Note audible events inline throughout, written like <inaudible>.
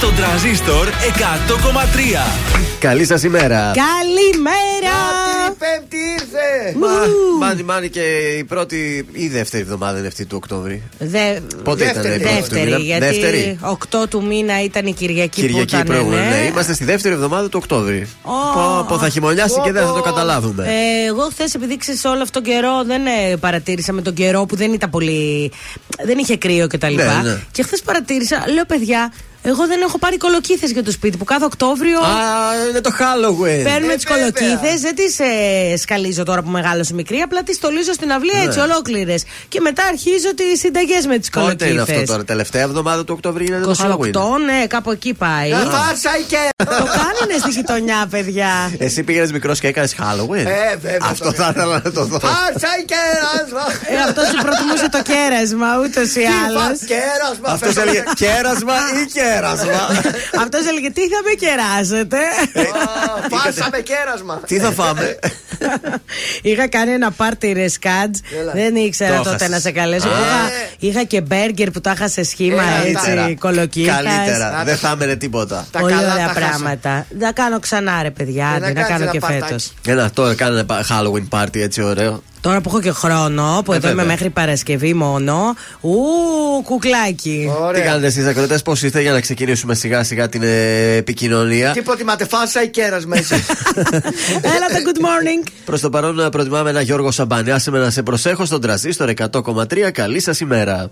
Στον τραζίστορ 100,3. Καλή σας ημέρα. Καλημέρα! Πέμπτη ήρθε! Μάνι, μάνι και η πρώτη ή η δεύτερη εβδομάδα είναι αυτή του Οκτώβρη. Δε... Πότε ήταν η πρώτη του Δεύτερη, μήνα; γιατί Δεύτερη. 8 του μήνα ήταν η Κυριακή, Κυριακή που ήταν. προηγούμενη. ναι. Ναι. Είμαστε στη δεύτερη εβδομάδα του Οκτώβρη. Ω. Πω, πω, θα χειμωνιάσει και δεν θα το καταλάβουμε. Ε, εγώ χθες, επειδή ξέρεις όλο αυτόν τον καιρό, δεν ε, παρατήρησα με τον καιρό που δεν ήταν πολύ. Δεν είχε κρύο κτλ. Ναι, ναι. Και χθες παρατήρησα, λέω παιδιά, εγώ δεν έχω πάρει κολοκύθες για το σπίτι που κάθε Οκτώβριο. Α, είναι το Halloween. Παίρνουμε Ε, τις βέβαια. κολοκύθες, δεν τις ε, σκαλίζω τώρα που μεγάλωσε μικρή, απλά τις στολίζω στην αυλή έτσι Ναι. ολόκληρες. Και μετά αρχίζω τις συνταγές με τις Πότε κολοκύθε. είναι αυτό τώρα, τελευταία εβδομάδα του Οκτωβρίου είναι το 28, Halloween. ναι, κάπου εκεί πάει. Φάρσα η και. Το κάνουνε στη γειτονιά, παιδιά. Εσύ πήγαινες μικρός και έκανες Halloween; Ε, βέβαια, Αυτό το θα ήθελα να το δω. Φάρσα η κέρασμα! Ε, αυτός σου προτιμούσε το κέρασμα, ούτως ή άλλως. Κέρασμα! Αυτός έλεγε κέρασμα ή κέρασμα. <laughs> Αυτός έλεγε τι θα με κεράσετε. Φάρσα με κέρασμα! Τι θα φάμε; <laughs> είχα κάνει ένα πάρτι ρεσκάτζ. Έλα. Δεν ήξερα Το τότε έχασες. να σε καλέσω. που είχα, είχα και μπέργκερ που τα είχα σε σχήμα Ε, έτσι Καλύτερα. κολοκύθας. Καλύτερα. Δεν θα έμενε τίποτα. Τα Πολύ καλά ωραία τα χάσα. πράγματα. Να κάνω ξανά ρε παιδιά, Ε, άντε, να να κάνεις κάνω ένα και παρτάκι. φέτος. Ένα τώρα κάνανε πα- Halloween party έτσι ωραίο. Τώρα που έχω και χρόνο, που Ε, εδώ είμαι βέβαια. μέχρι Παρασκευή μόνο. Ου, κουκλάκι. Τι Ωραία. κάνετε εσείς, ακροτέ, πώς είστε για να ξεκινήσουμε σιγά σιγά την ε, επικοινωνία; Τι προτιμάτε, φάρσα ή κέρασμα εσύ. Έλα τα good morning. Προς το παρόν, ε, προτιμάμε ένα Γιώργο Σαμπανιά. Σε να σε προσέχω στον τραζίστορ 100,3. Καλή σας ημέρα.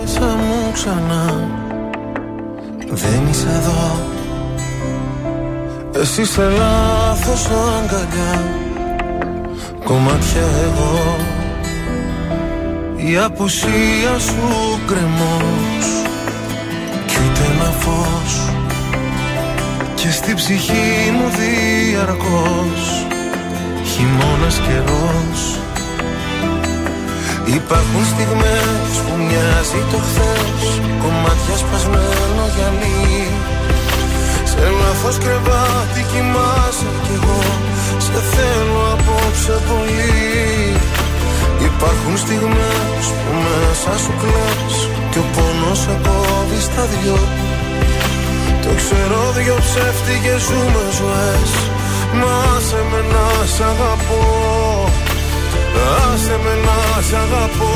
Μέσα μου ξανά Δεν είσαι εδώ Εσύ σε λάθος αγκαλιά Κομμάτια εγώ. Η απουσία σου κρεμός Κι ούτε ένα φως. Και στη ψυχή μου διαρκώς Χειμώνας καιρός. Υπάρχουν στιγμές που μοιάζει το χθες Κομμάτια σπασμένο γυαλί. Σε λάθος κρεβάτι κοιμάσαι κι εγώ Σε θέλω απόψε πολύ. Υπάρχουν στιγμές που μέσα σου κλαις Και ο πόνος σε κόβει στα δυο. Το ξέρω δυο ψεύτικες ζούμε ζωές. Μα σε με να σ' αγαπώ. Άσε με να σ' αγαπώ.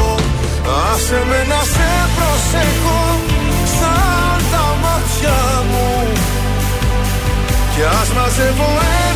Άσε με να σε προσέχω. Σαν τα μάτια μου. Κι ας μαζεύω ένα-ένα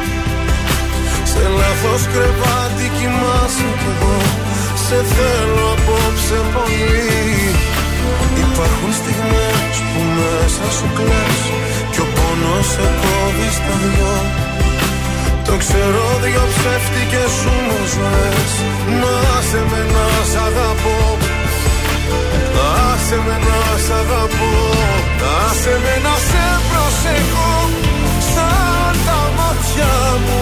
Σε λάθος κρεβάτι κοιμάσαι κι εγώ. Σε θέλω απόψε πολύ. Υπάρχουν στιγμές που μέσα σου κλαις Κι ο πόνος σε κόβει στα δυο. Το ξέρω δυο ψεύτικες σου μου ζωές. Να σε με να σ' αγαπώ. Άσε με να σ' αγαπώ. Άσε με να σε προσέχω. Σαν τα μάτια μου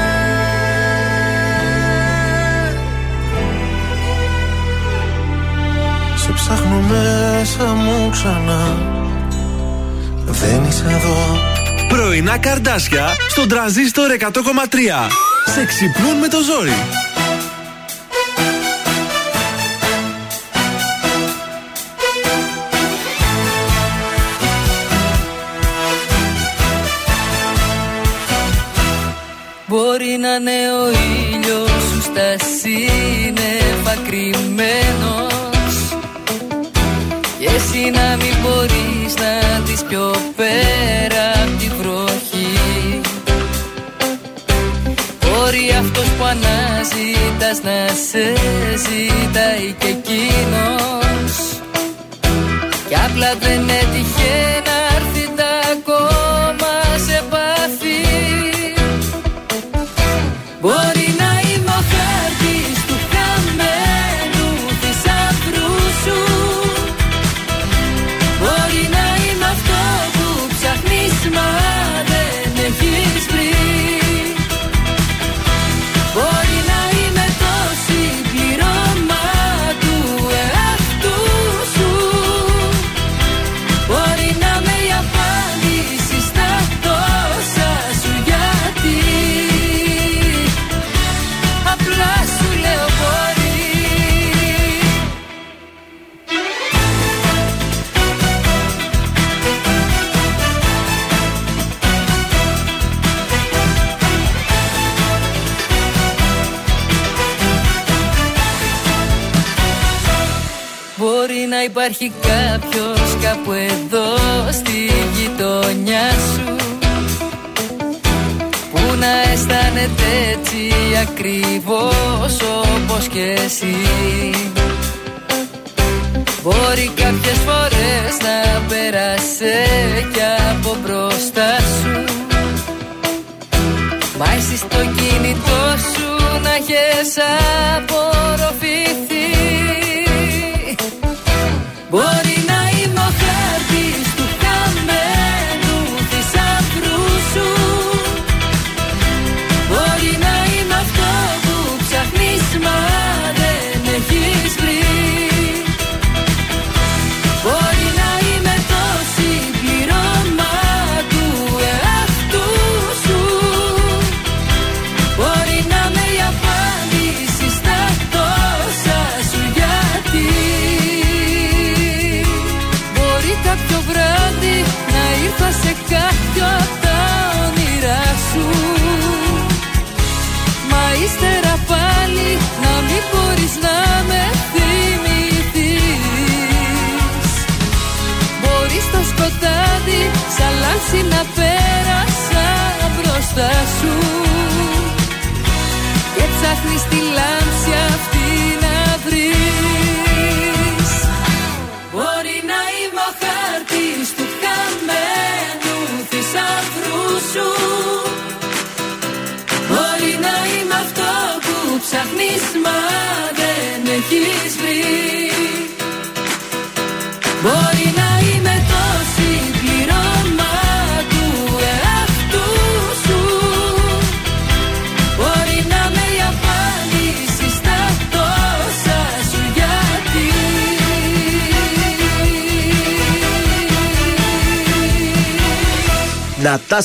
ψάχνω μέσα μου ξανά δεν είσαι εδώ. Πρωινά καρδάσια στον τραζίστορ 100,3. Σε ξυπνούν με το ζόρι. Μπορεί να είναι ο ήλιος σου στα σύννεφα κρυμμένος πιο πέρα απ' τη βροχή. Μπορεί αυτός που αναζητάς να σε ζητάει και εκείνος. Κι απλά δεν έτυχε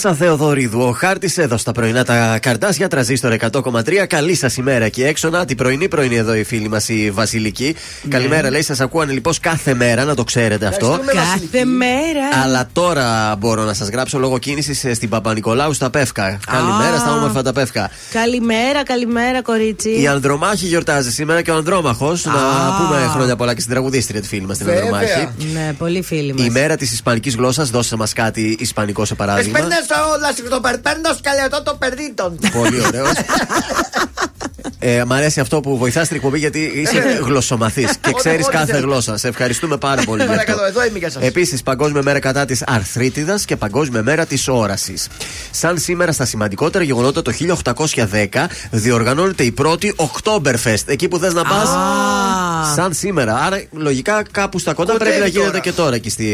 Νατάσα Θεοδωρίδου, ο χάρτης εδώ στα πρωινά τα καρτάσια, τραζίστορ 100,3. Καλή σας ημέρα εκεί έξω. Να, την πρωινή πρωινή εδώ η φίλη μας η Βασιλική. Καλημέρα, λέει, σας ακούω ανελειπώ κάθε μέρα, να το ξέρετε αυτό. Ευχαριστούμε. Κάθε μέρα. Αλλά τώρα μπορώ να σας γράψω λόγω κίνησης στην Παπα-Νικολάου στα Πεύκα. Καλημέρα στα όμορφα τα Πεύκα. Καλημέρα, καλημέρα, κορίτσι. Η Ανδρομάχη γιορτάζει σήμερα και ο Ανδρόμαχος. Να πούμε χρόνια πολλά και στην τραγουδίστρια τη φίλη μας την Βέβαια. Ανδρομάχη. Ναι, πολύ φίλοι μας. Η μέρα της Ισπανικής γλώσσας, δώσε μας κάτι Ισπανικό σε παράδειγμα. Espernes όλα το περπέρνο σκαλετό των περδίτων. Πολύ ωραίο. Ε, μ' αρέσει αυτό που βοηθάς στην εκπομπή γιατί είσαι γλωσσομαθής και Ό,τι ξέρεις θέλεις. κάθε γλώσσα. Σε ευχαριστούμε πάρα πολύ <laughs> γι' αυτό. Παρακαλώ, εδώ είμαι για σας. Επίσης, Παγκόσμια Μέρα κατά της Αρθρίτιδας και Παγκόσμια Μέρα της Όρασης. Σαν σήμερα στα σημαντικότερα γεγονότα το 1810 διοργανώνεται η πρώτη Oktoberfest. Εκεί που θες να πας. Σαν σήμερα. Άρα λογικά κάπου στα κοντά Κοντεύει πρέπει να γίνεται τώρα. και τώρα εκεί στη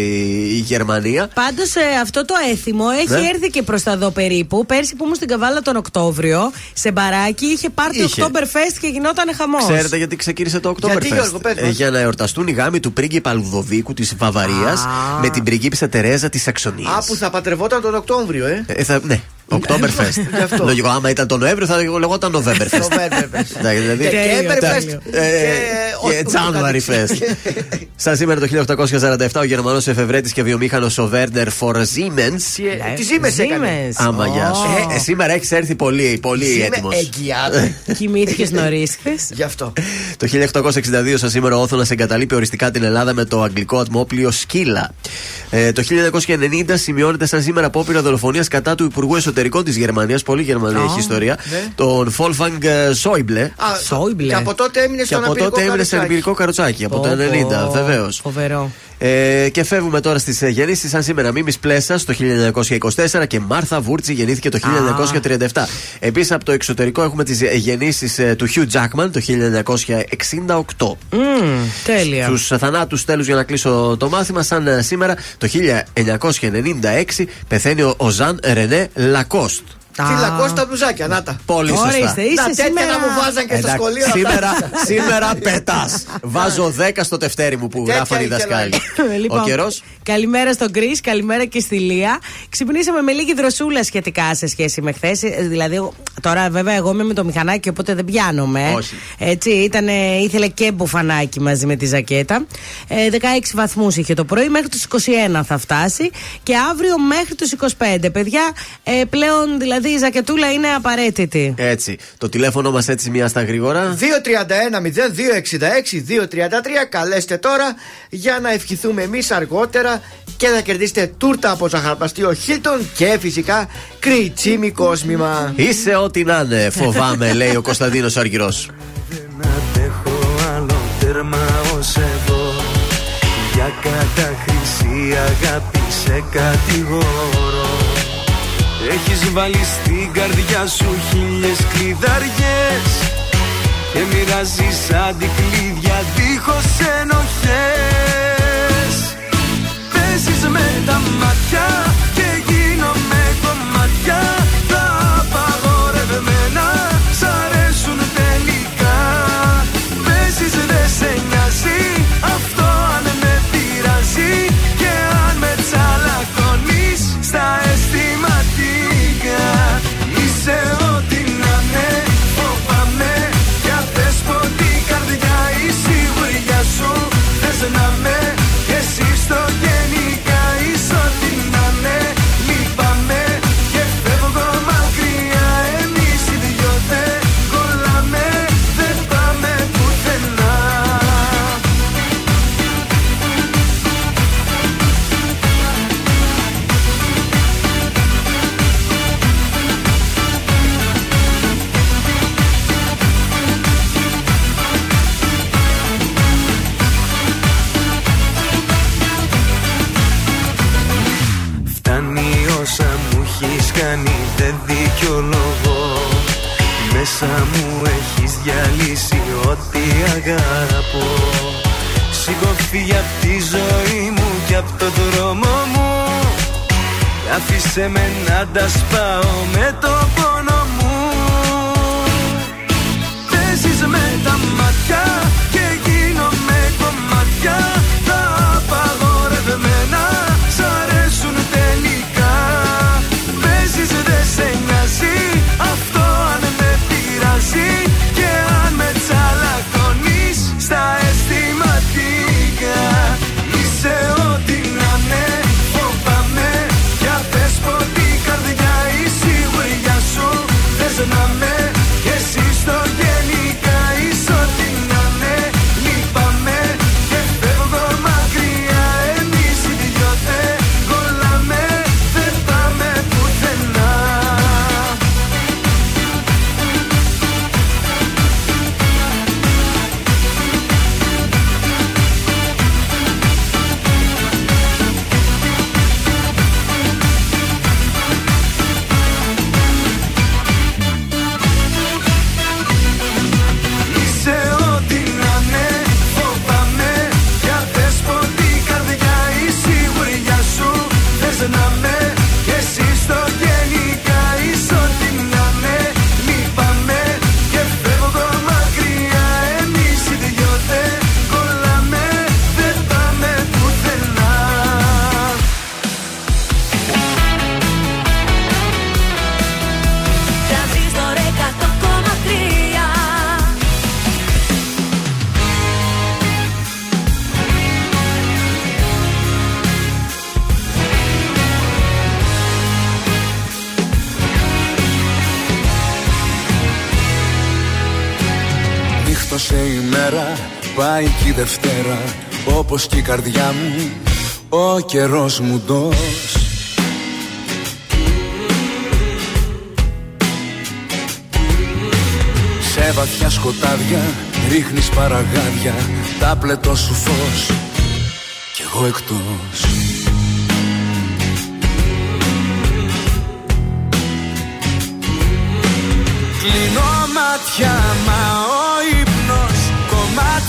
Γερμανία. Πάντως αυτό το έθιμο έχει Ναι. έρθει και προς τα εδώ περίπου. Πέρσι που ήμουν στην Καβάλα τον Οκτώβριο, σε μπαράκι είχε πάρτι Είχε. Oktoberfest και γινόταν χαμός. Ξέρετε γιατί ξεκίνησε το Γιατί, Oktoberfest; Γιώργο, πες μας. Ε, για να εορταστούν οι γάμοι του πρίγκιπα Λουδοβίκου της Βαβαρίας με την πριγκίπισσα Τερέζα της Σαξονία. Α, που θα πατρευόταν τον Οκτώβριο, ε. Ε, θα, ναι, Oktoberfest. Γι' αυτό. Λογικό, άμα ήταν τον Νοέμβριο θα λεγόταν Novemberfest. Novemberfest. Εντάξει, δηλαδή, Και Τέλειο, Everfest. τέλειο. Ε, και January Fest. Σαν σήμερα το 1847 ο Γερμανός εφευρέτης και βιομήχανος ο Βέρντερ Φορ Siemens. Ε, Τι ζήμες έκανε. Siemens. Άμα γεια σου. Ω. Ε, ε, σήμερα έχεις έρθει πολύ, πολύ Είμαι έτοιμος. εγγυάται. Κοιμήθηκες νωρίς χθες; Γι' αυτό. Το 1862 σαν σήμερα ο Όθωνας εγκαταλείπει οριστικά την Ελλάδα με το αγγλικό ατμόπλιο Σκύλα. Ε, το 1990 σημειώνεται σαν σήμερα απόπειρα δολοφονίας κατά του Υπουργού Εσωτερικών της Γερμανίας. Πολύ Γερμανία έχει ιστορία. ναι. Τον Φόλφανγκ Σόιμπλε. Α, Σόιμπλε. Και από τότε έμεινε Και στον από απειρικό τότε έμεινε σε καροτσάκι. εμπειρικό καροτσάκι. Από το 90, βεβαίως. Φοβερό. Ε, και φεύγουμε τώρα στις γεννήσεις. Σαν σήμερα, Μίμη Πλέσσα το 1924 και Μάρθα Βούρτσι γεννήθηκε το 1937. Επίσης από το εξωτερικό έχουμε τις γεννήσεις του Hugh Jackman το 1968. Μμμ, τέλεια. Στους θανάτους τέλους για να κλείσω το μάθημα, σαν ε, σήμερα το 1996 πεθαίνει ο, ο Ζαν Ρενέ Λακόστ. Α. Φυλακό στα μπλουζάκια, να τα. Πολύ σωστά. Ορίστε, Να είσαι τέτοια σήμερα. να μου βάζαν και στο Εντάξει, σχολείο. σήμερα, σήμερα πετάς. Βάζω 10 στο τευτέρι μου που Τέτοια γράφαν οι ήθελα. δασκάλοι. Λοιπόν, Ο καιρός; Καλημέρα στον Κρι, καλημέρα και στη Λία. Ξυπνήσαμε με λίγη δροσούλα σχετικά σε σχέση με χθες. Δηλαδή, εγώ- τώρα βέβαια εγώ είμαι με το μηχανάκι, οπότε δεν πιάνομαι. Όχι. Έτσι, ήτανε, ήθελε και μπουφανάκι μαζί με τη ζακέτα. Ε, 16 βαθμούς είχε το πρωί, μέχρι τους 21 θα φτάσει. Και αύριο μέχρι τους 25. Παιδιά, ε, πλέον δηλαδή η ζακετούλα είναι απαραίτητη. Έτσι. Το τηλέφωνο μας έτσι μία στα γρήγορα. 231-0266-233 καλέστε τώρα για να ευχηθούμε εμείς αργότερα και να κερδίσετε τούρτα από ζαχαρπαστείο Χίλτον και φυσικά κριτσίμι κόσμημα. Είσαι ό,τι να είναι, φοβάμαι, λέει ο Κωνσταντίνος Αργυρός. Δεν αντέχω άλλο τέρμα ως εδώ Για καταχρησή αγάπη σε κατηγορώ Έχεις βάλει στην καρδιά σου χίλιες κλειδαριές Και μοιράζεις αντικλείδια δίχως ενοχές Μέσα μου έχεις διαλύσει ό,τι αγαπώ. Σήκω φύγε απ' τη ζωή μου και απ' το δρόμο μου. Άφησε με να τα σπάω με το πόνο πάει και η Δευτέρα Όπως και η καρδιά μου, ο καιρός μου ντός. Σε βαθιά σκοτάδια ρίχνεις παραγάδια Τα πλετό σου φως κι εγώ εκτός. Κλείνω μάτια μα ο ύπνος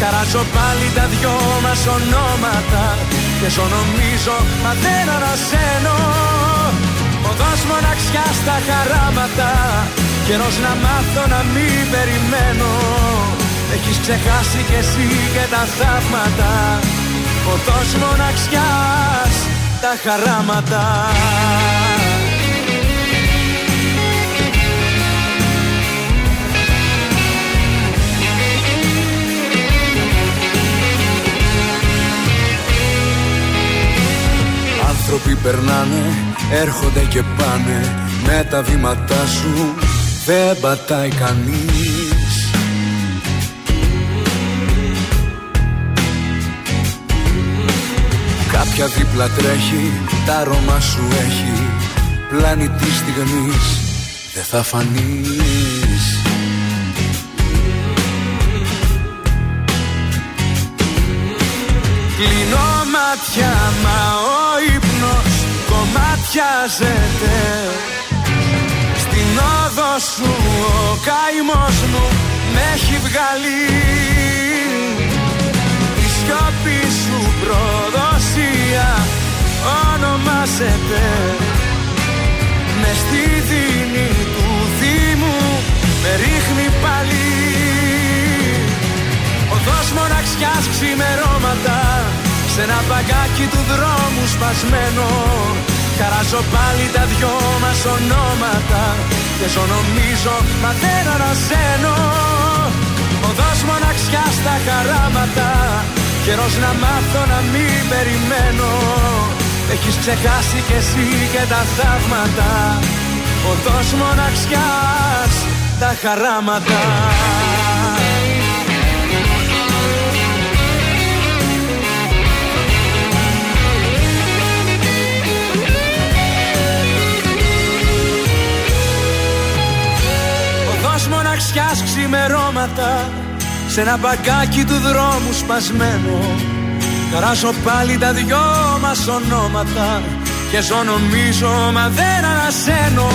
Καράζω πάλι τα δυο μας ονόματα Και ζω νομίζω μα δεν ανασένω. Οδός μοναξιάς στα χαράματα Καιρός να μάθω να μην περιμένω. Έχεις ξεχάσει κι εσύ και τα θαύματα Οδός μοναξιάς τα χαράματα Άνθρωποι περνάνε, έρχονται και πάνε Με τα βήματά σου. Δεν πατάει κανείς. Κάποια δίπλα τρέχει, τα αρώμα σου έχει. Πλάνη τη στιγμής, δεν θα φανείς Κλείνω μάτια μα ο ύπνος κομμάτιαζεται Στην όδο σου ο καημός μου με έχει βγάλει. Η σιώπη σου προδοσία ονομάζεται. Μες στη δίνη του θύμου με ρίχνει Οδός μοναξιάς ξημερώματα Σε ένα παγκάκι του δρόμου σπασμένο. Χαράζω πάλι τα δυο μας ονόματα Και ζω νομίζω μα δεν ανασένω. Οδός μοναξιάς στα χαράματα Καιρός να μάθω να μην περιμένω. Έχεις ξεχάσει κι εσύ και τα θαύματα Οδός μοναξιάς τα χαράματα μοναξιάς ξημερώματα Σε ένα μπαγκάκι του δρόμου σπασμένο. Καράζω πάλι τα δυο μας ονόματα Και ζω νομίζω μα δεν ανασένω.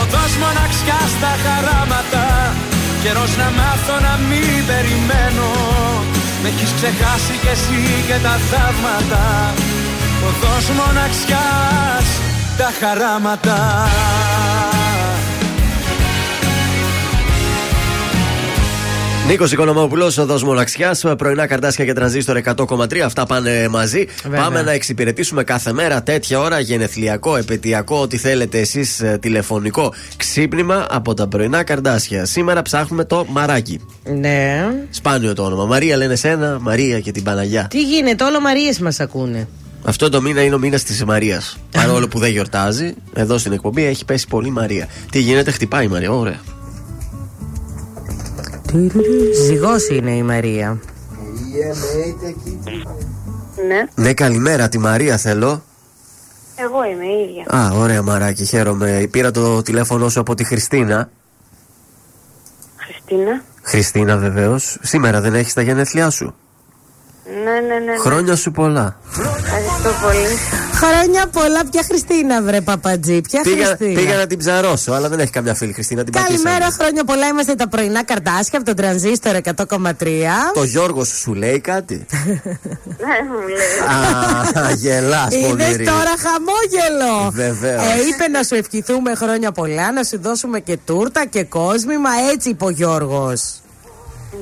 Οδός μοναξιάς στα χαράματα Καιρός να μάθω να μην περιμένω. Με έχεις ξεχάσει κι εσύ και τα θαύματα. Οδός μοναξιάς τα χαράματα Νίκος Οικονομόπουλος, οδός Μοναξιάς, πρωινά καρτάσια και τρανζίστορ 100,3. Αυτά πάνε μαζί. Βέβαια. Πάμε να εξυπηρετήσουμε κάθε μέρα τέτοια ώρα γενεθλιακό, επαιτειακό, ό,τι θέλετε εσείς τηλεφωνικό ξύπνημα από τα πρωινά καρτάσια. Σήμερα ψάχνουμε το μαράκι. Ναι. Σπάνιο το όνομα. Μαρία λένε σένα, Μαρία και την Παναγιά. Τι γίνεται, όλο Μαρίες μας ακούνε. Αυτό το μήνα είναι ο μήνας της Μαρίας. <laughs> Παρόλο που δεν γιορτάζει, εδώ στην εκπομπή έχει πέσει πολύ Μαρία. Τι γίνεται, χτυπάει η Μαρία. Ωραία. Ζυγός είναι η Μαρία. Ναι, Ναι, καλημέρα, τη Μαρία θέλω. εγώ είμαι η ίδια. Α, ωραία, Μαράκι, χαίρομαι. Πήρα το τηλέφωνο σου από τη Χριστίνα. Χριστίνα. Χριστίνα, βεβαίως. Σήμερα δεν έχεις τα γενέθλιά σου. Ναι, ναι, ναι. ναι. Χρόνια σου πολλά. Ευχαριστώ πολύ. Χρόνια πολλά, ποια Χριστίνα, βρε παπατζή. Ποια Πήγα, Χριστίνα. πήγα να την ψαρώσω, αλλά δεν έχει καμιά φίλη Χριστίνα. Την Καλημέρα, πατήσαμε. χρόνια πολλά. Είμαστε τα πρωινά καρτάσια από τον τρανζίστορ 100,3. Το Γιώργος σου σου λέει κάτι; <laughs> Ναι, μου λέει. Α, γελάς Είδες πολύ. τώρα χαμόγελο. Βεβαίως. Ε, είπε να σου ευχηθούμε χρόνια πολλά, να σου δώσουμε και τούρτα και κόσμημα. Έτσι είπε ο Γιώργος.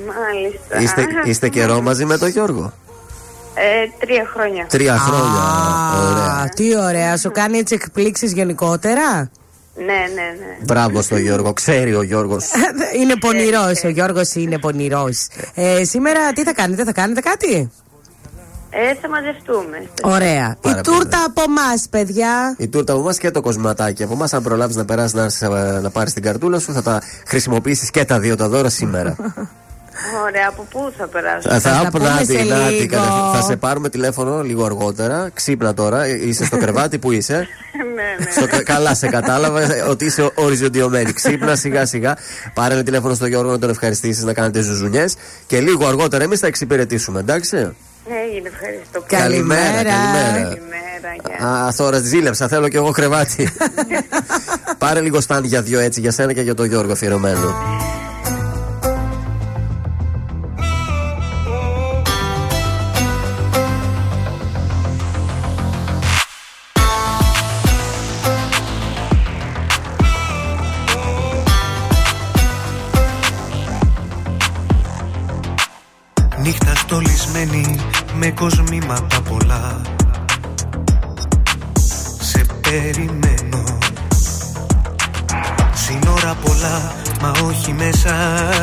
Μάλιστα. Είστε, είστε καιρό μαζί με τον Γιώργο; Ε, τρία χρόνια. Τρία χρόνια. Ωραία. Α, τι ωραία. Σου κάνει έτσι εκπλήξεις γενικότερα; Ναι, ναι, ναι. Μπράβο στο Γιώργο. Ξέρει ο Γιώργος. <laughs> είναι πονηρός. Ο Γιώργος είναι πονηρός. Ε, σήμερα τι θα κάνετε, θα κάνετε κάτι; Ε, θα μαζευτούμε. Ωραία. Πάρα Η τούρτα από εμάς, παιδιά. Η τούρτα από εμάς και το κοσματάκι από εμάς. Αν προλάβεις να περάσεις να, σε- να πάρεις την καρτούλα σου, θα τα χρησιμοποιήσεις και τα δύο τα δώρα σήμερα. <laughs> Ωραία, από πού θα περάσω. θα, τα θα, πούμε να, σε τη- να, τη- λίγο. κατευθείαν- θα σε πάρουμε τηλέφωνο λίγο αργότερα. Ξύπνα τώρα. Ε, Είσαι στο κρεβάτι που είσαι; <laughs> ναι, ναι. Στο, κα- καλά, σε κατάλαβα ε, ότι είσαι οριζοντιωμένη. Ξύπνα σιγά σιγά. Πάρε ένα τηλέφωνο στον Γιώργο να τον ευχαριστήσεις να κάνετε ζουζουνιές. Και λίγο αργότερα εμείς θα εξυπηρετήσουμε, εντάξει; Έγινε, ευχαριστώ. Καλημέρα. καλημέρα. Καλημέρα, γεια. Α, τώρα ζήλεψα, θέλω κι εγώ κρεβάτι. <laughs> Πάρε λίγο στάν για δυο έτσι, για σένα και για τον Γιώργο αφιερωμένο. Μα όχι μέσα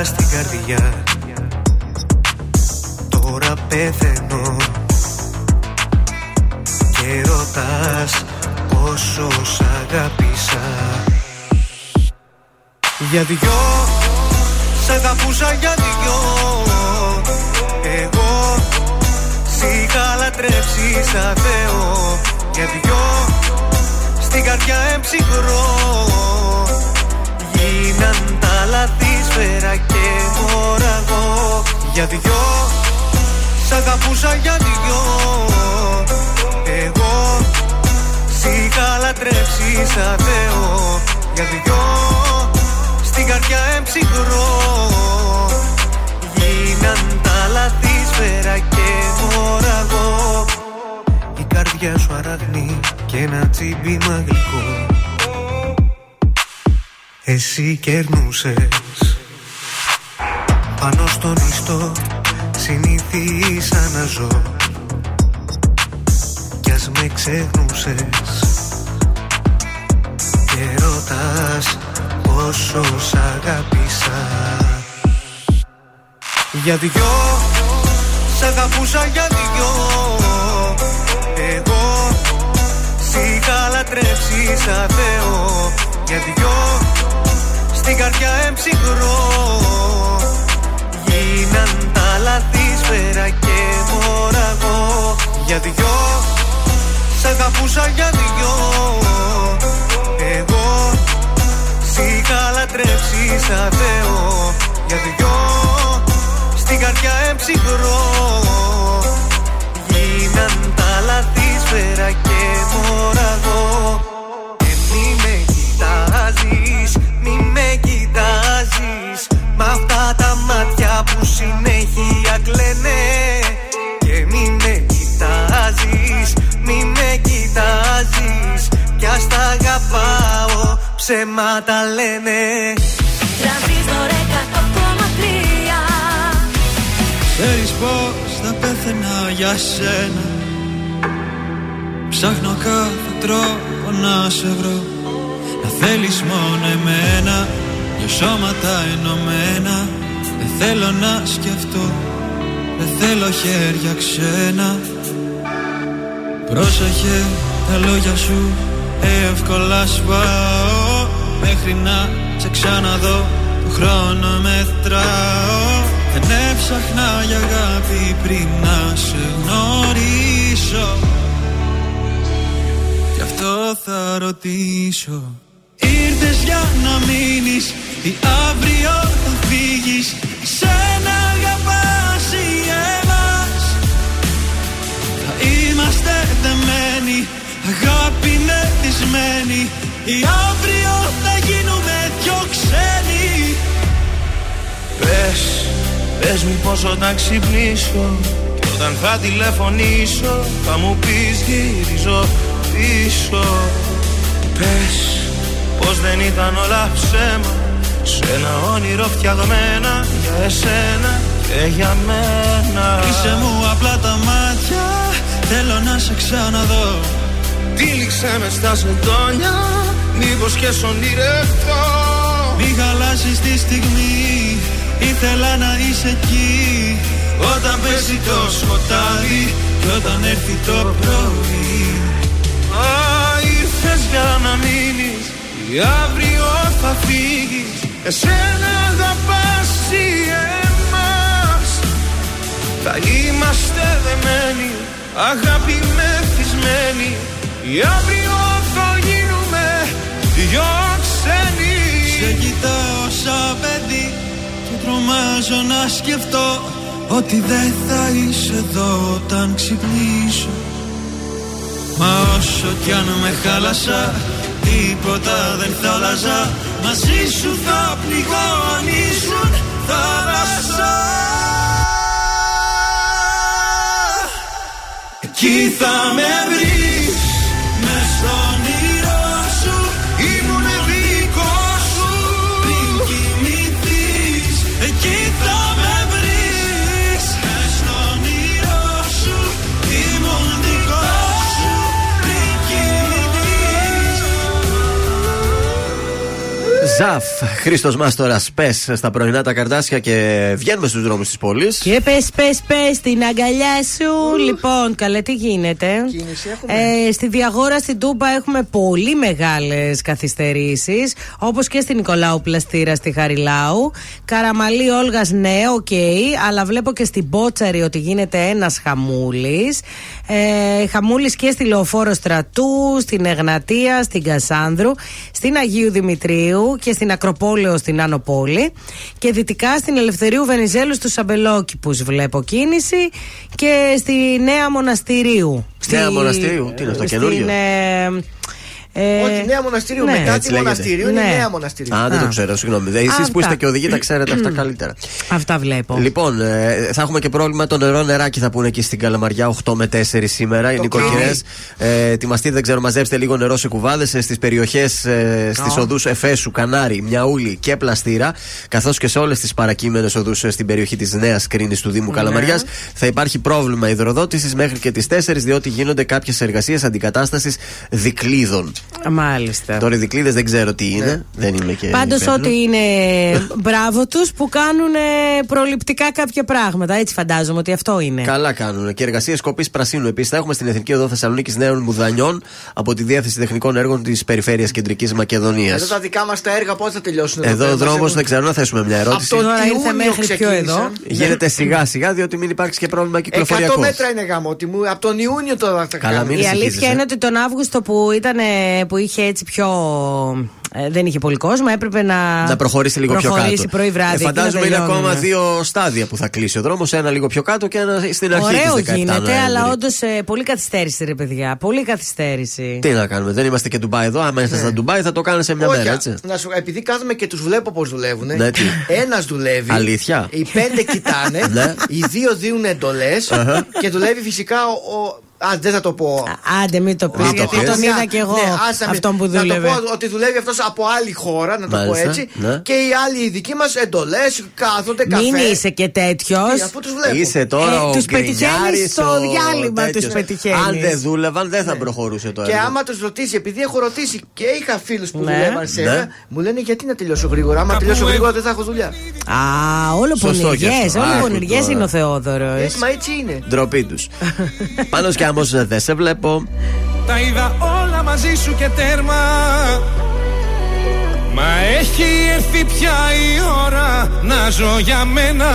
στην καρδιά. Τώρα πεθαίνω Και ρωτάς πόσο σ' αγάπησα Για δυο Σ' αγαπούσα για δυο. Εγώ Σ' είχα λατρέψει σαν Θεό. Για δυο Στην καρδιά εμψυχρό Γίναν τα λαθή σφαίρα και μωραγό Για δυο. Σ' αγαπούσα για δυο. Εγώ Σ' είχα λατρέψει σαν Θεό. Για δυο Στην καρδιά εμψυχρό. Γίναν τα λαθή σφαίρα και μωραγό Η καρδιά σου αραγνή και ένα τσίμπημα γλυκό Εσύ κερνούσες. Πάνω στον ιστό συνήθισα να ζω. Κι ας με ξεχνούσες. Και ρωτάς πόσο σ' αγάπησα Για δυο Σ' αγαπούσα για δυο. Εγώ Σ' είχα λατρέψει σαν Θεό. Για δυο Στην καρδιά εμψυχρό. Γίναν τα λαθή σφαίρα και μωραγό Για δυο Σ' αγαπούσα για δυο. Εγώ Σ' είχα λατρέψει σαν Θεό. Για δυο Στην καρδιά εμψυχρό. Γίναν τα λαθή σφαίρα και μωραγό συνέχεια κλαίνε. Και μη με κοιτάζεις, μη με κοιτάζεις. Κι ας τα αγαπάω, ψέματα λένε. Τρανζίστορ 100,3 Ξέρεις πως θα πέθαινα για σένα. Ψάχνω κάθε τρόπο να σε βρω. Να θέλεις μόνο εμένα Δυο σώματα ενωμένα Δεν θέλω να σκεφτώ Δεν θέλω χέρια ξένα. Πρόσεχε τα λόγια σου Εύκολα σπάω Μέχρι να σε ξαναδώ Το χρόνο μετράω. Δεν έψαχνα για αγάπη πριν να σε γνωρίσω. Γι' αυτό θα ρωτήσω Ήρθες για να μείνεις Ή αύριο θα φύγεις. Σένα αγαπάς ή εμάς θα είμαστε δεμένοι Αγάπη είναι δυσμένη. Ή αύριο θα γίνουμε δυο ξένοι. Πες, πες μου πως όταν ξυπνήσω Και όταν θα τηλεφωνήσω Θα μου πεις γυρίζω πίσω. Πες πως δεν ήταν όλα ψέμα. Σε ένα όνειρο φτιαγμένα για εσένα και για μένα. Είσαι μου απλά τα μάτια Θέλω να σε ξαναδώ. Τύλιξε με στα σεντόνια Μήπως και σ' ονειρευτώ. Μη χαλάσεις τη στιγμή Ήθελα να είσαι εκεί. Όταν πέσει το σκοτάδι Και όταν έρθει το πρωί. Α, ήρθες για να μείνεις Ή αύριο θα φύγεις. Εσένα αγαπάς ή εμάς. Θα είμαστε δεμένοι Αγάπη μεθυσμένοι Ή αύριο θα γίνουμε δυο ξένοι. Σε κοιτάω σαν παιδί Και τρομάζω να σκεφτώ Ότι δεν θα είσαι εδώ όταν ξυπνήσω. Μα όσο κι αν με χάλασα Τίποτα δεν θα άλλαζα Μαζί σου θα πληγώ αν ήσουν θάλασσα. Εκεί θα με βρεις Ζαφ, Χρήστος Μάστορας, πε στα πρωινά τα καρντάσια και βγαίνουμε στους δρόμους της πόλης. Και πες, πες, πες την αγκαλιά σου. Λοιπόν, καλέ, τι γίνεται. Κίνηση έχουμε. Ε, στη Διαγόρα στην Τούμπα έχουμε πολύ μεγάλες καθυστερήσεις. Όπως και στην Νικολάου Πλαστήρα στη Χαριλάου. Καραμανλή, Όλγας, ναι, οκ. αλλά βλέπω και στην Μπότσαρη ότι γίνεται ένας χαμούλης. Ε, χαμούλης και στη Λεωφόρο Στρατού, στην Εγνατία, στην Κασάνδρου, στην Αγίου Δημητρίου και στην Ακροπόλεω στην Άνω Πόλη. Και δυτικά στην Ελευθερίου Βενιζέλου στους Αμπελόκηπους βλέπω κίνηση. Και στη Νέα Μοναστηρίου. Νέα Στη- Μοναστηρίου, τι είναι αυτό, στην, καινούριο; ε, ε, Όχι, νέα μοναστηρίου. ναι. Μετά Έτσι τη λέγεται. μοναστηρίου είναι Ναι. νέα μοναστηρίου. Α, δεν το ξέρω, συγγνώμη. Εσείς που Αυτά. είστε και οδηγοί τα ξέρετε αυτά καλύτερα. Αυτά βλέπω. Λοιπόν, ε, θα έχουμε και πρόβλημα το νερό νεράκι θα πούνε εκεί στην Καλαμαριά 8 με 4 σήμερα. Οι νοικοκυρέ. Ε, ετοιμαστείτε, δεν ξέρω, μαζέψτε λίγο νερό σε κουβάδες στις περιοχές, ε, στις οδούς Εφέσου, Κανάρι, Μιαούλη και Πλαστήρα, καθώς και σε όλες τις παρακείμενες οδούς στην περιοχή της Νέας Κρίνης του Δήμου Καλαμαριάς. Θα υπάρχει πρόβλημα υδροδότησης μέχρι και τις 4, διότι γίνονται κάποιες εργασίες αντικατάστασης δικλείδων. Μάλιστα. Τώρα οι δικλείδες δεν ξέρω τι είναι. Δεν είμαι και. Πάντως υπεύθυνος. ότι είναι μπράβο τους που κάνουν ε, προληπτικά κάποια πράγματα. Έτσι φαντάζομαι ότι αυτό είναι. Καλά κάνουν. Και εργασίες κοπής πρασίνου. Επίσης, θα έχουμε στην Εθνική Οδό Θεσσαλονίκης Νέων Μουδανιών από τη Διεύθυνση Τεχνικών Έργων της Περιφέρειας Κεντρικής Μακεδονίας. Εδώ τα δικά μας τα έργα πώς θα τελειώσουν. Εδώ ο πέρα, μας δρόμος έχουν- δεν ξέρω να θέσουμε μια Από ερώτηση. το Τώρα ήρθε Ιούνιο μέχρι πιο ξεκίνησαν. εδώ. Γίνεται σιγά σιγά, διότι μην υπάρξει και πρόβλημα 100 κυκλοφοριακό. μέτρα είναι γαμότι μου. Από τον Ιούνιο τώρα θα Καλά, κάνουμε. μην Η ησυχίζεις, αλήθεια ε. είναι ότι τον Αύγουστο που, ήταν, που είχε έτσι πιο. ε, δεν είχε πολύ κόσμο, έπρεπε να. Να προχωρήσει λίγο πιο προχωρήσει κάτω. πρωί βράδυ. Ε, εκεί να φαντάζομαι είναι τελειώνουν. ακόμα δύο στάδια που θα κλείσει ο δρόμος. Ένα λίγο πιο κάτω και ένα στην αρχή Ωραίο της 17 γίνεται, Νοέμβρη. αλλά όντως πολύ καθυστέρηση, ρε παιδιά. Πολύ καθυστέρηση. Τι να κάνουμε, δεν είμαστε και Ντουμπάι εδώ. Άμα ήσασταν στα Ντουμπάι θα το κάνανε σε μια Όχι, μέρα, α, έτσι. να σου, επειδή κάθομαι και τους βλέπω πώς δουλεύουν. Ναι, τι. Ένας δουλεύει. Αλήθεια; Οι πέντε κοιτάνε. Ναι. οι δύο δίνουν εντολές. και δουλεύει φυσικά ο. Ο- Α, δεν θα το πω. Α, Άντε, μην το πεις, Μην το γιατί πεις. τον είδα κι εγώ Ναι, άσε με- αυτόν που δούλευε. Να το πω ότι δουλεύει αυτός από άλλη χώρα, να το Μάλιστα, πω έτσι. ναι. Και οι άλλοι οι δικοί μας εντολές, κάθονται καφέ. Μην είσαι και τέτοιος. Τι, Αφού τους βλέπω. Είσαι τώρα Ε, ο τους πετυχαίνεις Γκρινιάρης, στο ο διάλειμμα, τέτοιος. τους πετυχαίνεις. Αν δεν δούλευαν, δεν θα προχωρούσε το Και έργο. άμα τους ρωτήσει, επειδή έχω ρωτήσει και είχα φίλους που Ναι. δουλεύαν σε Ναι. ένα, μου λένε γιατί να τελειώσω γρήγορα; Άμα τελειώσω γρήγορα δεν θα έχω δουλειά. Α, όλο Σωστό και πονηριέ. αυτό. Όλο Άκου πονηριές τώρα. είναι ο Θεόδωρος. Έτσι, μα έτσι είναι. Ντροπή τους. <laughs> Πάνω κι άμμο δεν σε βλέπω. Τα είδα όλα μαζί σου και τέρμα. Μα έχει έρθει πια η ώρα να ζω για μένα.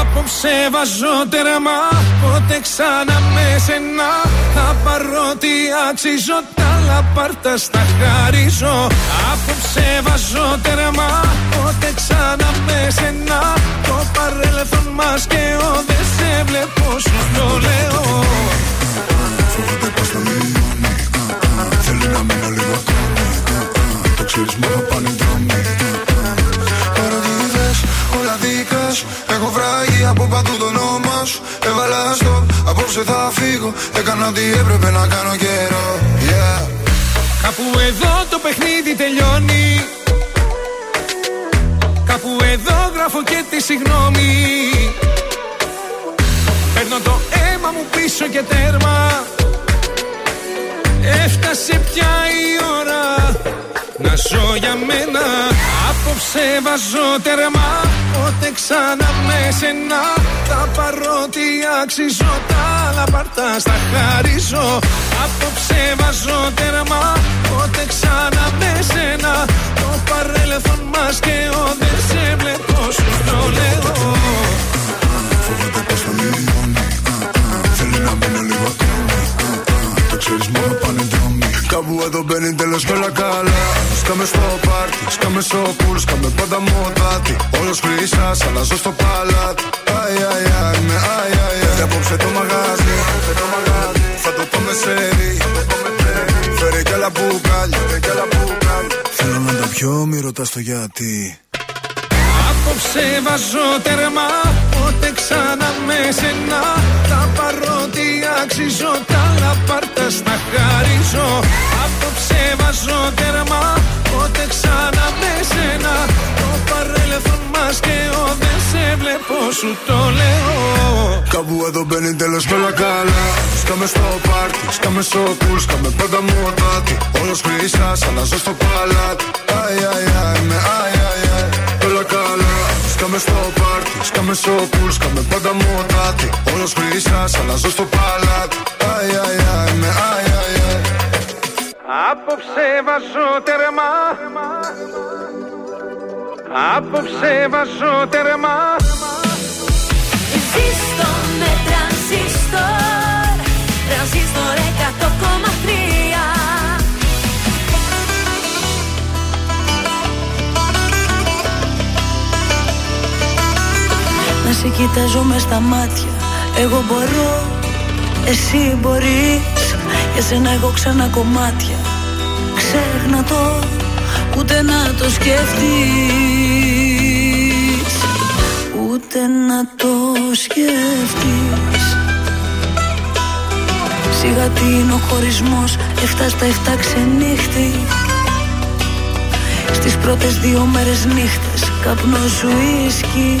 Απόψε βάζω τέρμα Πότε ξανά με σένα. Θα πάρω τι αξίζω Τα λαπάρτα στα χαρίζω. Απόψε βάζω τέρμα Πότε ξανά με σένα. Το παρέλθον μας και ο Δεν σε βλέπω σου το λέω Φοβάται πως θα λιώνει Θέλει να μείνω λίγο ακόμη. Το ξέρεις μόνο πάνε οι δρόμοι. Παρότι θες όλα δικά σου Έχω βράγει από παντού το όνομα σου. Έβαλα στο απόψε θα φύγω. Έκανα ό,τι έπρεπε να κάνω καιρό. Yeah. Κάπου εδώ το παιχνίδι τελειώνει. Κάπου εδώ γράφω και τη συγγνώμη. Μου πίσω και τέρμα Έφτασε πια η ώρα να ζω για μένα. Απόψε βάζω τερμά Πότε ξανά με σένα. Τα παρότι αξίζω Τα άλλα παρτά στα χαρίζω. Απόψε βάζω τερμά Πότε ξανά με σένα. Το παρέλθον μας και ο Δεν σε βλέπω σου το λέω. Φοβάται πως θα λιώνει Θέλει να μείνω λίγο ακόμη Το ξέρεις μόνο πάνε δρόμοι. Κάπου εδώ μπαίνει τέλος και όλα καλά. Σκάμε στο πάρτι, σκάμε στο πουλ, σκάμε πάντα μοτάτι. Όλος χρυσάς, αλλάζω στο παλάτι. Αι, αι, αι, με αι, αι, αι. Και απόψε το μαγάζι, θα το πάμε σε ρί Φέρε κι άλλα μπουκάλια, Θέλω να τα πιω, μη ρωτάς το γιατί Απόψε βάζω τερμά Πότε ξανά με σένα. Τα παρότι αξίζω Τα άλλα πάρτα στα χαρίζω. Απόψε βάζω τερμά Πότε ξανά με σένα. Το παρέλθον μας και ο Δεν σε βλέπω σου το λέω. Κάπου εδώ μπαίνει τέλος με όλα καλά. Σκάμε στο πάρτι, σκάμε στο πουλ, σκάμε πάντα μοτάτι. Όλος χρυσάς, αλλάζω στο παλάτι. Αι, αι, αι, με αι, Σκάμε στο πάρτι, σκάμε στο πουλ, σκάμε πάντα μοτάτι. Όλος χρυσάς, αλλάζω στο παλάτι. Αι, αι, αι, με αι, αι, αι. Απόψε βάζω τερμά Απόψε βάζω τερμά Ζήστο με τρανζίστορ. Τρανζίστορ 100,3 Να σε κοιτάζω με στα μάτια. Εγώ μπορώ, εσύ μπορείς. Για σένα έχω ξανά κομμάτια. Ξέχνα το, ούτε να το σκεφτείς Ούτε να το σκεφτείς Σιγά τι είναι ο χωρισμός. Εφτά στα εφτά ξενύχτη. Στις πρώτες δύο μέρες νύχτες Καπνός σου ίσκι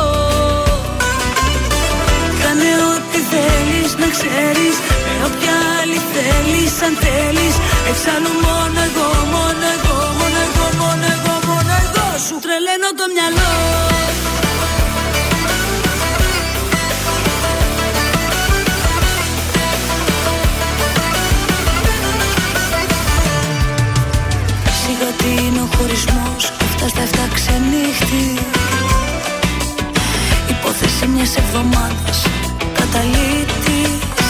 Κάνε ό,τι θέλεις να ξέρεις. Με όποια άλλη θέλεις αν θέλεις. Εξάλλου μόνο εγώ, μόνο εγώ, μόνο εγώ, μόνο εγώ, μόνο εγώ Σου τρελαίνω το μυαλό. Σιγά τι είναι ο χωρισμός Αυτά στα εφτά ξενύχτη Υπόθεση μιας εβδομάδας Καταλήτης.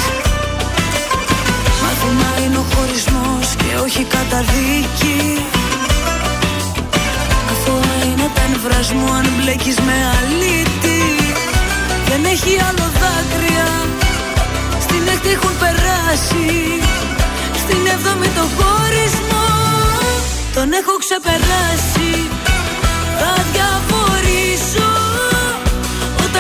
Μάθημα είναι ο χωρισμός Και όχι καταδίκη. Αθώα είναι τα εμβρασμού Αν μπλέκεις με αλήτη. Δεν έχει άλλο δάκρυα Στην έκτη έχουν περάσει. Στην έβδομη το χωρισμό Τον έχω ξεπεράσει. Θα διαβορήσω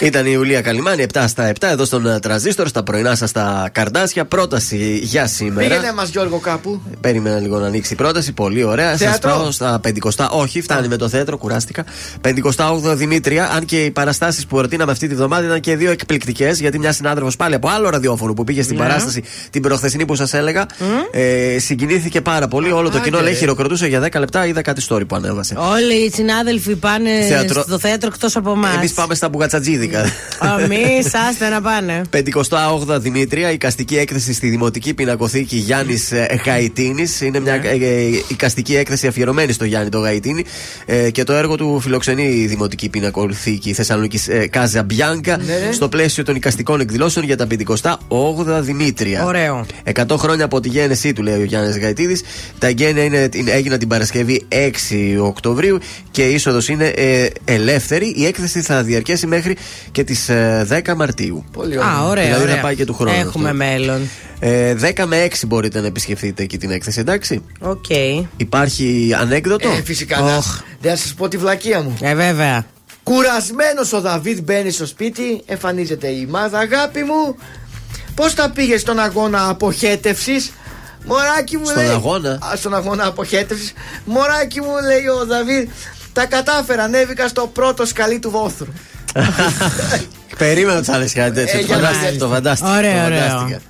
Ήταν η Ιουλία Καλιμάνη 7 στα 7 εδώ στον ε, Τραζίστορ, στα πρωινά σας τα καρδάσια. Πρόταση για σήμερα. Πήγαινε μας Γιώργο κάπου. Περίμενα λίγο να ανοίξει η πρόταση. Πολύ ωραία. Σας Θέατρο; πάω στα 50. Όχι, φτάνει με το θέατρο, κουράστηκα. 58 Δημήτρια. Αν και οι παραστάσεις που ερωτήναμε αυτή τη βδομάδα ήταν και δύο εκπληκτικές. Γιατί μια συνάδελφο πάλι από άλλο ραδιόφωνο που πήγε στην Ναι. παράσταση την προχθεσινή που σας έλεγα. Ε, συγκινήθηκε πάρα πολύ. Όλο το Άντε, κοινό λέει ρε. χειροκροτούσε για 10 λεπτά. Είδα κάτι story που ανέβασε. Όλοι οι συνάδελφοι πάνε Θέατρο. στο θέατρο εκτός από εμάς. Εμείς πάμε στα μπουγατσατζίδικα. Εμεί, άστε να πάνε. 58 Δημήτρια, οικαστική έκθεση στη Δημοτική Πινακοθήκη Γιάννης Γαϊτίνης. Είναι μια Ναι. ε, ε, οικαστική έκθεση αφιερωμένη στο Γιάννη το Γαϊτίνη ε, και το έργο του φιλοξενεί η Δημοτική Πινακοθήκη Θεσσαλονίκης ε, Κάζα Μπιάνκα Ναι, στο πλαίσιο των οικαστικών εκδηλώσεων για τα 58 Δημήτρια. Ωραίο. 100 χρόνια από τη γέννησή του, λέει ο Γιάννης Γαϊτίδης. Τα εγκαίνια είναι, είναι- έγιναν την Παρασκευή 6 Οκτωβρίου και η είσοδος είναι ε, ελεύθερη. Η έκθεση θα διαρκέσει μέχρι και τις 10 Μαρτίου. Πολύ Α, ωραία. Δηλαδή ωραία. να πάει και του χρόνου. Έχουμε αυτό. μέλλον. Ε, 10 με 6 μπορείτε να επισκεφτείτε εκεί την έκθεση, εντάξει; Οκ. Υπάρχει ανέκδοτο; Ε, φυσικά. να- Δεν σας πω τη βλακεία μου. Ε, βέβαια. Κουρασμένος ο Δαβίδ μπαίνει στο σπίτι, εμφανίζεται η μάδα. Αγάπη μου, πώς τα πήγες στον αγώνα αποχέτευσης; Μωράκι μου Στον λέει. αγώνα; Α, στον αγώνα αποχέτευσης. Μωράκι μου λέει ο Δαβίδ. Τα κατάφερα, ανέβηκα στο πρώτο σκαλί του βόθρου. <laughs> Περίμενα ότι θα λες κάτι τέτοιο. Ε, το για να φαντάστηκα. δεις. Το φαντάστηκα. Ωραίο, το ωραίο. φαντάστηκα.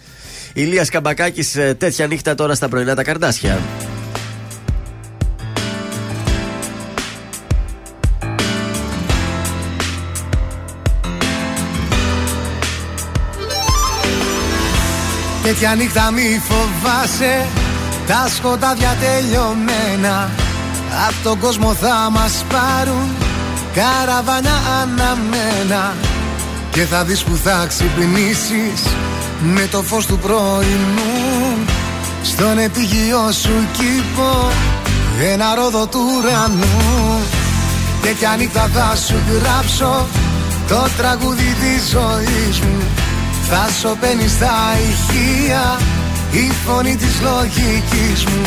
Ηλίας Καμπακάκης, ε, τέτοια νύχτα τώρα στα πρωινά τα καρδάσια. Τέτοια νύχτα μη φοβάσαι Τα σκοτάδια τελειωμένα Απ' τον κόσμο θα μας πάρουν Καραβάνια αναμένα Και θα δεις που θα ξυπνήσεις Με το φως του πρωινού. Στον επίγειο σου κήπο Ένα ρόδο του ουρανού. Τέτοια νύχτα θα σου γράψω Το τραγούδι της ζωής μου. Θα σωπαίνεις στα ηχεία η φωνή της λογικής μου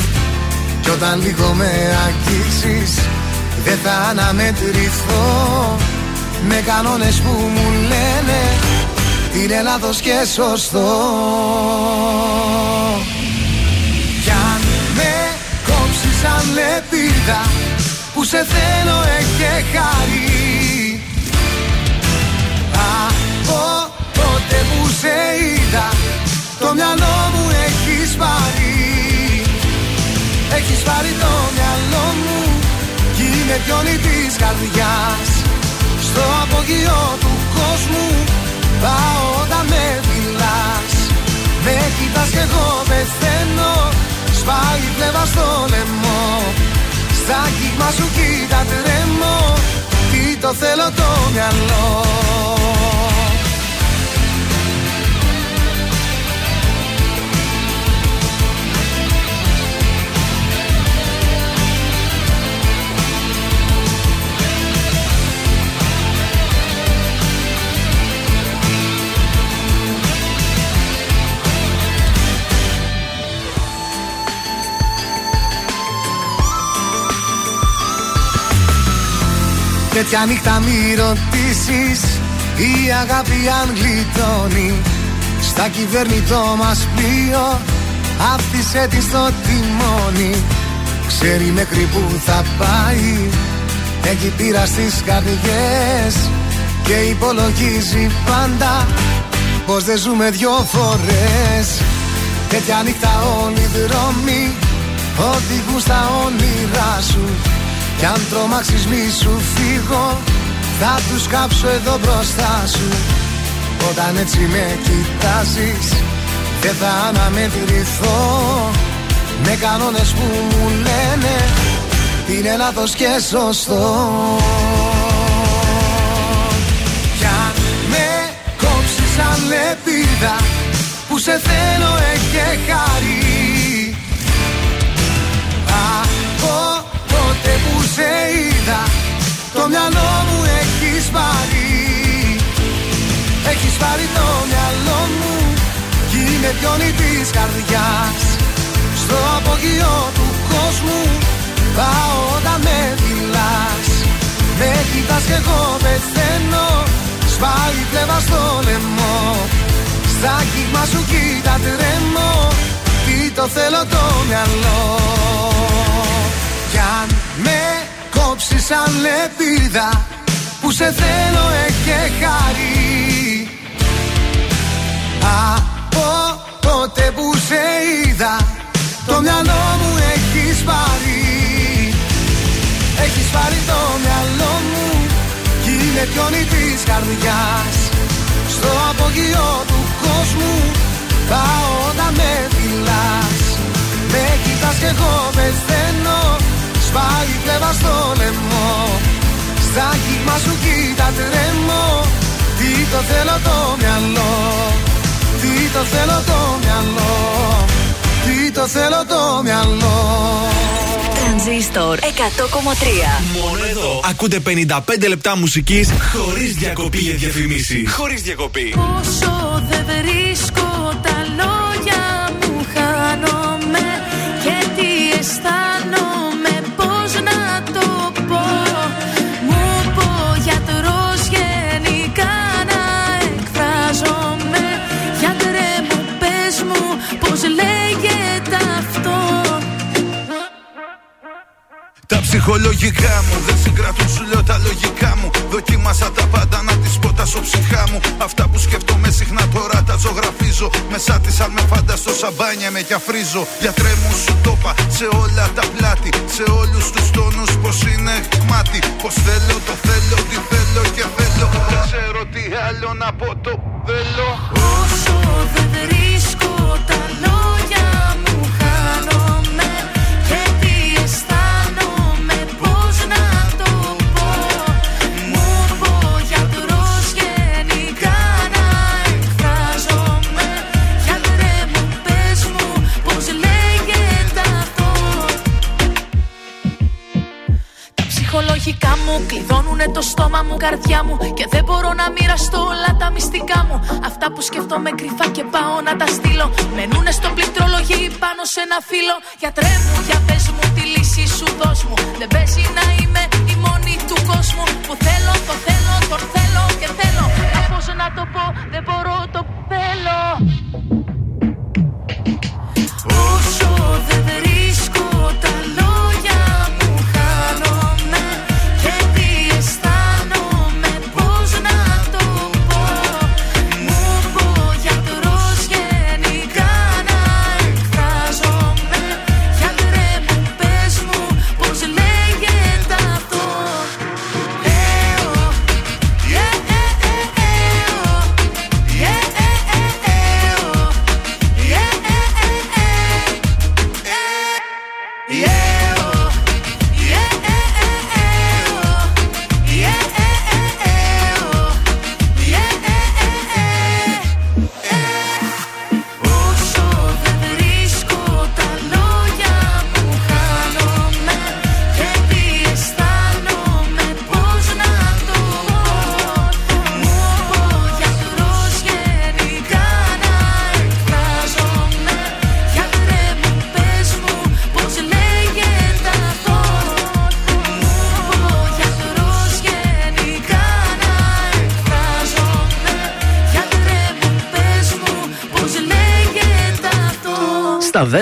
Κι όταν λίγο με αγγίξεις δεν θα αναμετρηθώ. Με κανόνες που μου λένε τι είναι λάθος και σωστό Κι αν με κόψεις σαν λεπίδα που σε θέλω έχει χάρη. Από τότε που σε είδα Το μυαλό μου έχει πάρει Έχεις πάρει το μυαλό μου Κι είναι πιόνι της καρδιάς. Στο απογείο του κόσμου Πάω όταν με μιλάς Με κοιτάς κι εγώ πεθαίνω Σπάει η πλεύα στο λαιμό. Στα κύμα σου κοίτα τρέμω Τι το θέλω το μυαλό Τέτοια νύχτα μη ρωτήσεις. Η αγάπη αν γλιτώνει. Στα κυβερνητό μας πλοίο Άφησε της στο τιμόνι. Ξέρει μέχρι που θα πάει. Έχει πείρα στις καρδιές Και υπολογίζει πάντα Πως δεν ζούμε δυο φορές. Τέτοια νύχτα όλοι οι δρόμοι Οδηγούν στα όνειρά σου κι αν τρομάξεις μη σου φύγω. Θα τους κάψω εδώ μπροστά σου. Όταν έτσι με κοιτάζεις Δεν θα αναμετρηθώ. Με κανόνες που μου λένε Τι είναι λάθος και σωστό. Κι αν με κόψεις σαν λεπίδα Που σε θέλω έχει χάρη σε είδα. Το μυαλό μου έχεις πάρει. Έχεις πάρει το μυαλό μου Κι είναι πιόνι της καρδιάς. Στο απογείο του κόσμου Πάω όταν με μιλάς Με κοιτάς κι εγώ πεθαίνω. Σπάω Στα κύμα σου κοίτα τρέμω. Τι το θέλω το μυαλό Κι αν με κόψεις σαν λεπίδα Που σε θέλω έχει χαρί Από τότε που σε είδα Το μυαλό μου έχεις πάρει. Έχεις πάρει το μυαλό μου Κι είναι πιόνι της καρδιάς. Στο απογειό του κόσμου Πάω όταν με φυλάς. Με κοιτάς κι εγώ πεθαίνω Σπάει πλεύα στο λαιμό. Στα κύμα σου κοίτα τρέμω. Τι το θέλω το μυαλό. Τι το θέλω το μυαλό. Τι το θέλω το μυαλό. Τρανζίστορ 100,3 Μόνο εδώ. Ακούτε 55 λεπτά μουσικής χωρίς διακοπή για διαφημίσεις. Χωρίς διακοπή. Όσο δεν βρίσκω τα λόγια μου χάνομαι. Και τι αισθάνομαι Τα ψυχολογικά μου δεν συγκρατούν σου λέω τα λογικά μου. Δοκίμασα τα πάντα να τις πω τα ψυχά μου. Αυτά που σκέφτομαι συχνά τώρα τα ζωγραφίζω. Μέσα της αν με φανταστώ σαμπάνια με κι αφρίζω Γιατρέ μου σου το είπα σε όλα τα πλάτη Σε όλους τους τόνους πως είναι μάτι Πως θέλω το θέλω τι θέλω και θέλω. Δεν ξέρω τι άλλο να πω το θέλω. Όσο δεν βρίσκω τα λόγια το στόμα μου, καρδιά μου Και δεν μπορώ να μοιραστώ όλα τα μυστικά μου. Αυτά που σκέφτομαι κρυφά και πάω να τα στείλω. Μενούνε στο πληκτρολογή πάνω σε ένα φύλλο. Γιατρέ μου, για πες μου τη λύση σου δώσ' μου. Δεν παίζει να είμαι η μόνη του κόσμου. Που θέλω, το θέλω, τον θέλω και θέλω. Μα πώς να το πω, δεν μπορώ, το θέλω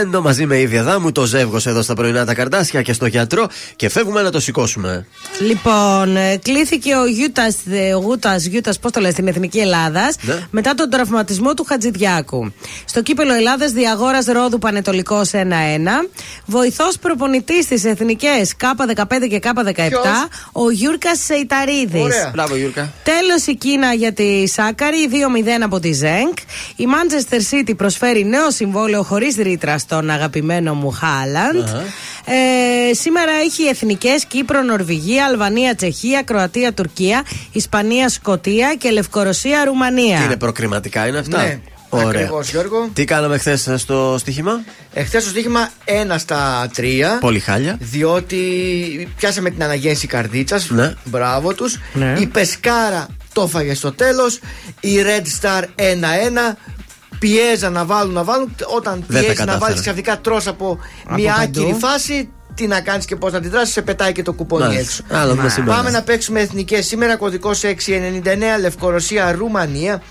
Stavento μαζί με Ήβη Αδάμου, το ζεύγος εδώ στα πρωινά τα καρντάσια και στο γιατρό και φεύγουμε να το σηκώσουμε. Λοιπόν, ε, κλήθηκε ο Γιούτας, ο Γούτας, Γιούτας, πώς το λες, στην Εθνική Ελλάδας, Ναι. μετά τον τραυματισμό του Χατζηδιάκου. Στο κύπελλο Ελλάδας Διαγόρα Ρόδου Πανετολικό 1-1. Βοηθός προπονητής στι Εθνικές K15 και K17, Ποιος; ο Γιούρκας Σεϊταρίδης. Ωραία. Μπράβο, Γιούρκα. Τέλος η Κίνα για τη Σάκκαρη, 2-0 από τη Ζενγκ. Η Manchester City προσφέρει νέο συμβόλαιο χωρίς ρήτρα στον αγαπημένο μου Χάλαντ. Αχα. Ε, σήμερα έχει εθνικές Κύπρο, Νορβηγία, Αλβανία, Τσεχία, Κροατία, Τουρκία, Ισπανία, Σκοτία και Λευκορωσία, Ρουμανία. Τι είναι προκριματικά, είναι αυτά; Ναι, Ωραία. ακριβώς, Γιώργο. Τι κάναμε χθες στο στοίχημα, Εχθές το στοίχημα 1 στα 3. Πολύ χάλια. Διότι πιάσαμε την αναγέννηση καρδίτσας. Ναι. Μπράβο τους. Ναι. Η Πεσκάρα το έφαγε στο τέλος. Η Red Star 1-1. Πιέζαν να βάλουν, να βάλουν. Όταν Δεν τα πιέζεις να βάλεις κατάφεραν. ξαφνικά τρώ από, Από μια παντού. άκυρη φάση. Τι να κάνεις και πώς να αντιδράσεις, σε πετάει και το κουπόνι Μάλιστα. έξω. Άλλο δούμε σήμερα. Πάμε να παίξουμε εθνικές σήμερα. Κωδικός 699 Λευκορωσία, Ρουμανία.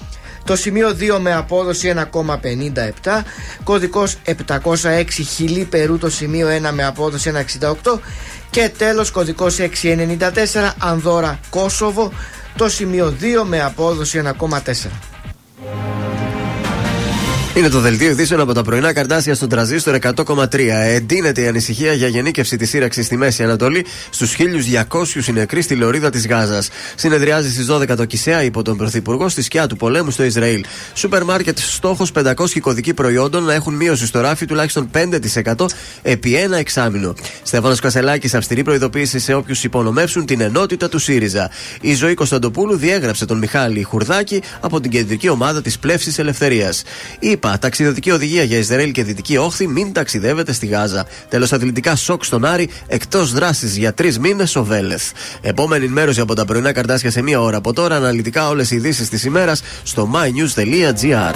Το σημείο 2 με απόδοση 1,57. Κωδικός 706 Χιλή Περού το σημείο 1 με απόδοση 1,68. Και τέλος κωδικός 694 Ανδώρα Κόσοβο το σημείο 2 με απόδοση 1,4. Είναι το δελτίο ειδήσεων από τα πρωινά καρτάσια στον τραζίστορ 100,3. Εντείνεται η ανησυχία για γενίκευση της σύραξης στη Μέση Ανατολή στους 1200 νεκροί στη λωρίδα της Γάζας. Συνεδριάζει στις 12 το Κισέα υπό τον Πρωθυπουργό στη σκιά του πολέμου στο Ισραήλ. Σούπερ μάρκετ στόχος 500 κωδικοί προϊόντων να έχουν μείωση στο ράφι τουλάχιστον 5% επί ένα εξάμεινο. Στέφανος Κασελάκης, αυστηρή προειδοποίηση σε όποιους υπονομεύσουν την ενότητα του ΣΥΡΙΖΑ. Η ζωή Κωνσταντοπούλου διέγραψε τον Μιχάλη Χουρδάκη από την κεντρική ομάδα της Πλεύσης Ελευθερίας. ΗΠΑ, ταξιδιωτική οδηγία για Ισραήλ και Δυτική Όχθη, μην ταξιδεύετε στη Γάζα. Τέλος, αθλητικά σοκ στον Άρη, εκτός δράσης για τρεις μήνες ο Βέλεθ. Επόμενη ενημέρωση από τα πρωινά καρτάσια σε μία ώρα από τώρα, αναλυτικά όλες οι ειδήσεις της ημέρας στο mynews.gr.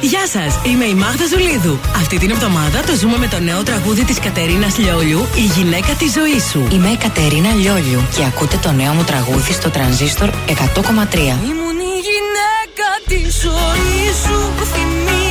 Γεια σας, είμαι η Μάγδα Ζουλίδου. Αυτή την εβδομάδα το ζούμε με το νέο τραγούδι της Κατερίνας Λιόλιου, Η γυναίκα της ζωής σου. Είμαι η Κατερίνα Λιόλιου και ακούτε το νέο μου τραγούδι στο τρανζίστορ 100,3. Ήμουν η γυναίκα τη ζωή σου θυμίσου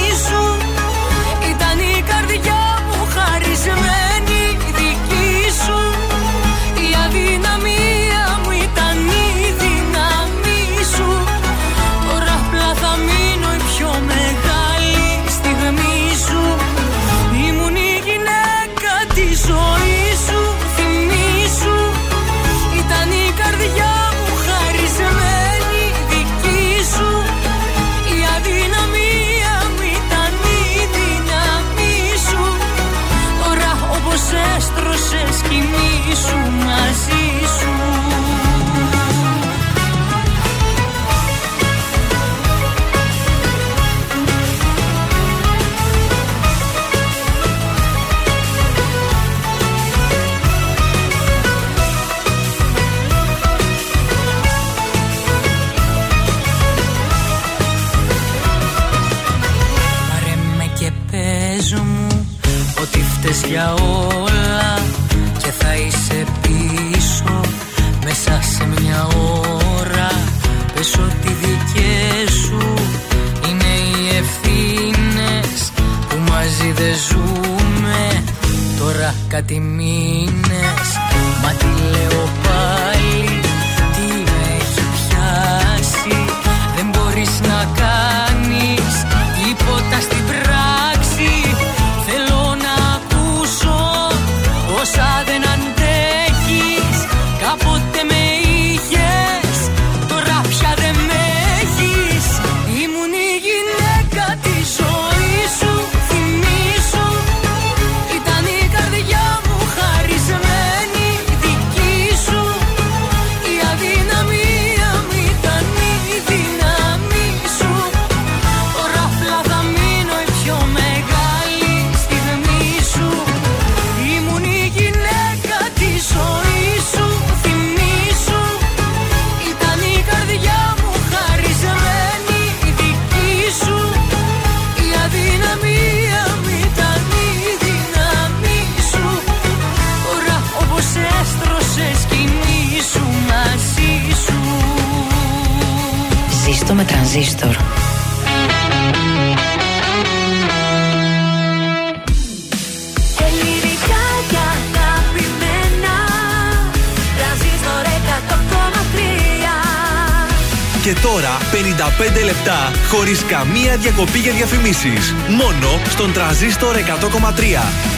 καμία διακοπή για διαφημίσεις. Μόνο στον τραζίστορ 100,3.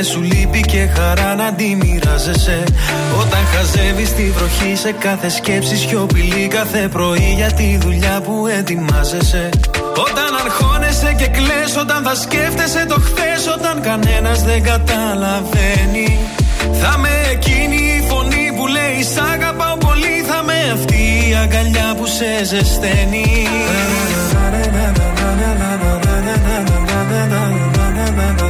Εκεί Κάθε σου λύπη και χαρά να τη μοιράζεσαι Όταν χαζεύεις τη βροχή σε κάθε σκέψη σιωπηλή Κάθε πρωί για τη δουλειά που ετοιμάζεσαι Όταν αρχώνεσαι και κλαις Όταν θα σκέφτεσαι το χθες Όταν κανένας δεν καταλαβαίνει Θα με εκείνη η φωνή που λέει Σ' αγαπάω πολύ Θα με αυτή η αγκαλιά που σε ζεσταίνει Κι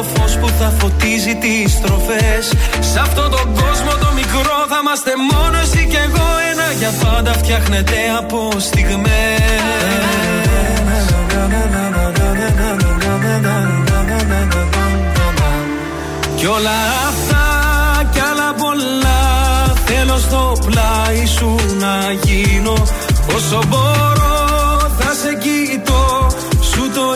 το φως που θα φωτίζει τις στροφές. Σε αυτόν τον κόσμο το μικρό θα είμαστε μόνος εσύ και εγώ. Ένα για πάντα φτιάχνεται από Κι όλα αυτά κι άλλα πολλά Θέλω στο πλάι σου να γίνω Όσο μπορώ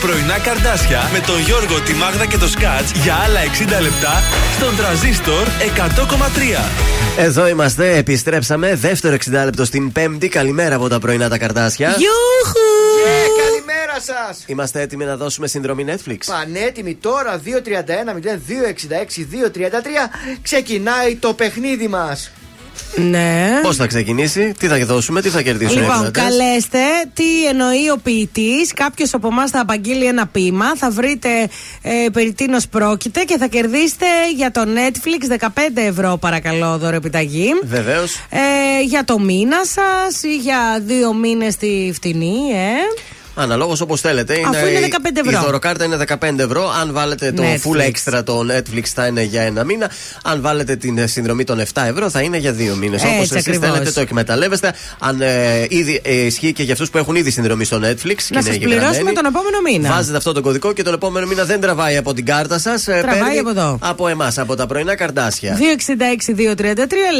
πρωινά καρδάσια με τον Γιώργο, τη Μάγδα και το Σκάτς για άλλα 60 λεπτά στον τραζίστορ 100,3. Εδώ είμαστε, επιστρέψαμε. Δεύτερο 60 λεπτό στην Πέμπτη. Καλημέρα από τα πρωινά τα καρδάσια. Γιούχου! καλημέρα σας! Είμαστε έτοιμοι να δώσουμε συνδρομή Netflix. Πανέτοιμοι τώρα 231 0266 233 ξεκινάει το παιχνίδι μας. Ναι. Πώς θα ξεκινήσει, τι θα δώσουμε, τι θα κερδίσουμε. Λοιπόν, καλέστε τι εννοεί ο ποιητής. Κάποιος από εμάς θα απαγγείλει ένα ποίημα. Θα βρείτε ε, περί τίνος πρόκειται και θα κερδίσετε για το Netflix 15 ευρώ, παρακαλώ, δώρο επιταγή. Βεβαίως. Ε, για το μήνα σας ή για δύο μήνες τη φτηνή, ε. Αναλόγως όπως θέλετε. Αφού είναι 15 ευρώ. Η δωροκάρτα είναι 15 ευρώ. Αν βάλετε το Netflix. full extra το Netflix θα είναι για ένα μήνα. Αν βάλετε την ε, συνδρομή των 7 ευρώ θα είναι για δύο μήνες. Έτσι Όπως εσείς ακριβώς. θέλετε το εκμεταλλεύεστε. Αν ε, ήδη ε, ισχύει και για αυτούς που έχουν ήδη συνδρομή στο Netflix. και Να είναι σας πληρώσουμε εγγεγραμμένοι, τον επόμενο μήνα. Βάζετε αυτό το κωδικό και τον επόμενο μήνα δεν τραβάει από την κάρτα σας. Τραβάει από εδώ. Από εμάς, από τα πρωινά καρτάσια. 266-233,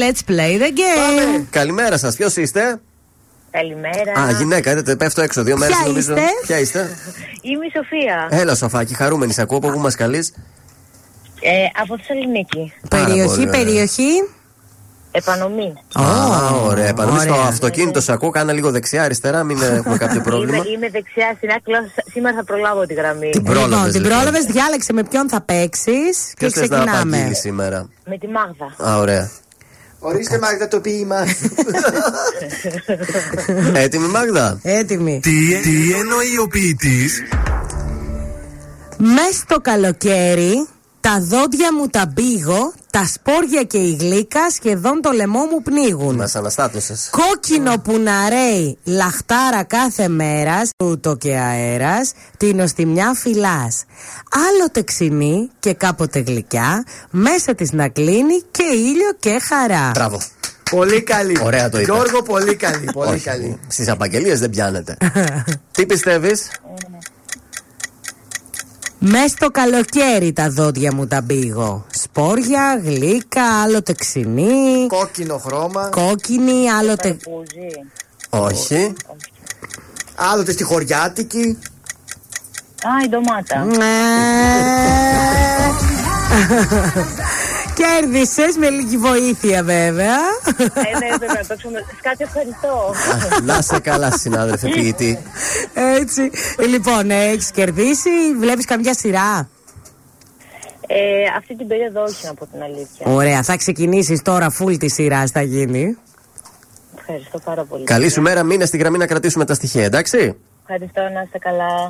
let's play the game. Καλημέρα σας, ποιος είστε; Καλημέρα. Α, γυναίκα, είδατε, πέφτω έξω δύο μέρες Ποια νομίζω. είστε; Ποια είστε; <laughs> Είμαι η Σοφία. Έλα, Σοφάκι, χαρούμενη, σε ακούω από πού μας καλείς; Ε, από Θεσσαλονίκη. Περιοχή, πολύ ωραία. περιοχή. Επανομή. Α, ωραία. Επανομής στο ωραία. αυτοκίνητο σε ακούω, κάνε λίγο δεξιά-αριστερά, μην <laughs> έχουμε κάποιο πρόβλημα. Είμαι, είμαι δεξιά στην άκρη, αλλά σήμερα θα προλάβω τη γραμμή. Την πρόλαβες, Λοιπόν, την λοιπόν. πρόλαβες, διάλεξε με ποιον θα παίξεις και Ποιος θες να ξεκινάμε. απαγγείλει σήμερα; Με τη Μάγδα. Α, ωραία. Ορίστε Μάγδα το ποίημα. <laughs> Έτοιμη Μάγδα; Έτοιμη. Τι, τι εννοεί ο ποιητής; Μες στο καλοκαίρι τα δόντια μου τα μπήγω, τα σπόρια και η γλύκα σχεδόν το λαιμό μου πνίγουν. Μας αναστάτωσε. Κόκκινο που να ρέει λαχτάρα κάθε μέρας, τούτο και αέρας, την στη μια φυλάς. Άλλοτε ξινή και κάποτε γλυκιά, μέσα της να κλείνει και ήλιο και χαρά. Μπράβο. Πολύ καλή. Ωραία το είπες. Γιώργο, πολύ καλή. <laughs> Πολύ καλή. Στις απαγγελίες δεν πιάνετε. <laughs> Τι πιστεύεις; Μες στο καλοκαίρι τα δόντια μου τα μπήγω. Σπόρια, γλύκα, άλλοτε ξινή. Κόκκινο χρώμα. Κόκκινη, άλλοτε. Όχι. Άλλοτε στη χωριάτικη. Α, η ντομάτα. <laughs> <laughs> Κέρδισες με λίγη βοήθεια βέβαια. Ε, ναι, βέβαια, το ξέρω. Σκάτσε, ευχαριστώ. Να σε καλά, συνάδελφε ποιητή. Έτσι. Λοιπόν, έχεις κερδίσει, βλέπεις καμιά σειρά; Ε, αυτή την περίοδο όχι, να πω την αλήθεια. Ωραία, θα ξεκινήσεις τώρα full τη σειρά, θα γίνει. Ευχαριστώ πάρα πολύ. Καλή σου μέρα, μείνε στη γραμμή να κρατήσουμε τα στοιχεία, εντάξει; Ευχαριστώ, να είστε καλά.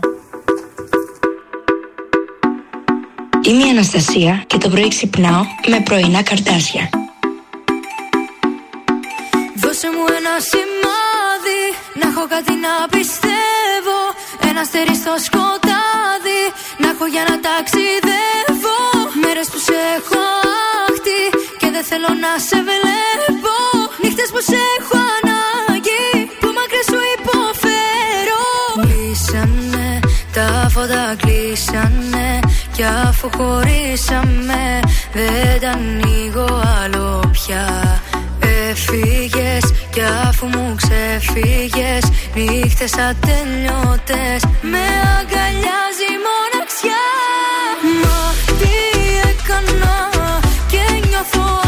Είμαι η Αναστασία και το πρωί ξυπνάω με πρωινά καρτάσια. Δώσε μου ένα σημάδι Να έχω κάτι να πιστεύω. Ένα αστέρι στο σκοτάδι Να έχω για να ταξιδεύω. Μέρες που σε έχω άχτη Και δεν θέλω να σε βλέπω. Νύχτες που σε έχω ανάγκη Που μακριά σου υποφέρω. Κλείσανε τα φώτα κλείσανε Κι αφού χωρίσαμε Δεν τα ανοίγω άλλο πια. Έφυγες κι αφού μου ξεφύγες Νύχτες ατελειώτες Με αγκαλιάζει η μοναξιά. Μα τι έκανα και νιώθω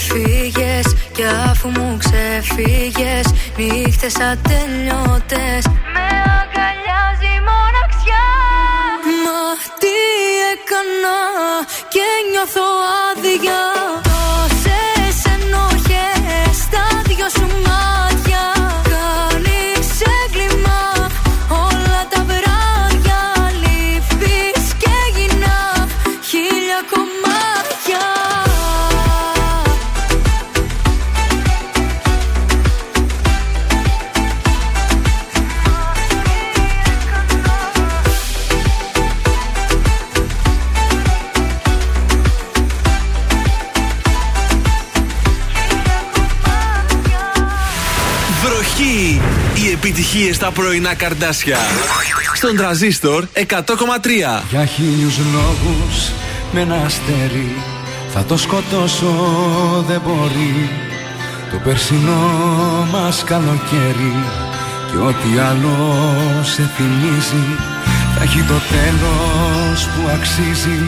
Έφυγες κι αφού μου ξεφύγες Νύχτες ατελειώτες. Με αγκαλιάζει η μοναξιά. Μα τι έκανα και νιώθω άδεια επιτυχίες στα πρωινά καρδάσια. Στον τραζίστορ 100,3. Για χίλιους λόγους με ένα αστέρι Θα το σκοτώσω δεν μπορεί Το περσινό μας καλοκαίρι Και ό,τι άλλο σε θυμίζει Θα έχει το τέλος που αξίζει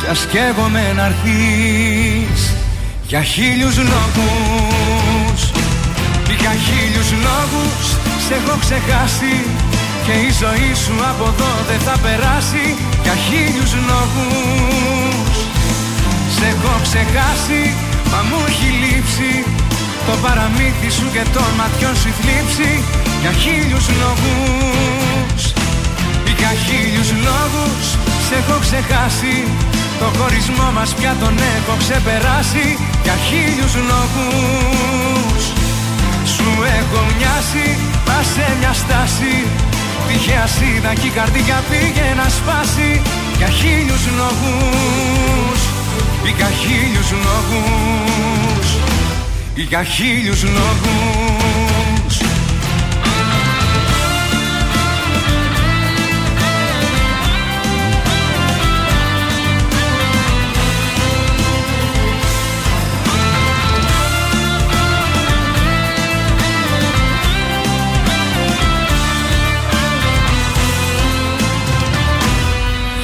Κι ας καίγομαι να έρθεις Για χίλιους λόγους για χίλιους λόγους σε έχω ξεχάσει. Και η ζωή σου από εδώ δεν θα περάσει για χίλιους λόγους. Σε έχω ξεχάσει, μα μου έχει λείψει. Το παραμύθι σου και των ματιών σου η θλίψη Για χίλιους λόγους. Για χίλιους λόγους σε έχω ξεχάσει. Το χωρισμό μας πια τον έχω ξεπεράσει Για χίλιους λόγους Σου έχω μοιάσει, μα σε μια στάση. Τυχαία σίδα και η καρδιά πήγε να σπάσει. Για χίλιους λόγους Για χίλιους λόγους Για χίλιους λόγους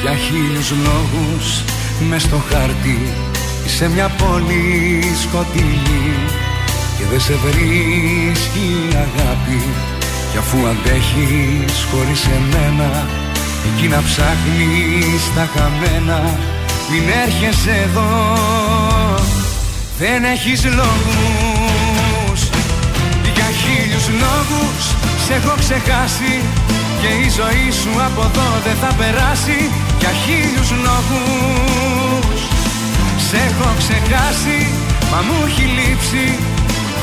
Για χίλιους λόγους μες στο χάρτη σε μια πόλη σκοτεινή. Και δεν σε βρίσκει η αγάπη κι αφού αντέχεις χωρίς εμένα εκεί να ψάχνεις τα χαμένα. Μην έρχεσαι εδώ δεν έχεις λόγους. Για χίλιους λόγους σε έχω ξεχάσει και η ζωή σου από εδώ δεν θα περάσει για χίλιους λόγους. Σε έχω ξεχάσει μα μου έχει λείψει.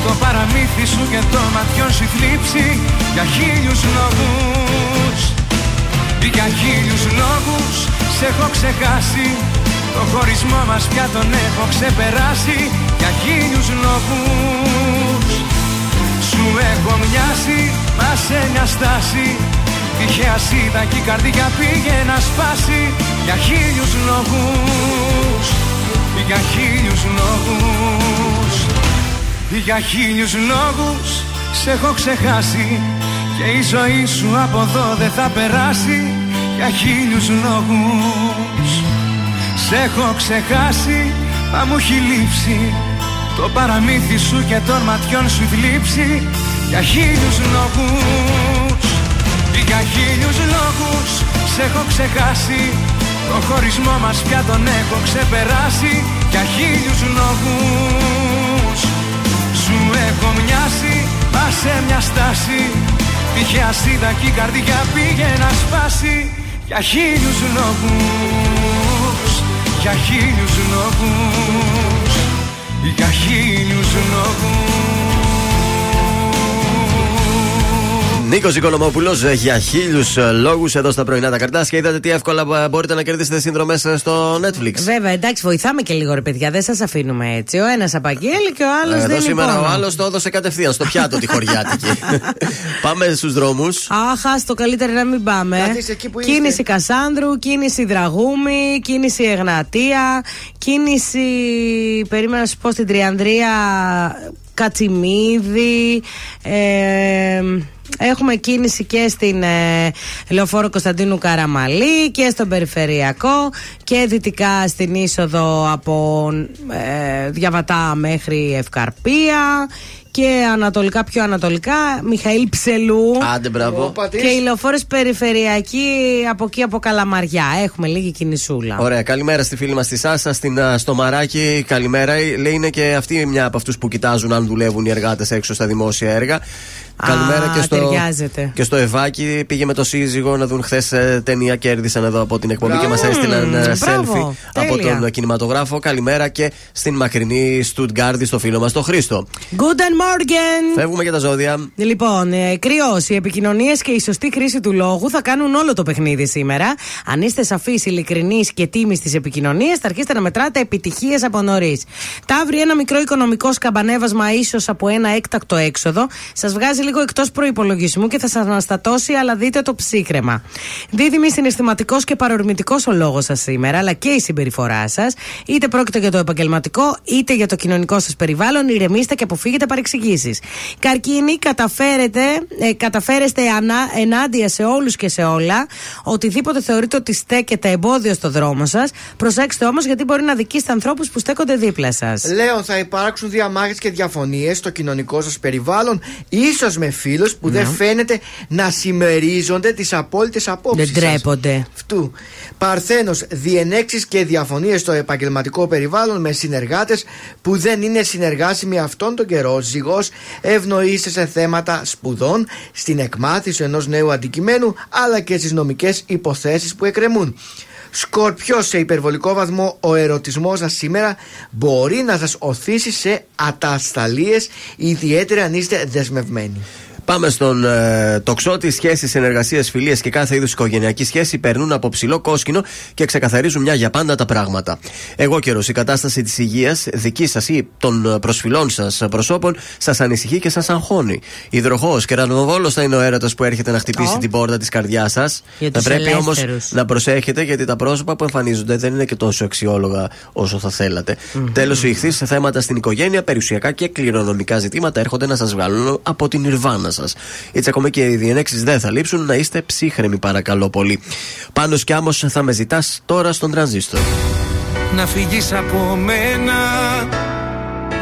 Το παραμύθι σου και το ματιό σου η θλίψη Για χίλιους λόγους. Για χίλιους λόγους σε έχω ξεχάσει. Το χωρισμό μας πια τον έχω ξεπεράσει Για χίλιους λόγους. Σου έχω μοιάσει μα σε μια στάση Τυχαία σίδα και η καρδιά πήγε να σπάσει Για χίλιους λόγους. Για χίλιους λόγους. Για χίλιους λόγους Σε έχω ξεχάσει Και η ζωή σου από εδώ δεν θα περάσει. Για χίλιους λόγους Σε έχω ξεχάσει. Μα μου έχει λείψει Το παραμύθι σου και των ματιών σου η θλίψη Για χίλιους λόγους για χίλιους λόγους σε έχω ξεχάσει. Το χωρισμό μας πια τον έχω ξεπεράσει. Για χίλιους λόγους Σου έχω μοιάσει. Μα σε μια στάση. Τυχαία σίδα και η καρδιά πήγε να σπάσει. Για χίλιους λόγους Για χίλιους λόγους Για χίλιους λόγους Νίκος Οικονομόπουλος για χίλιους λόγους εδώ στα πρωινά τα καρτάσια. Είδατε τι εύκολα μπορείτε να κερδίσετε συνδρομέ στο Netflix. Βέβαια, εντάξει, βοηθάμε και λίγο ρε παιδιά, δεν σας αφήνουμε έτσι. Ο ένας απαγγέλει και ο άλλος δεν είναι. Σήμερα ο άλλος το έδωσε κατευθείαν στο πιάτο τη χωριάτικη. <laughs> πάμε στους δρόμους. Αχ, το καλύτερο να μην πάμε. Κίνηση Κασάνδρου, κίνηση Δραγούμη, κίνηση Εγνατία, κίνηση. Περίμενα να σου πω στην Τριανδρία Κατσιμίδη. Ε, Έχουμε κίνηση και στην ε, Λεωφόρο Κωνσταντίνου Καραμαλή και στον Περιφερειακό και δυτικά στην είσοδο από ε, Διαβατά μέχρι Ευκαρπία και ανατολικά, πιο ανατολικά, Μιχαήλ Ψελού. Άντε, μπράβο. Και οι λεωφόρες περιφερειακοί από εκεί από Καλαμαριά. Έχουμε λίγη κινησούλα. Ωραία. Καλημέρα στη φίλη μας τη Σάσα, στην, στο Μαράκι. Καλημέρα. Λέει είναι και αυτή μια από αυτούς που κοιτάζουν αν δουλεύουν οι εργάτες έξω στα δημόσια έργα. Καλημέρα και, στο, και στο Ευάκι. Πήγε με το σύζυγο να δουν χθες ε, ταινία. Κέρδισαν εδώ από την εκπομπή και μας έστειλαν ε, selfie από τον κινηματογράφο. Καλημέρα και στην μακρινή Στουτγκάρδη στο φίλο μας τον Χρήστο. Guten Morgen! Φεύγουμε για τα ζώδια. Λοιπόν, ε, κρυό, οι επικοινωνίες και η σωστή χρήση του λόγου θα κάνουν όλο το παιχνίδι σήμερα. Αν είστε σαφείς, ειλικρινείς και τίμοι στις επικοινωνίες, θα αρχίσετε να μετράτε επιτυχίες από νωρίς. Ταύρι, ένα μικρό οικονομικό σκαμπανέβασμα ίσως από ένα έκτακτο έξοδο σας βγάζει λίγο εκτός προπολογισμού και θα σας αναστατώσει, αλλά δείτε το ψύχρεμα. Δίδυμη συναισθηματικός και παρορμητικός ο λόγος σας σήμερα, αλλά και η συμπεριφορά σας. Είτε πρόκειται για το επαγγελματικό, είτε για το κοινωνικό σας περιβάλλον, ηρεμήστε και αποφύγετε παρεξηγήσεις. εξηγήσει. Καρκίνη, καταφέρετε, ε, καταφέρεστε ανά, ενάντια σε όλους και σε όλα. Οτιδήποτε θεωρείτε ότι στέκεται εμπόδιο στο δρόμο σας. Προσέξτε όμως γιατί μπορεί να δικήσετε ανθρώπους που στέκονται δίπλα σας. Λέω θα υπάρξουν διαμάχες και διαφωνίες στο κοινωνικό σας περιβάλλον, ίσως με φίλους που δεν Ναι. φαίνεται να συμμερίζονται τις απόλυτες απόψεις. Δεν τρέπονται. Αυτού. Παρθένος, διενέξεις και διαφωνίες στο επαγγελματικό περιβάλλον με συνεργάτες που δεν είναι συνεργάσιμοι αυτόν τον καιρό. Ζυγός, ευνοείστε σε θέματα σπουδών, στην εκμάθηση ενός νέου αντικειμένου, αλλά και στις νομικές υποθέσεις που εκκρεμούν. Σκορπιό σε υπερβολικό βαθμό ο ερωτισμός σας σήμερα μπορεί να σας οθήσει σε ατασταλίες ιδιαίτερα αν είστε δεσμευμένοι. Πάμε στον ε, τοξότη. Σχέσει, συνεργασίε, φιλίε και κάθε είδους οικογενειακή σχέση περνούν από ψηλό κόσκινο και ξεκαθαρίζουν μια για πάντα τα πράγματα. Εγώ καιρό, η κατάσταση της υγείας δική σας ή των προσφυλών σας προσώπων σας ανησυχεί και σας αγχώνει. Υδροχός, κεραυνοβόλος θα είναι ο έρωτας που έρχεται να χτυπήσει Ω. την πόρτα της καρδιάς σας. Για Θα τους πρέπει όμως ελεύθερους. να προσέχετε γιατί τα πρόσωπα που εμφανίζονται δεν είναι και τόσο αξιόλογα όσο θα θέλατε. Τέλος, οι ηχθεί σε θέματα στην οικογένεια, περιουσιακά και κληρονομικά ζητήματα έρχονται να σας βγάλουν από την νιρβάνα σας. Έτσι, ακόμα και οι διενέξεις δεν θα λείψουν. Να είστε ψύχρεμοι, παρακαλώ πολύ. Πάνω κι άμμος θα με ζητάς τώρα στον τρανζίστορ. Να φύγεις από μένα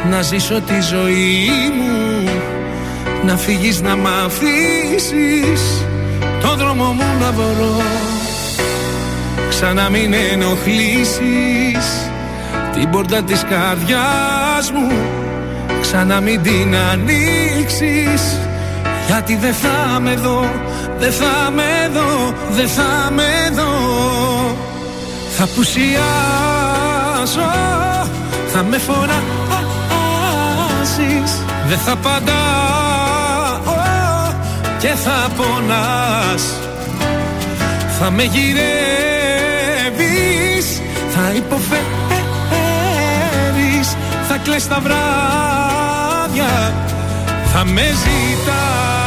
Να ζήσω τη ζωή μου Να φύγεις να μ' αφήσεις Το δρόμο μου να βρω Ξανά μην ενοχλήσεις Την πόρτα της καρδιάς μου Ξανά μην την ανοίξεις Γιατί δεν θα με δω Δεν θα με δω Δεν θα με δω. Θα πουσιάζω Θα με φοράσεις Δεν θα απαντάω Και θα πονάς. Θα με γυρεύεις Θα υποφέρεις. Θα κλαις τα βράδια Θα με ζητάς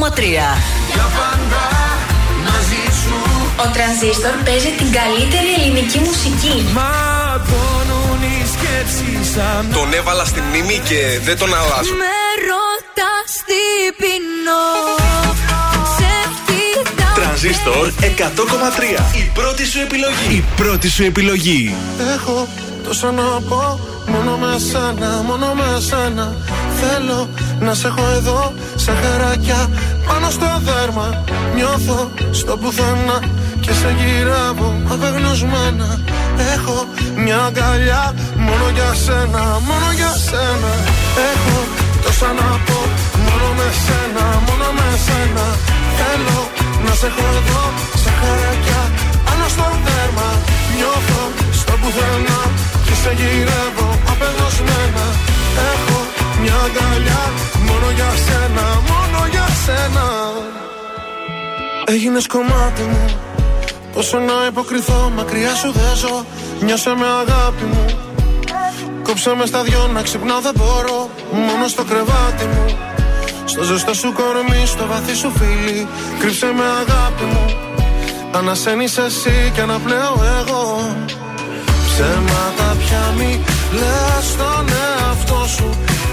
Για πάντα μαζί σου Ο Τρανζίστορ παίζει την καλύτερη ελληνική μουσική. Ματώνουν οι σκέψεις σαν Τον έβαλα στη μνήμη και δεν τον αλλάζω. Με ρωτάς τι πεινώ Σε κοιτάω Τρανζίστορ 100,3. Η πρώτη σου επιλογή. Η πρώτη σου επιλογή. Έχω τόσα να πω Μόνο με σένα, μόνο με σένα Θέλω να σε έχω εδώ Σε χαράκια πάνω στο δέρμα Νιώθω στο πουθενά Και σε γυρεύω απεγνωσμένα. Έχω μια αγκαλιά Μόνο για σένα, μόνο για σένα. Έχω τόσα να πω Μόνο με σένα, μόνο με σένα. Θέλω να σε έχω εδώ Σε χαράκια πάνω στο δέρμα Νιώθω στο πουθενά σε γυρεύω απεγνωσμένα. Έχω μια αγκαλιά μόνο για σένα, μόνο για σένα. Έγινες κομμάτι μου Πόσο να υποκριθώ, μακριά σου δεν ζω Νιώσε με αγάπη μου. Κόψε με στα δυο να ξυπνάω δεν μπορώ Μόνο στο κρεβάτι μου. Στο ζεστό σου κορμί, στο βαθύ σου φίλι Κρύψε με αγάπη μου. Ανασένεις εσύ και αναπνέω εγώ. Ψέματα πια μη λες στον εαυτό σου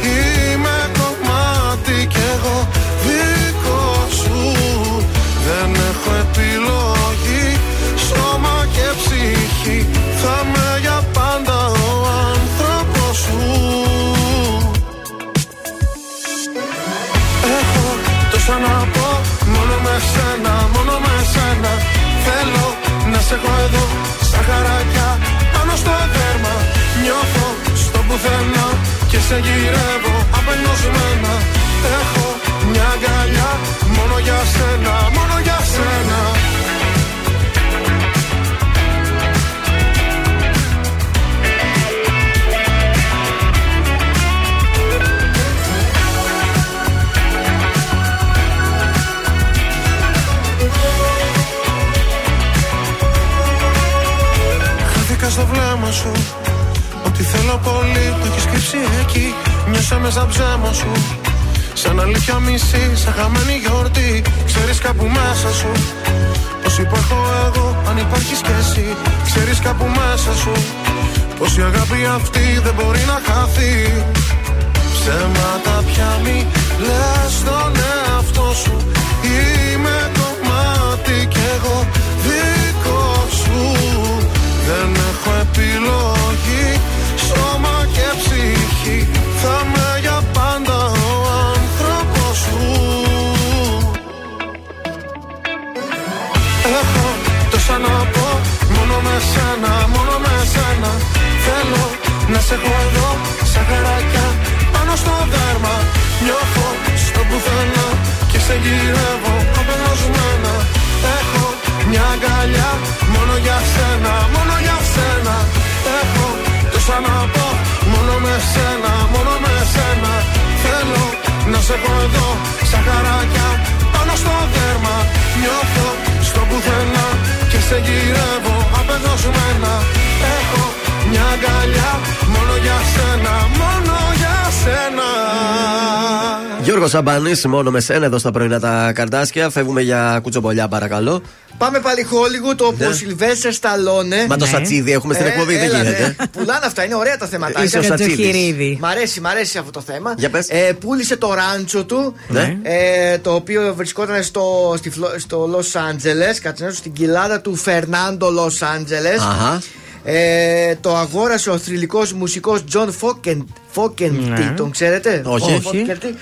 Είμαι κομμάτι κι εγώ δικό σου. Δεν έχω επιλογή Σώμα και ψυχή. Θα με για πάντα ο άνθρωπος σου. Έχω τόσα να πω Μόνο με σένα, μόνο με σένα. Θέλω να σε έχω εδώ Σαν χαράκια πάνω στο δέρμα. Νιώθω στο πουθενά Και σε γυρεύω. Απελπισμένα Έχω Νιώσα με σαν ψέμα σου. Σαν αλήθεια μισή, σαν χαμένη γιορτή. Ξέρεις κάπου μέσα σου Πως υπάρχω εγώ, αν υπάρχεις κι εσύ Ξέρεις κάπου μέσα σου Πως η αγάπη αυτή δεν μπορεί να χαθεί. Ψέματα πια μη λες στον εαυτό σου. Είμαι κομμάτι κι εγώ δικό σου. Δεν έχω επιλογή. Σώμα και ψυχή Θα με για πάντα ο άνθρωπος σου Έχω τόσα να πω Μόνο με σένα, μόνο με σένα. Θέλω να σε έχω εδώ Σαν χαράκια πάνω στο δέρμα. Νιώθω στο πουθενά Και σε γυρεύω απελπισμένα Έχω μια αγκαλιά Μόνο για σένα, μόνο για σένα. Έχω τόσα να πω Μόνο με σένα, μόνο με σένα Θέλω να σε έχω εδώ. Σαν χαράκια πάνω στο δέρμα Νιώθω στο πουθενά Και σε γυρεύω απεγνωσμένα. Έχω μια αγκαλιά Μόνο για σένα, μόνο για σένα Γιώργος Σαμπάνη, μόνο με σένα εδώ στα πρωινά τα καρτάσια. Φεύγουμε για κουτσομπολιά, παρακαλώ. Πάμε πάλι Hollywood όπου Ναι. ο Σιλβέστερ Σταλόνε. Μα το σατσίδι έχουμε στην Ε, εκπομπή, δεν έλα, γίνεται. ναι. Πουλάνε αυτά, είναι ωραία τα θέματα. Είσαι ο Σατσίδης. Μ' αρέσει, μ' αρέσει αυτό το θέμα. Για πες. Ε, πούλησε το ράντσο του, Ναι. ε, το οποίο βρισκόταν στο, στη, Φλο- στο Λος Άντζελες, κατσινέσου στην κοιλάδα του Φερνάντο Λος Άντζελες. Αχα. Ε, το αγόρασε ο θρηλυκός μουσικός Τζον Φόκεν, Φόκεντι, Ναι. τον ξέρετε; Όχι. Ο Όχι. Φόκεντι.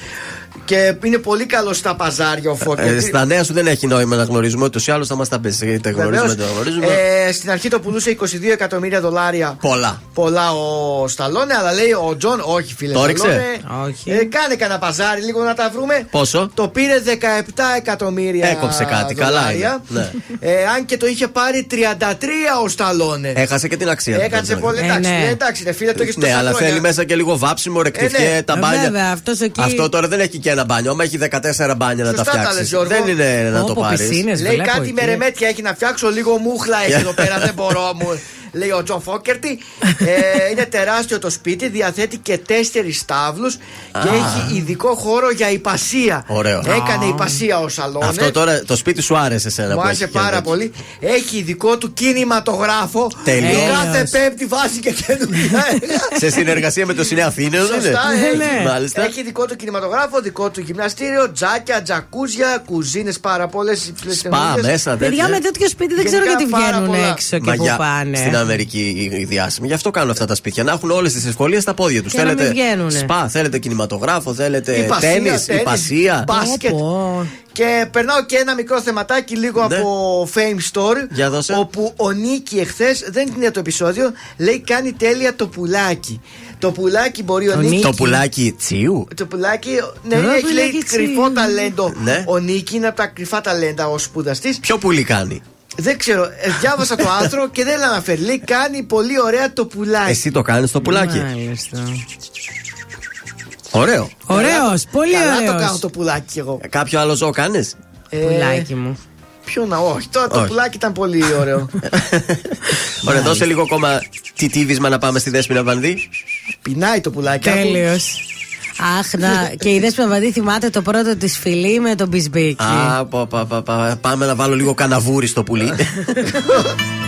Και είναι πολύ καλό στα παζάρια ο Ε, Φόκεντι. στα νέα σου δεν έχει νόημα να γνωρίζουμε. Ούτως ή άλλως θα μας τα πεις. Είτε γνωρίζουμε, Βεβαίως. είτε δεν γνωρίζουμε. Ε, στην αρχή το πουλούσε 22 εκατομμύρια δολάρια. Πολλά. Πολλά ο Σταλόνε, αλλά λέει ο Τζον, όχι φίλε. Το 'ριξε; Σταλόνε, Όχι. Ε, κάνε κανένα παζάρι λίγο να τα βρούμε. Πόσο; Το πήρε 17 εκατομμύρια. Έκοψε κάτι, καλά δολάρια. είναι. Ναι. Ε, αν και το είχε πάρει 33 ο Σταλόνε. Έχασε και την αξία. του, Έκατσε δεν πολύ. είναι. Εντάξει, ναι. ε, εντάξει, ρε φίλε, το έχεις Ναι, αλλά θέλει μέσα και λίγο βάψιμο, ρεκτιφιέ, Ε, ναι. τα Ε, μπάνια. βέβαια, αυτός εκεί- Αυτό τώρα δεν έχει και ένα μπάνιο. Άμα έχει 14 μπάνια να τα Σωστά τα λες, φτιάξει. Γιώργο. Δεν είναι να το Όπο, πάρεις. πισίνες. Λέει βλέπω κάτι εκεί. με μερεμέτια έχει να φτιάξω λίγο μούχλα <laughs> έχει εδώ πέρα. δεν μπορώ μου. Λέει ο Τζον Φόκερτη. ε, είναι τεράστιο το σπίτι, διαθέτει και τέσσερις στάβλους και Α. έχει ειδικό χώρο για ιππασία. Ωραίο. Έκανε ιππασία ο Σταλόνε. Αυτό τώρα το σπίτι σου άρεσε εσένα Μου που άρεσε έχει και πάρα τέτοιο. πολύ. Έχει ειδικό του κινηματογράφο. Τέλειος. Και κάθε Τέλειος. πέμπτη βάζει και καινούργια. <laughs> Σε συνεργασία με το Σινέ Αθήνεων, δεν Σωστά, είναι. έχει. ναι. Μάλιστα. Έχει δικό του κινηματογράφο, δικό του γυμναστήριο, τζάκια, τζακούζια, κουζίνες πάρα πολλές. Σπα μέσα, Παιδιά τέτοια. με τέτοιο σπίτι δεν ξέρω Γενικά γιατί πάρα βγαίνουν πολλά. έξω και Μα που για- πάνε. Στην Αμερική οι, οι διάσημοι. Γι' αυτό κάνουν αυτά τα σπίτια. Να έχουν όλες τις ευκολίες στα πόδια τους. Και να μην Θέλετε βγαίνουνε. σπα, θέλετε κινηματογράφο, θέλετε Υπασία, τέννη, τέννις, υπασία. μπάσκετ. Πω, Και περνάω και ένα μικρό θεματάκι λίγο Ναι. από Fame Story. Για δώσε. Όπου ο Νίκη εχθές, δεν είναι το επεισόδιο, λέει κάνει τέλεια το πουλάκι. Το πουλάκι μπορεί ο, Ο Νίκη. Νίκη. Το πουλάκι τσίου. Το πουλάκι, ναι, Το έχει λέει πουλάκι κρυφό τσι. ταλέντο. Ναι. Ο Νίκη είναι από τα κρυφά ταλέντα ο σπουδαστής. Ποιο πουλί κάνει; Δεν ξέρω, ε, διάβασα το άρθρο και δεν αναφέρει. Λέει κάνει πολύ ωραία το πουλάκι. Εσύ το κάνεις το πουλάκι. Μάλιστα. Ωραίο. Ωραίος, πολύ ωραίο. Καλά το κάνω το πουλάκι εγώ. Ε, κάποιο άλλο ζώο κάνεις; Ε, πουλάκι μου. Ποιο να, όχι. Τώρα το πουλάκι ήταν πολύ ωραίο. <laughs> Ωραία, δώσε λίγο ακόμα τιτίβισμα να πάμε στη Δέσποινα Βανδύ. Πεινάει το πουλάκι. Τέλειος άχνα και η Δέσπινα Βαντή θυμάται το πρώτο της φιλί με τον Μπισμπίκη. Α, πα, πα, πα, πάμε να βάλω λίγο καναβούρι στο πουλί. <laughs>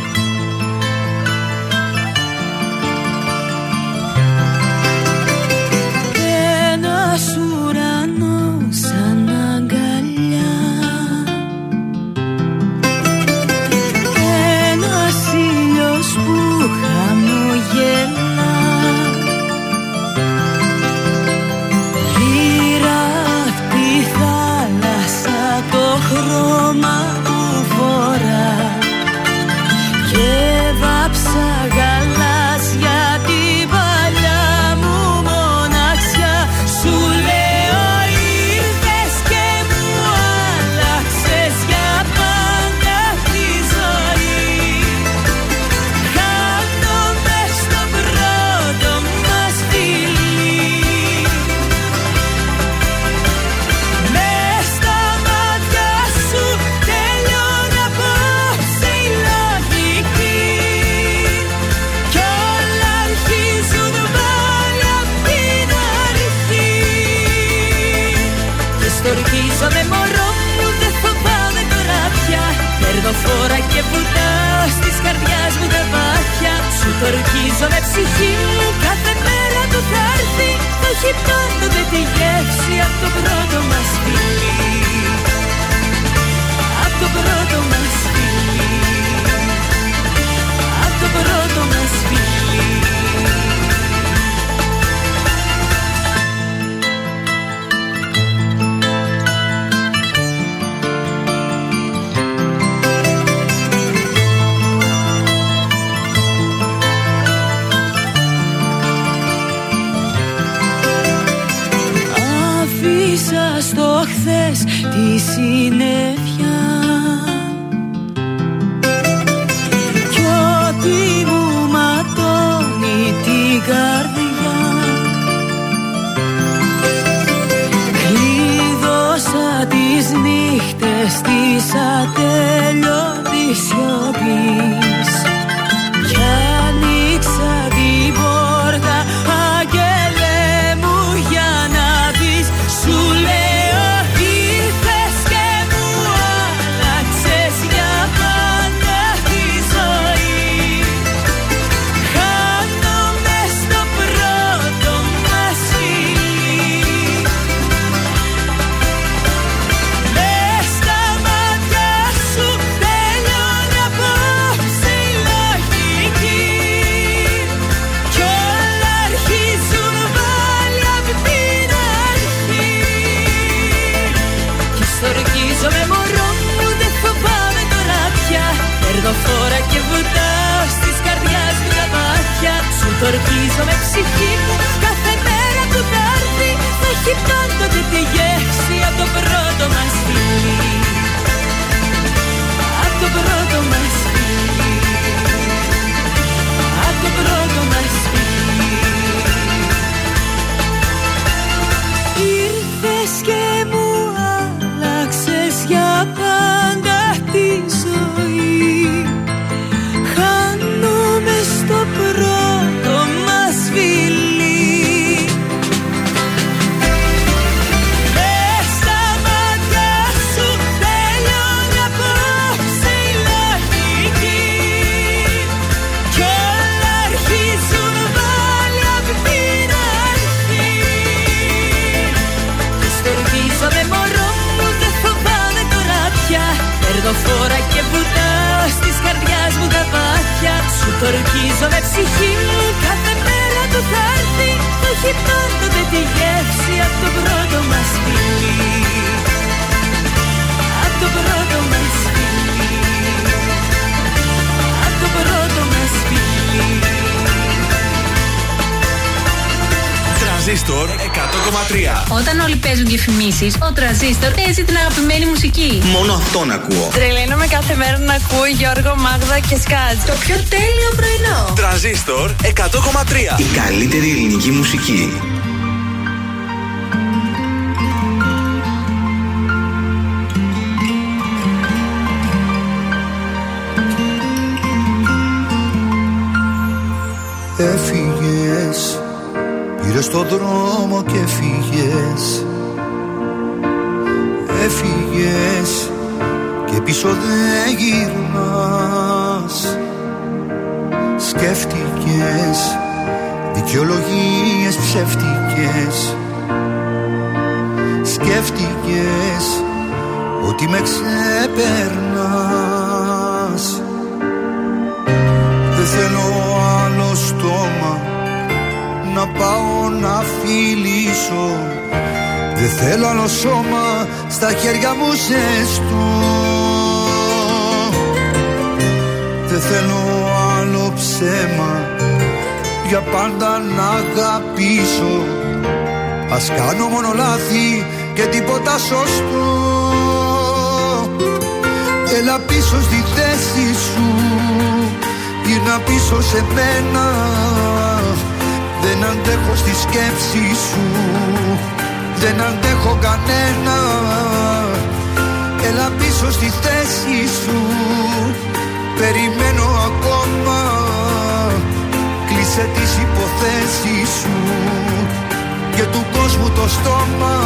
Transistor παίζει ε, την αγαπημένη μουσική. Μόνο αυτόν ακούω. Τρελαίνομαι κάθε μέρα να ακούω Γιώργο, Μάγδα και Σκάτζ. Το πιο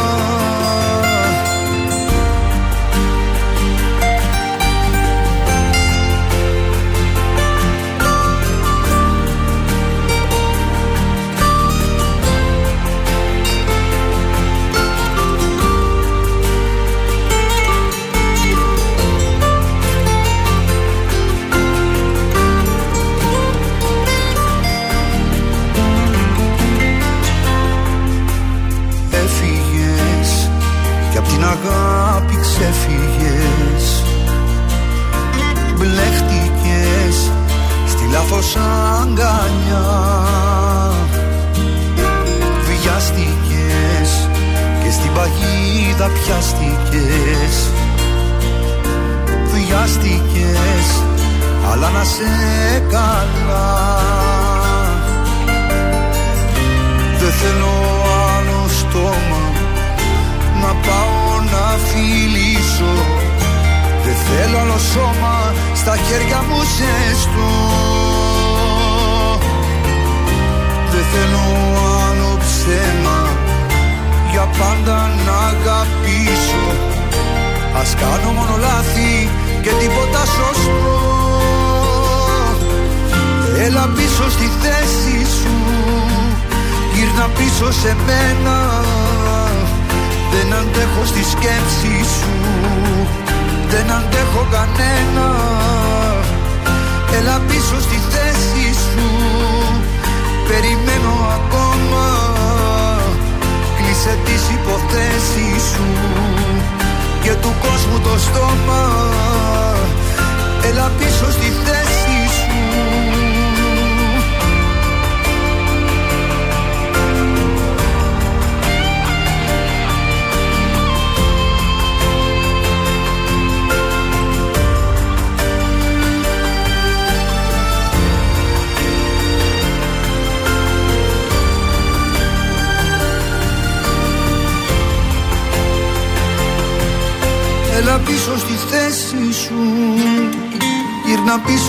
Oh.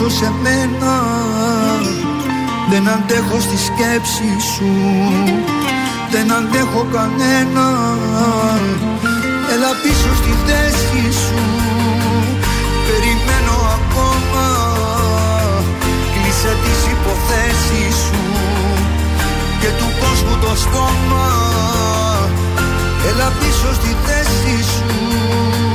σε μένα Δεν αντέχω στη σκέψη σου. Δεν αντέχω κανένα. Έλα πίσω στη θέση σου. Περιμένω ακόμα. Κλείσε τις υποθέσεις σου. Και του κόσμου το στόμα. Έλα πίσω στη θέση σου.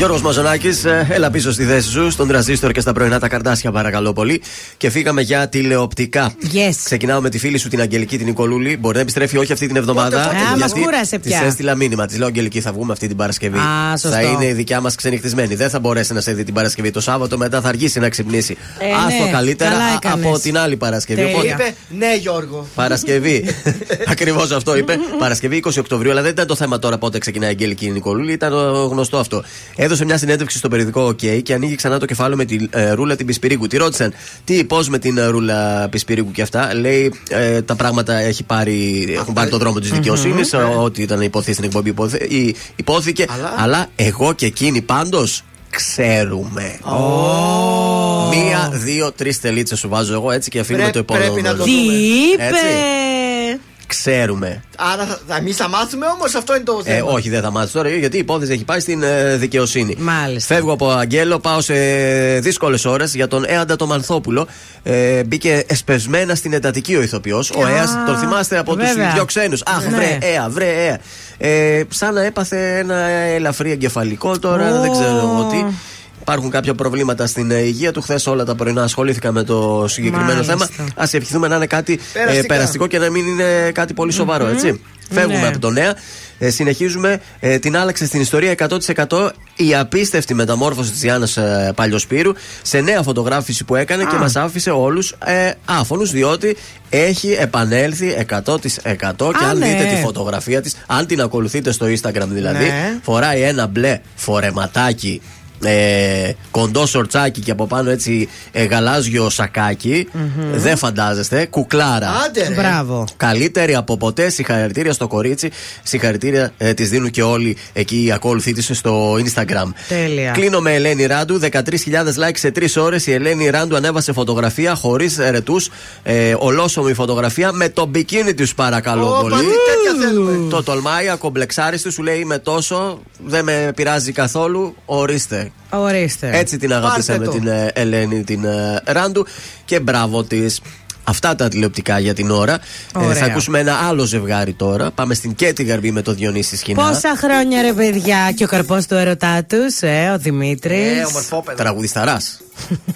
Γιώργος Μαζονάκης, έλα πίσω στη θέση σου, στον τραζίστορ και στα πρωινά τα καρτάσια, παρακαλώ πολύ. Και φύγαμε για τηλεοπτικά. Yes. Ξεκινάω με τη φίλη σου την Αγγελική την Νικολούλη. Μπορεί να επιστρέφει όχι αυτή την εβδομάδα. πότε, πότε. Α, μας κούρασε Της πια. έστειλα μήνυμα. Της λέω Αγγελική, θα βγούμε αυτή την Παρασκευή. Α, σωστό. θα είναι η δικιά μας ξενυχτισμένη. Δεν θα μπορέσει να σε δει την Παρασκευή το Σάββατο, μετά θα αργήσει να ξυπνήσει. Ε, Άστο ναι, καλύτερα καλά α- έκανες. από την άλλη Παρασκευή. Τέλεια. Οπότε, Είπε ναι, Γιώργο. Παρασκευή. <laughs> Ακριβώς αυτό είπε. Παρασκευή 20 Οκτωβρίου, αλλά δεν ήταν το θέμα τώρα πότε ξεκινάει η Αγγελική Νικολούλη, ήταν το γνωστό αυτό. Έδωσε μια συνέντευξη στο περιοδικό OK και ανοίγει ξανά το κεφάλαιο με τη ε, ρούλα την Πισπυρίγκου. Τη ρώτησαν τι, πώς με την ε, ρούλα Πισπυρίγκου και αυτά. Λέει ε, τα πράγματα έχει πάρει, έχουν πάρει το δρόμο της δικαιοσύνης. Ό,τι ήταν υποθεί στην εκπομπή υποθέ- ή- υπόθηκε. Αλλά, εγώ και εκείνη πάντως ξέρουμε. Μία, δύο, τρεις τελίτσες σου βάζω εγώ έτσι και αφήνουμε Πρέ- το επόμενο. πρέπει να το Τι δούμε. είπε! Έτσι. Ξέρουμε. Άρα θα, θα, εμείς θα μάθουμε όμως αυτό είναι το Ε, θέμα. όχι, δεν θα μάθει τώρα γιατί η υπόθεση έχει πάει στην ε, δικαιοσύνη. Μάλιστα. Φεύγω από Αγγέλο, πάω σε δύσκολες ώρες για τον Έαντα τον Μανθόπουλο. Ε, μπήκε εσπεσμένα στην εντατική ο ηθοποιός. Ο Α, Έας, τον θυμάστε από τους βέβαια. δύο ξένους. Αχ, Ναι. βρε, Έα, βρε, Έα. Ε, σαν να έπαθε ένα ελαφρύ εγκεφαλικό τώρα, Ω. δεν ξέρω εγώ τι. Υπάρχουν κάποια προβλήματα στην ε, υγεία του. Χθες όλα τα πρωινά ασχολήθηκα με το συγκεκριμένο Μάλιστα. θέμα. Α ευχηθούμε να είναι κάτι ε, Περαστικά. περαστικό και να μην είναι κάτι πολύ σοβαρό, έτσι. Φεύγουμε Ναι. από το νέα. Ε, συνεχίζουμε. Ε, την άλλαξε στην ιστορία 100% η απίστευτη μεταμόρφωση της Γιάννας ε, Παλιοσπύρου σε νέα φωτογράφηση που έκανε και μας άφησε όλους ε, άφωνους διότι έχει επανέλθει 100% και Α, αν ναι. δείτε τη φωτογραφία της, αν την ακολουθείτε στο Instagram δηλαδή, Ναι. φοράει ένα μπλε φορεματάκι. Ε, κοντό σορτσάκι και από πάνω έτσι ε, γαλάζιο σακάκι. Δεν φαντάζεστε. Κουκλάρα. Άντε ρε. Μπράβο. Καλύτερη από ποτέ. Συγχαρητήρια στο κορίτσι. Συγχαρητήρια ε, τη δίνουν και όλοι εκεί οι ακόλουθοί της στο Instagram. Τέλεια. Κλείνω με Ελένη Ράντου. 13.000 like σε 3 ώρες. Η Ελένη Ράντου ανέβασε φωτογραφία χωρίς ερετούς. Ε, ολόσωμη φωτογραφία με το μπικίνι της, παρακαλώ Ω, πολύ. πάλι τέτοια θέλουμε. Το τολμάει, ακομπλεξάριστη, σου λέει είμαι τόσο, δεν με πειράζει καθόλου, ορίστε. Ορίστε. Έτσι την αγαπήσαμε Πάρτε το. την ε, Ελένη την ε, Ράντου και μπράβο της. Αυτά τα τηλεοπτικά για την ώρα. Ε, Ωραία. θα ακούσουμε ένα άλλο ζευγάρι τώρα. Πάμε στην Κέτη Γαρμπή με το Διονύση Σκηνά. Πόσα χρόνια ρε παιδιά και ο καρπός του ερωτά τους, ε, ο Δημήτρης; Ε, ομορφόπεδο. Τραγουδισταράς.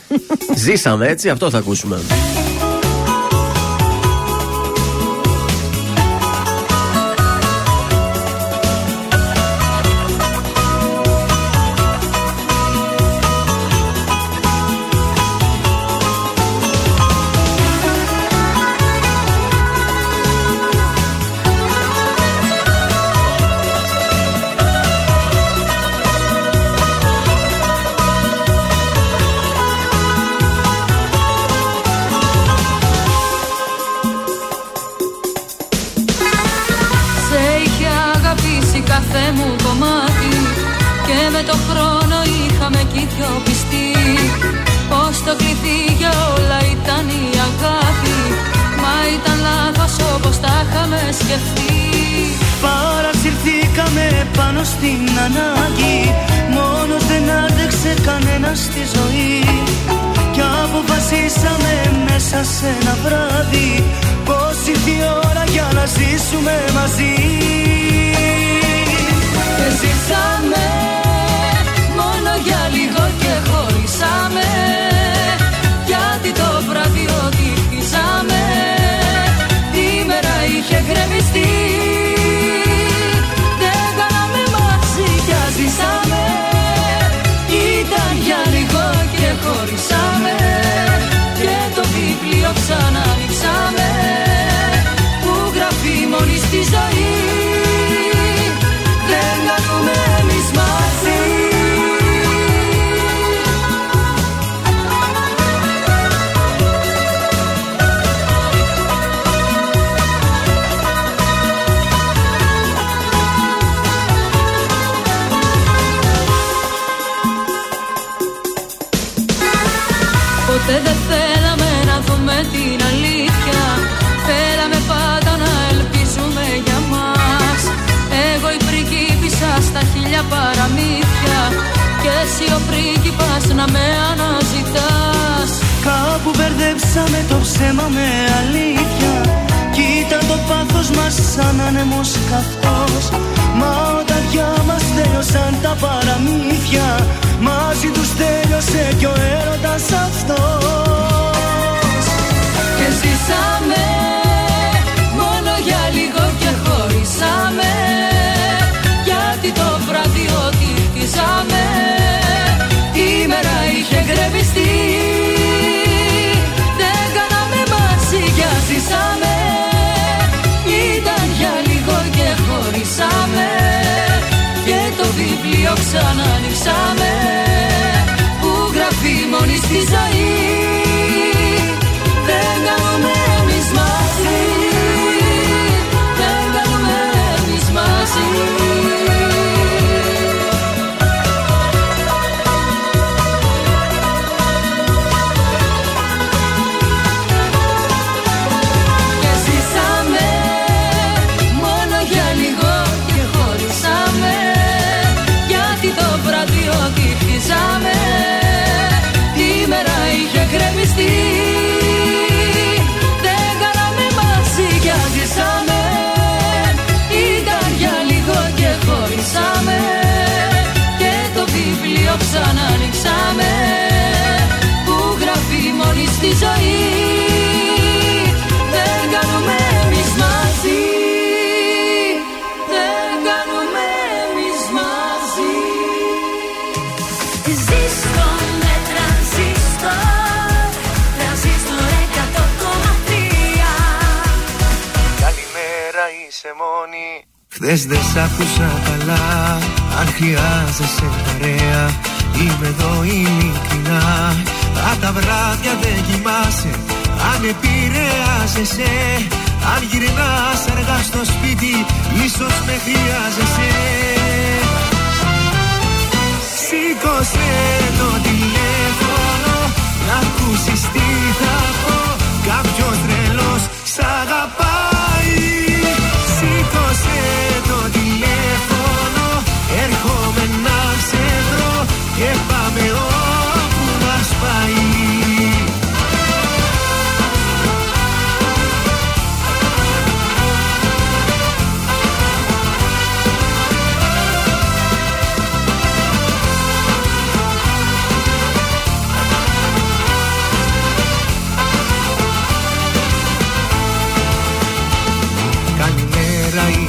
<laughs> Ζήσαμε έτσι, αυτό θα ακούσουμε.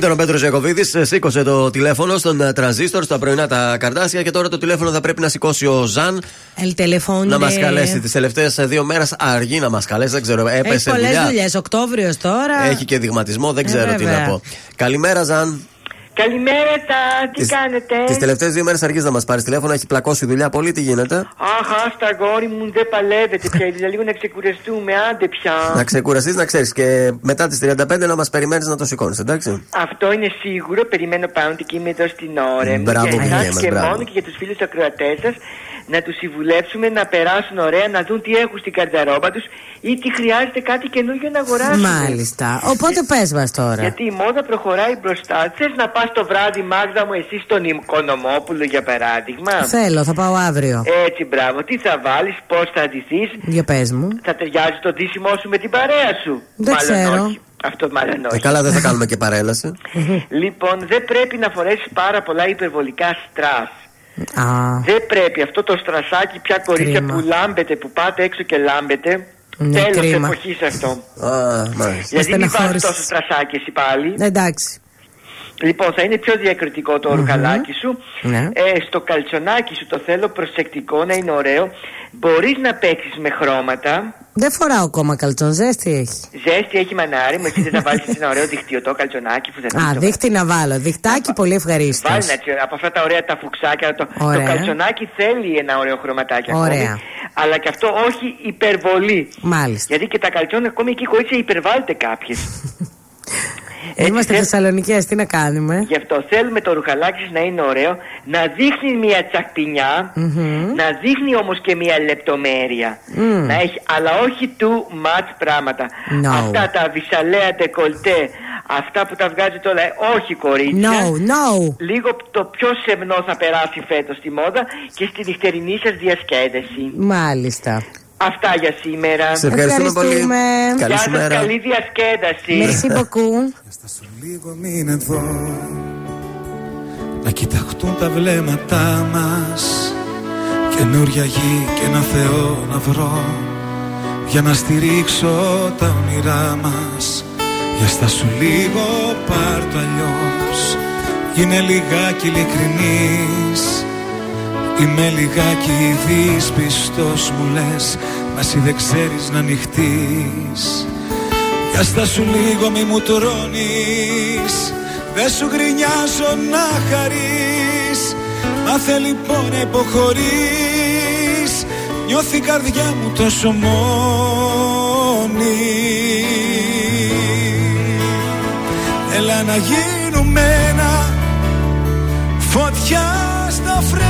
Ήταν ο Πέτρος Ιακοβίδη, σήκωσε το τηλέφωνο στον ε, τρανζίστορ στα πρωινά τα καρτάσια και τώρα το τηλέφωνο θα πρέπει να σηκώσει ο Ζαν El teléfono. να μας καλέσει. Τις τελευταίες δύο μέρες αργεί να μας καλέσει, δεν ξέρω, Έχει έπεσε πολλές δουλειά. δουλειές. Οκτώβριος τώρα. Έχει και δειγματισμό, δεν Ε, ξέρω τι βέβαια. να πω. Καλημέρα, Ζαν. Καλημέρα σα, τι Τις- κάνετε; Τις τελευταίες δύο μέρες αρχίζεις να μας πάρεις τηλέφωνο, έχει πλακώσει δουλειά πολύ, τι γίνεται; Αχ, άστα αγόρι μου, δεν παλεύετε πια. Ήθελα λίγο να ξεκουραστούμε, άντε πια. Να ξεκουραστείς, να ξέρεις και μετά τις 35 να μας περιμένεις να το σηκώνεις, εντάξει. Αυτό είναι σίγουρο. Περιμένω πάνω και είμαι εδώ στην ώρα μου. Μπράβο, για εσάς Μιχαήλ μας, και μπράβο. μόνο και για τους φίλους ακροατές σας να τους συμβουλεύσουμε να περάσουν ωραία, να δουν τι έχουν στην καρδαρόμπα τους ή τι χρειάζεται κάτι καινούργιο να αγοράσουν. Μάλιστα. Οπότε πες μας τώρα. Γιατί η μόδα προχωράει μπροστά. Θες να πας το βράδυ, Μάγδα μου, εσύ στον Οικονομόπουλο για παράδειγμα; Θέλω, θα πάω αύριο. Έτσι, μπράβο. Τι θα βάλεις, πώς θα ντυθείς; Για πες μου. Θα ταιριάζει το ντύσιμό σου με την παρέα σου; Δεν μάλλον ξέρω. όχι. Αυτό μάλλον Ε, όχι. καλά, δεν θα <laughs> κάνουμε και παρέλαση. Λοιπόν, δεν πρέπει να φορέσεις πάρα πολλά υπερβολικά στρας. Α, Δεν πρέπει αυτό το στρασάκι πια κορίτσια Κρίμα. που λάμπετε, που πάτε έξω και λάμπετε. Ναι, Τέλος κρίμα. εποχής αυτό. Α, μάλιστα. Γιατί μην βάζεις στεναχώρησες. τόσο στρασάκι εσύ πάλι. εντάξει. Λοιπόν, θα είναι πιο διακριτικό το ρουχαλάκι σου. Ναι. Ε, στο καλτσονάκι σου το θέλω προσεκτικό, να είναι ωραίο. Μπορείς να παίξεις με χρώματα. Δεν φοράω ακόμα καλτσόν, ζέστη έχει. Ζέστη έχει μανάρι, μου εσύ δεν θα βάλεις ένα ωραίο δικτυωτό καλτσονάκι που δεν Α, δείχτη να βάλω. Διχτάκι πολύ ευχαρίστως. Βάλει ένα έτσι, από αυτά τα ωραία τα φουξάκια. Το, το Ωραία. καλτσονάκι θέλει ένα ωραίο χρωματάκι ακόμη. Ωραία. Αλλά και αυτό όχι υπερβολή. Μάλιστα. Γιατί και τα καλτσόνια ακόμη εκεί κορίτσια υπερβάλλεται κάποιες. <laughs> Είμαστε θέλ- Θεσσαλονικέ, τι να κάνουμε; Γι' αυτό θέλουμε το ρουχαλάκι σας να είναι ωραίο, να δείχνει μια τσακπινιά, Μμμ. να δείχνει όμως και μια λεπτομέρεια. Μμ. Να έχει, αλλά όχι too much πράγματα. No. Αυτά τα βυσαλέα ντεκολτέ, αυτά που τα βγάζετε όλα, ε, όχι κορίτσια. No, no. Λίγο το πιο σεμνό θα περάσει φέτος στη μόδα και στη νυχτερινή σας διασκέδαση. Μάλιστα. Αυτά για σήμερα. Σε ευχαριστούμε πολύ. Ευχαριστούμε. Καλή Γεια σου σας, μέρα. καλή διασκέδαση. Merci beaucoup. Λίγο μην εδώ Να κοιταχτούν τα βλέμματά μας Καινούρια γη και ένα Θεό να βρω Για να στηρίξω τα όνειρά μας Για στάσου λίγο πάρ' το αλλιώς Είναι λιγάκι ειλικρινής Είμαι λιγάκι δυσπιστός μου λες Μα εσύ δεν ξέρεις να ανοιχτείς για στάσου λίγο μη μου τρώνεις Δεν σου γκρινιάζω να χαρείς. Μάθε λοιπόν να υποχωρείς Νιώθει η καρδιά μου τόσο μόνη. Έλα να γίνουμε ένα Φωτιά στα φρένα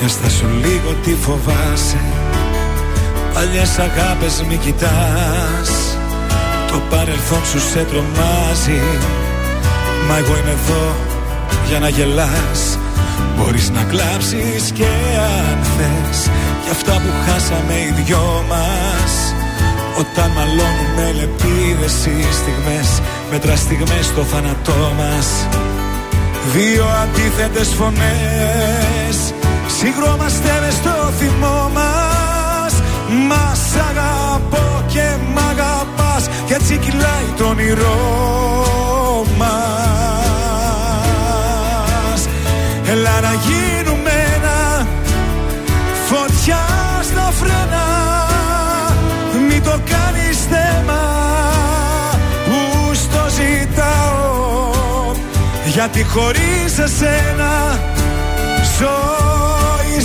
Για στάσου λίγο τι φοβάσαι. Παλιές αγάπες μη κοιτάς. Το παρελθόν σου σε τρομάζει. Μα εγώ είμαι εδώ για να γελάς. Μπορείς να κλάψεις και αν θες. Για αυτά που χάσαμε οι δυο μας. Όταν μαλώνουμε λεπίδες οι στιγμές Μέτρα στιγμές στο θάνατό μας. Δύο αντίθετες φωνές Συγκρόμαστε μες στο θυμό μας. Μας αγαπώ και μ' αγαπάς. Κι έτσι κυλάει το όνειρό μας. Έλα να γίνουμε ένα Φωτιά στα φρένα. Μη το κάνεις θέμα Που στο ζητάω. Γιατί χωρίς εσένα ζωή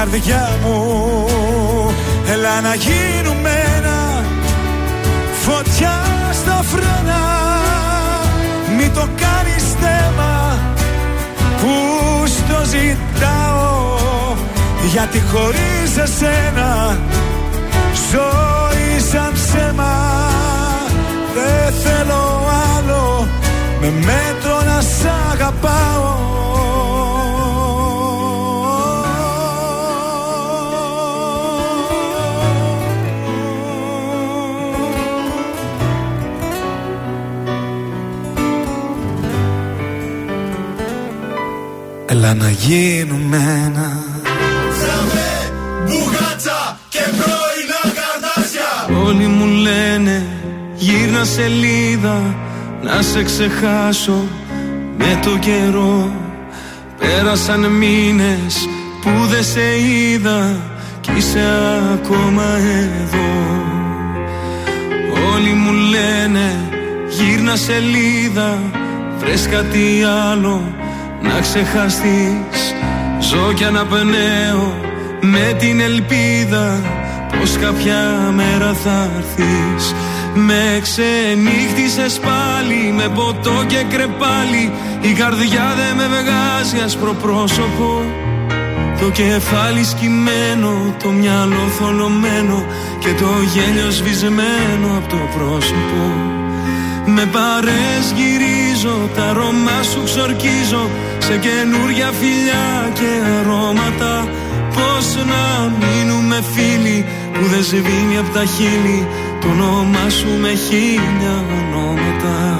καρδιά μου. Έλα να γίνουμε ένα φωτιά στα φρένα. Μη το κάνεις θέμα που στο ζητάω. Γιατί χωρίς εσένα ζωή σαν ψέμα. Δεν θέλω άλλο με μέτρο να σ' αγαπάω Έλα να γίνουμε ένα. Μπουγάτσα και πρώινα καρτάσια Όλοι μου λένε γύρνα σελίδα να σε ξεχάσω με το καιρό. Πέρασαν μήνες που δεν σε είδα κι είσαι ακόμα εδώ. Όλοι μου λένε γύρνα σελίδα Βρες κάτι άλλο να ξεχαστείς Ζω κι αναπνέω με την ελπίδα Πως κάποια μέρα θα έρθεις. Με ξενύχτησες πάλι με ποτό και κρεπάλι. Η καρδιά δεν με βγάζει άσπρο πρόσωπο. Το κεφάλι σκυμμένο, το μυαλό θολωμένο και το γέλιο σβησμένο από το πρόσωπο. Με παρές γυρίζω, τα αρώμα σου ξορκίζω σε καινούρια φιλιά και αρώματα. Πώς να μείνουμε φίλοι που δεν σβήνει από τα χείλη το όνομά σου με χίλια ονόματα.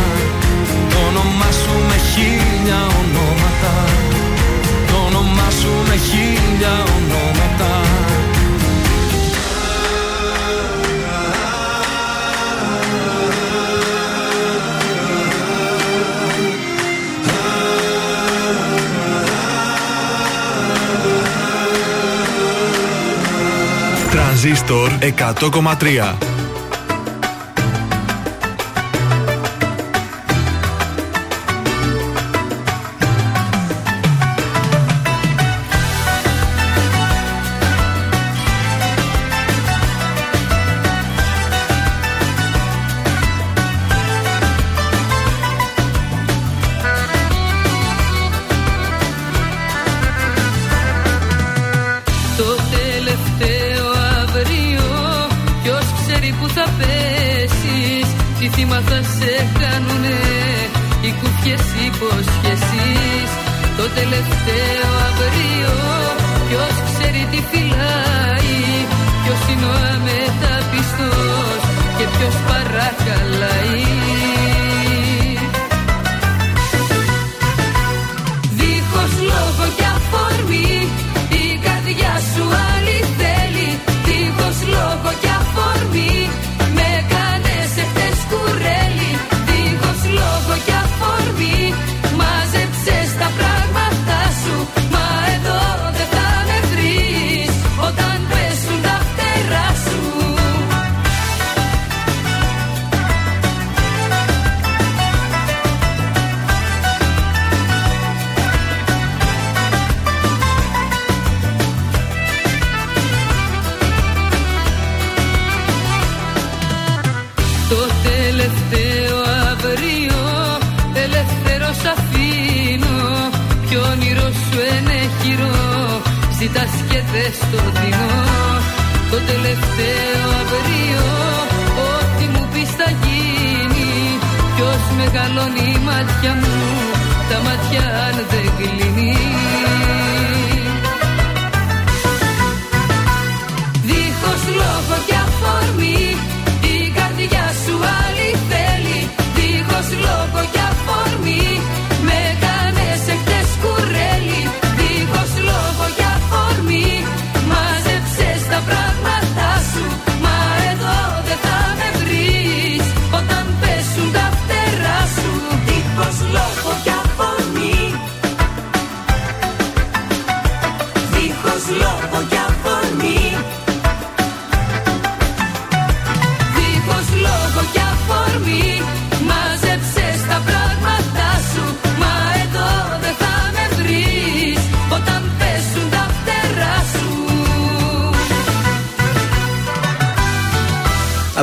όνομά σου με χίλια ονόματα. Το όνομά σου με χίλια ονόματα. Τρανζίστορ 100,3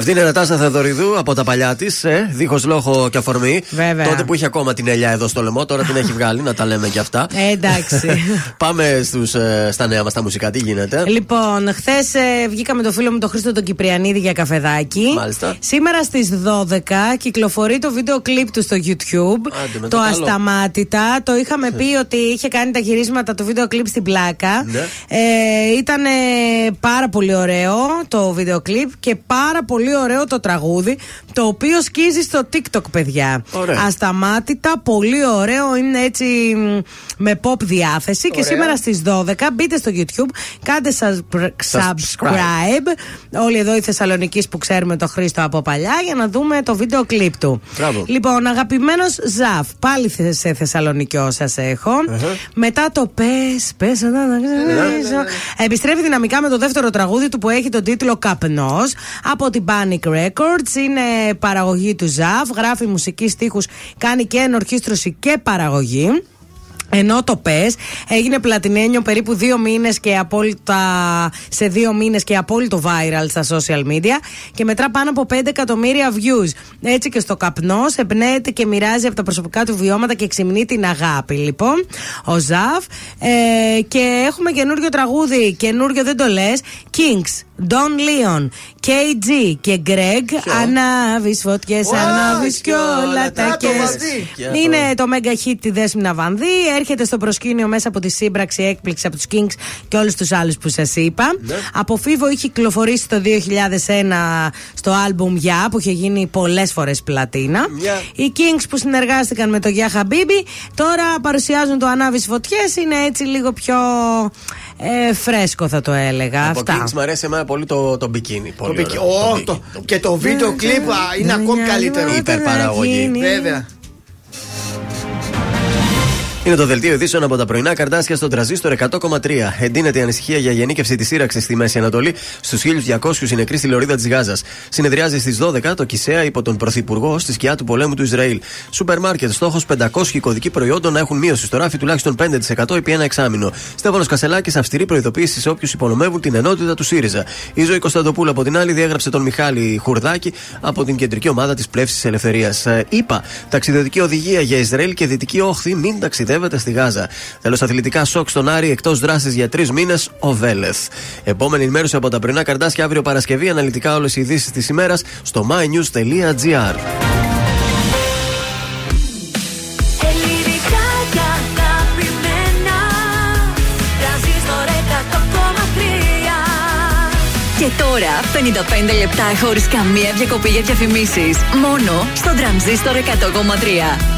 Αυτή είναι η Νατάσα Θεοδωριδού από τα παλιά της, ε, δίχως λόγο και αφορμή. Βέβαια. Τότε που είχε ακόμα την ελιά εδώ στο λαιμό, τώρα την έχει βγάλει, να τα λέμε και αυτά. Ε, εντάξει. <laughs> Πάμε στους, ε, στα νέα μας τα μουσικά, τι γίνεται. Λοιπόν, χθες βγήκα με το φίλο μου τον Χρήστο τον Κυπριανίδη για καφεδάκι. Μάλιστα. Σήμερα στις 12 κυκλοφορεί το βίντεο κλιπ του στο YouTube. Άντε, με το το καλό. Ασταμάτητα. Το είχαμε πει <laughs> ότι είχε κάνει τα γυρίσματα του βίντεο κλιπ στην πλάκα. Ναι. Ε, ήταν πάρα πολύ ωραίο το βίντεο κλιπ και πάρα πολύ ωραίο το τραγούδι. Το οποίο σκίζει στο TikTok, παιδιά. Ωραία. Ασταμάτητα, πολύ ωραίο. Είναι έτσι μ, με pop διάθεση. Και Ωραία. σήμερα στις 12 μπείτε στο YouTube, κάντε subscri- subscribe. Όλοι εδώ οι Θεσσαλονίκη που ξέρουμε το Χρήστο από παλιά για να δούμε το βίντεο κλιπ του. Μπράβο. Λοιπόν, αγαπημένος Ζαφ, πάλι θε- σε Θεσσαλονικιό σας εχω Μετά το πες, πες, να τα ξεχάσω. Επιστρέφει δυναμικά με το δεύτερο τραγούδι του που έχει τον τίτλο Καπνός από την Panic Records. Είναι παραγωγή του Ζαφ, γράφει μουσική στίχους, κάνει και ενορχίστρωση και παραγωγή. Ενώ το πες έγινε πλατινένιο περίπου δύο μήνες και απόλυτα σε δύο μήνες και απόλυτο viral στα social media και μετρά πάνω από 5 εκατομμύρια views. Έτσι και στο καπνό εμπνέεται και μοιράζει από τα προσωπικά του βιώματα και εξυμνεί την αγάπη. Λοιπόν, ο Ζαφ ε, και έχουμε καινούριο τραγούδι, καινούριο δεν το λες, Kings, Don Leon, KG και Greg, ανάβεις φωτιές, Ουα, ανάβεις και κι όλα τα όλα το κες. μαζί. Είναι το mega hit τη Δέσμηνα Βανδύ. Έρχεται στο προσκήνιο μέσα από τη σύμπραξη έκπληξη από τους Kings και όλους τους άλλους που σας είπα. Από Φίβο είχε κυκλοφορήσει το 2001 στο άλμπουμ Για που είχε γίνει πολλές φορές πλατίνα. Μια. Οι Kings που συνεργάστηκαν με το Γιά Χαμπίμπι τώρα παρουσιάζουν το Ανάβεις Φωτιές. Είναι έτσι λίγο πιο ε, φρέσκο θα το έλεγα. Από Αυτά. Kings μου αρέσει εμένα πολύ το, το μπικίνι. Το Πολύ μπικι- ωραίο. Ω, το- Και το βίντεο κλιπ α, είναι ακόμη καλύτερο. Υπερπαραγωγή. Βέβαια. Είναι το δελτίο ειδήσεων από τα πρωινά καρτάσια στον τραζίστορ 100,3. Εντείνεται η ανησυχία για γενίκευση της σύραξης στη Μέση Ανατολή στους 1200 νεκροί στη λωρίδα της Γάζας. Συνεδριάζει στις 12 το Κισέα υπό τον Πρωθυπουργό στη σκιά του πολέμου του Ισραήλ. Σούπερ μάρκετ, στόχος 500 κωδικοί προϊόντων να έχουν μείωση στο ράφι τουλάχιστον 5% επί ένα εξάμεινο. Στέφανος Κασελάκης, αυστηρή προειδοποίηση σε όποιους υπονομεύουν την ενότητα του ΣΥΡΙΖΑ. Η Ζωή Κωνσταντοπούλου από την άλλη διέγραψε τον Μιχάλη Χουρδάκη από την κεντρική ομάδα της Πλεύσης Ελευθερίας. Είπα, ταξιδιωτική οδηγία για Ισραήλ και Δυτική Όχθη, μην ταξιδεύετε στη Γάζα. Τέλο, αθλητικά σοκ στον Άρη εκτός δράσης για τρεις μήνες, ο Βέλεθ. Επόμενη ενημέρωση από τα πρωινά καρτάσια αύριο Παρασκευή, αναλυτικά όλες οι ειδήσεις της ημέρας στο mynews.gr. Ελληνικά και αγαπημένα Τρανζίστορ 100,3 Και τώρα 55 λεπτά χωρίς καμία διακοπή για διαφημίσεις. Μόνο στο τρανζίστορ 100,3.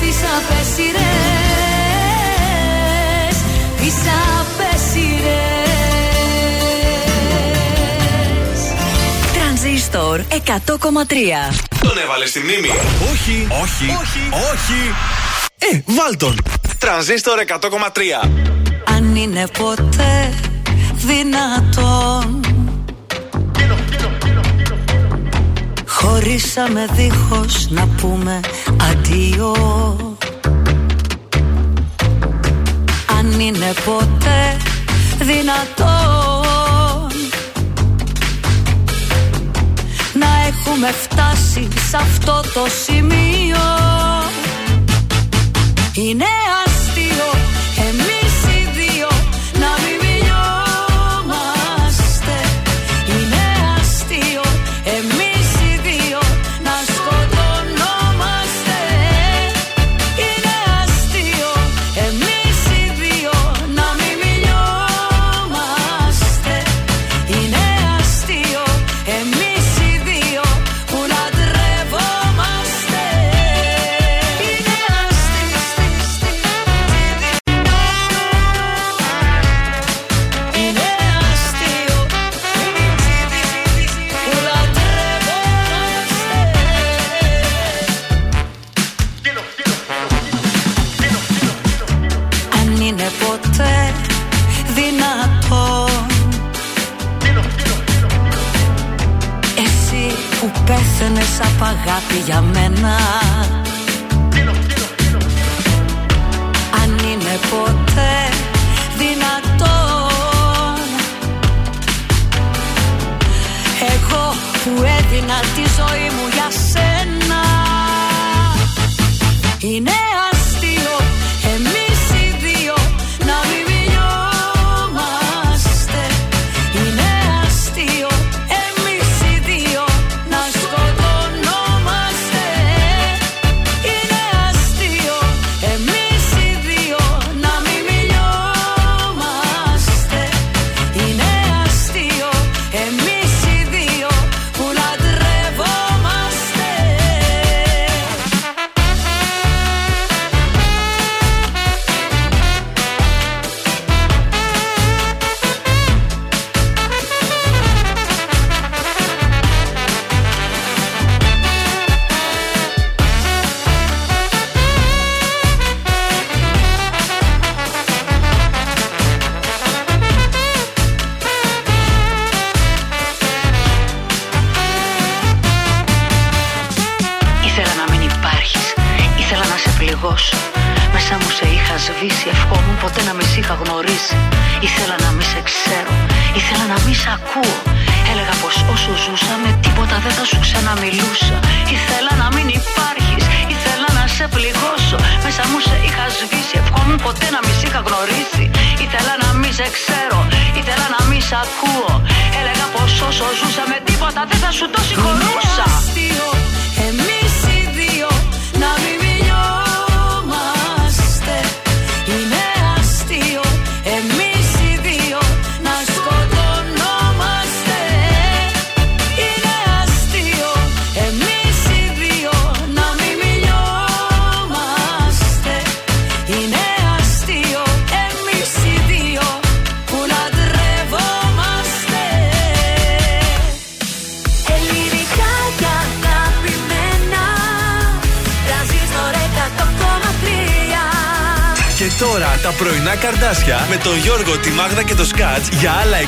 τις απέσιρες Τις απέσιρες Τρανζίστορ 100,3 Τον έβαλες στη μνήμη. Όχι, όχι, όχι, όχι. Ε, βάλ τον. Τρανζίστορ 100,3. Αν είναι ποτέ δυνατόν Χωρίσαμε δίχως να πούμε αντίο. Αν είναι ποτέ δυνατόν Να έχουμε φτάσει σε αυτό το σημείο Είναι αστείο εμείς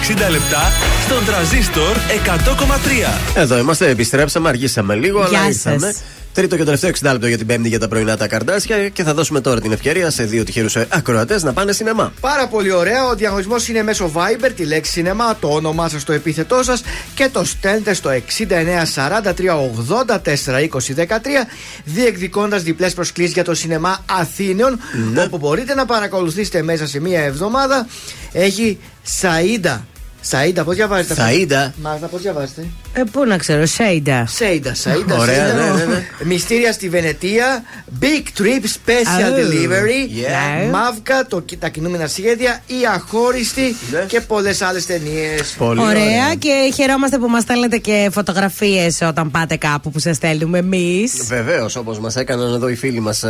60 λεπτά στον τραζίστορ 100,3. Εδώ είμαστε, επιστρέψαμε, αργήσαμε λίγο, Γεια αλλά σας. ήρθαμε. Τρίτο και τελευταίο 60 λεπτό για την Πέμπτη για τα πρωινά τα καρδάσια και θα δώσουμε τώρα την ευκαιρία σε δύο τυχερούς ακροατές να πάνε σινεμά. Πάρα πολύ ωραία. Ο διαγωνισμός είναι μέσω Viber, τη λέξη σινεμά, το όνομά σας, το επίθετό σας και το στέλνετε στο 6943842013 διεκδικώντας διπλές προσκλήσεις για το σινεμά Αθήνεων όπου μπορείτε να παρακολουθήσετε μέσα σε μία εβδομάδα. Έχει Σαΐντα. Σαΐντα, πώς διαβάζετε αυτό; Σαΐντα. Μάγδα, πώς διαβάζετε. Ε, πού να ξέρω, Σέιντα. Σέιντα, Σαΐντα. Ωραία, Σαΐντα. ναι, ναι, ναι. Μυστήρια στη Βενετία. Big Trip Special Oh, Delivery. yeah. Μαύκα, το, τα κινούμενα σχέδια. Η Αχώριστη και πολλές άλλες ταινίες. Ναι. Πολύ Ωραία. και χαιρόμαστε που μας στέλνετε και φωτογραφίες όταν πάτε κάπου που σας στέλνουμε εμείς. Βεβαίως, όπως μας έκαναν εδώ οι φίλοι μας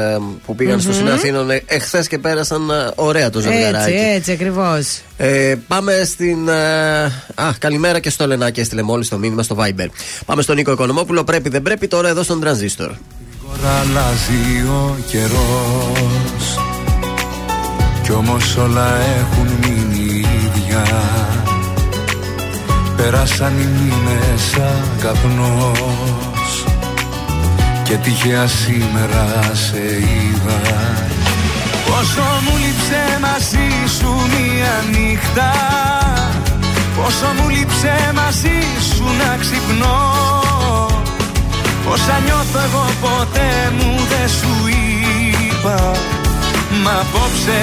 που πηγαν στο Σινά Αθήνων εχθές και πέρασαν ε, ωραία το ζευγαράκι. Έτσι, έτσι ακριβώς. Ε, πάμε στην. ε, α, καλημέρα και στο Λενάκι έστειλε μόλις το μήνυμα στο Viber. Πάμε στον Νίκο Οικονομόπουλο. Πρέπει, δεν πρέπει τώρα εδώ στον Τρανζίστορ. Τώρα αλλάζει ο καιρός Κι όμως όλα έχουν μείνει ίδια Πέρασαν οι μήνες σαν καπνός Και τυχαία σήμερα σε είδα Πόσο μου λείψε μαζί σου μία νύχτα Πόσο μου λείψε μαζί σου να ξυπνώ. Όσα νιώθω εγώ ποτέ μου δεν σου είπα Μα απόψε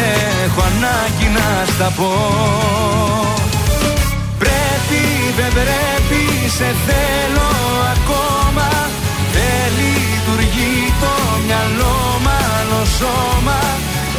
έχω ανάγκη να στα πω. Πρέπει δεν πρέπει σε θέλω ακόμα. Δεν λειτουργεί το μυαλό μάλλον σώμα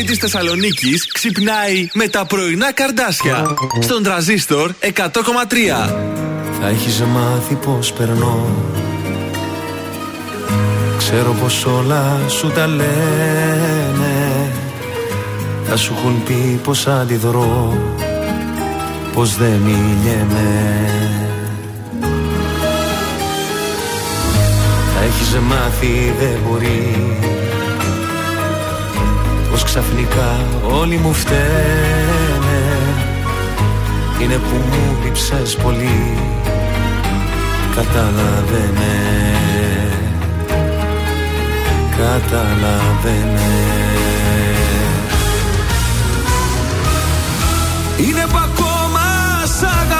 Η πόλη της Θεσσαλονίκης ξυπνάει με τα πρωινά καρδάσια. Στον τραζίστορ 100,3. Θα έχεις μάθει πως περνώ. Ξέρω πως όλα σου τα λένε. Θα σου έχουν πει πως αντιδρώ. Πως δεν μιλιέμαι Θα έχεις μάθει δεν μπορείς Πως ξαφνικά όλοι μου φταίνε. Είναι που μου λείψες πολύ Καταλαβαίνε. Καταλαβαίνε. Είναι που ακόμα σ' αγαπώ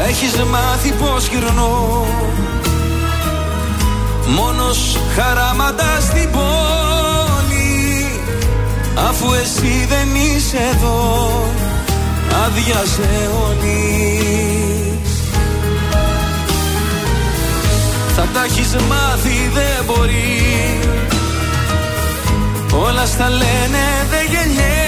Θα έχεις μάθει πως γυρνώ. Μόνος χαράματας στην πόλη Αφού εσύ δεν είσαι εδώ. Άδειασε όλη Θα τα έχεις μάθει δεν μπορεί. Όλα στα λένε δεν γεννιέμαι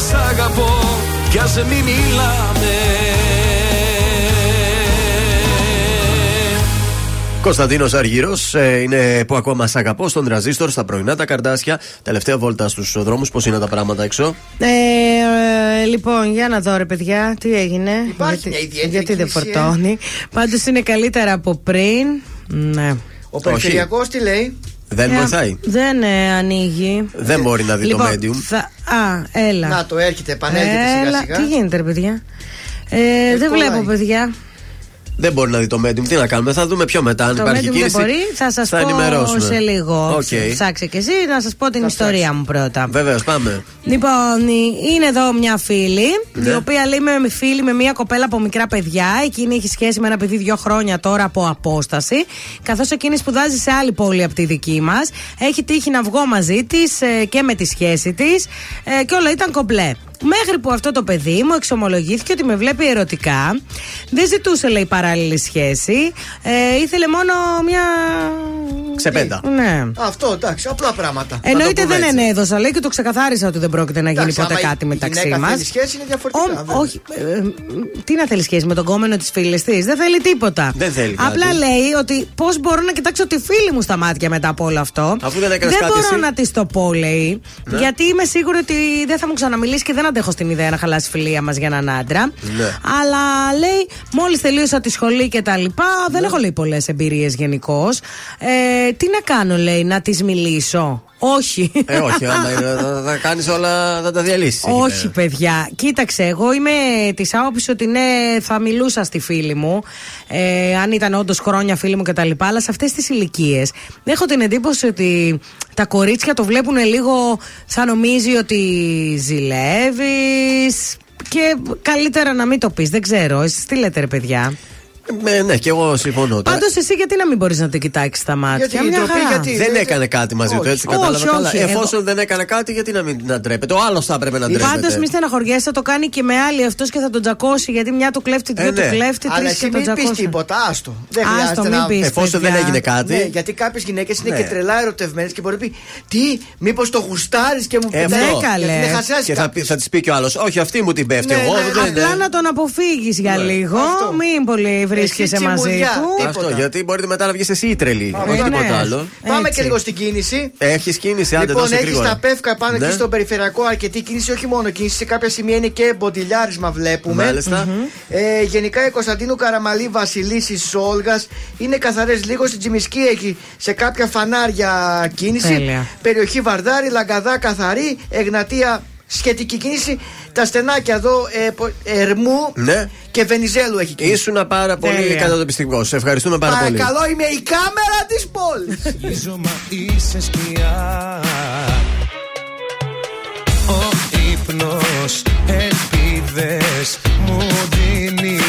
σ' αγαπώ Κι ας μη μιλάμε Κωνσταντίνος Αργυρό είναι που ακόμα σ' αγαπώ στον τραζίστορ στα πρωινά τα καρδάσια. Τελευταία βόλτα στους δρόμου, πώς είναι τα πράγματα έξω; Ε, ε, λοιπόν, για να δω ρε παιδιά, τι έγινε. Υπάρχει γιατί, μια ιδιαίτερη γιατί δεν κίνηση, ε; φορτώνει. Πάντως είναι καλύτερα από πριν. Ναι. Ο περιφερειακός τι λέει; Δεν Ε, βοηθάει. Δεν ε, ανοίγει. Δεν μπορεί να δει Λοιπόν, το medium. θα- Α, έλα. Να το έρχεται, επανέρχεται σιγά Έλα, σιγά. τι γίνεται, ρε παιδιά; Ε, δεν κολλάει. βλέπω, παιδιά. Δεν μπορεί να δει το medium. Τι να κάνουμε, θα δούμε πιο μετά. Αν το υπάρχει medium δεν κίνηση. μπορεί, θα σας θα πω ενημερώσουμε. σε λίγο. Οκ. Ψάξε και εσύ να σας πω την ιστορία μου πρώτα. Βεβαίως, πάμε. Λοιπόν, είναι εδώ μια φίλη, Ναι. η οποία λέει με φίλη με μια κοπέλα από μικρά παιδιά. Εκείνη έχει σχέση με ένα παιδί δύο χρόνια τώρα από απόσταση. Καθώς εκείνη σπουδάζει σε άλλη πόλη από τη δική μας. Έχει τύχει να βγω μαζί της και με τη σχέση της και όλα ήταν κομπλέ. Μέχρι που αυτό το παιδί μου εξομολογήθηκε ότι με βλέπει ερωτικά. Δεν ζητούσε, λέει, παράλληλη σχέση. Ε, ήθελε μόνο μια Σε πέντα. Ναι. Αυτό εντάξει, απλά πράγματα. Εννοείται το πούμε δεν έτσι. ενέδωσα, λέει και το ξεκαθάρισα ότι δεν πρόκειται να γίνει Εντάξει, ποτέ άμα η- κάτι η μεταξύ γυναίκα μας. θέλει σχέση είναι διαφορετικά. βέβαια. Όχι, ε, ε, τι να θέλει σχέση με τον κόμενο της φίλης της. Δεν θέλει τίποτα. Δεν θέλει κάτι. Απλά λέει ότι πώς μπορώ να κοιτάξω τη φίλη μου στα μάτια μετά από όλο αυτό. Αφού δεν έκανες κάτι μπορώ εσύ. να της το πω, λέει. Ναι. Γιατί είμαι σίγουρη ότι δεν θα μου ξαναμιλήσει και δεν αντέχω στην ιδέα να χαλάσει η φιλία μας για έναν άντρα. Ναι. Αλλά λέει, μόλις τελείωσα τη σχολή και τα λοιπά, δεν έχω λέει πολλές εμπειρίες γενικώς. Ε, τι να κάνω, λέει, να της μιλήσω; Όχι. Ε, όχι, άμα είναι, θα, θα κάνεις όλα, θα τα διαλύσεις. Όχι, παιδιά. Κοίταξε, εγώ είμαι της άποψης ότι ναι, θα μιλούσα στη φίλη μου, ε, αν ήταν όντως χρόνια φίλη μου κτλ. Αλλά σε αυτές τις ηλικίες έχω την εντύπωση ότι τα κορίτσια το βλέπουν λίγο σαν νομίζει ότι ζηλεύεις. Και καλύτερα να μην το πεις, δεν ξέρω. Εσεί τι λέτε, ρε παιδιά; Ε, ναι, και εγώ συμφωνώ. Τώρα, Πάντως, εσύ γιατί να μην μπορείς να την κοιτάξεις στα μάτια; Γιατί η Μια ντροπή, χαρά. γιατί- δεν δεν- έκανε κάτι μαζί του, όχι. έτσι Όχι, κατάλαβα καλά. όχι, Εφόσον εγώ- δεν έκανε κάτι, γιατί να μην να ντρέπεται; Ο άλλος θα έπρεπε να ντρέπεται. Πάντως, μη στεναχωριέσαι, θα το κάνει και με άλλη αυτός και θα τον τζακώσει. Γιατί μια του κλέφτη, δύο Ε, ναι. του κλέφτη, Αλλά τρεις εσύ και τον μην πεις τζακώσει. τίποτα, άστο. Δεν Άστο, χρειάζεται μην να. πεις, Εφόσον δεν παιδιά. έγινε κάτι. Ναι, γιατί κάποιες γυναίκες είναι Ναι. και τρελά ερωτευμένες και μπορεί να πει Τι, μήπως το γουστάρεις και μου Ε, πει αυτό. καλέ. Γιατί είναι χασιάζει Και θα, πει- θα της πει κι ο άλλος, Όχι, αυτή μου την πέφτει. Ναι, εγώ ναι, δεν. Απλά να τον αποφύγεις για Ναι. λίγο. Αυτό. Μην πολύ βρίσκεσαι Εσύ μαζί τσιμουδιά, του. τι- Αυτό, τίποτα. γιατί μπορείτε μετά να βγεις εσύ η τρελή. Όχι ναι. τίποτα άλλο. Πάμε Έτσι. και λίγο στην κίνηση. Έχεις κίνηση, άντε Λοιπόν, δώσε έχεις γρήγορα. τα πεύκα πάνω Ναι. εκεί στο περιφερειακό αρκετή κίνηση, όχι μόνο κίνηση. Σε κάποια σημεία είναι και μποντιλιάρισμα βλέπουμε. Μάλιστα. Ε, γενικά η Κωνσταντίνου Καραμαλή, Βασιλίση, Σόλγα είναι καθαρές λίγο στην Τσιμισκή έχει σε κάποια φανάρια κίνηση. Τέλεια. Περιοχή Βαρδάρη, Λαγκαδά καθαρή, Εγνατία σχετική κίνηση. Τα στενάκια εδώ ε, πο- Ερμού Ναι. και Βενιζέλου έχει κίνηση. Ήσουν πάρα πολύ Τέλεια. κατατοπιστικός. Σε ευχαριστούμε πάρα πολύ. Παρακαλώ, είμαι η κάμερα της πόλης. <laughs> Γυρίζω μα είσαι σκιά Ο ύπνος ελπίδες μου δίνει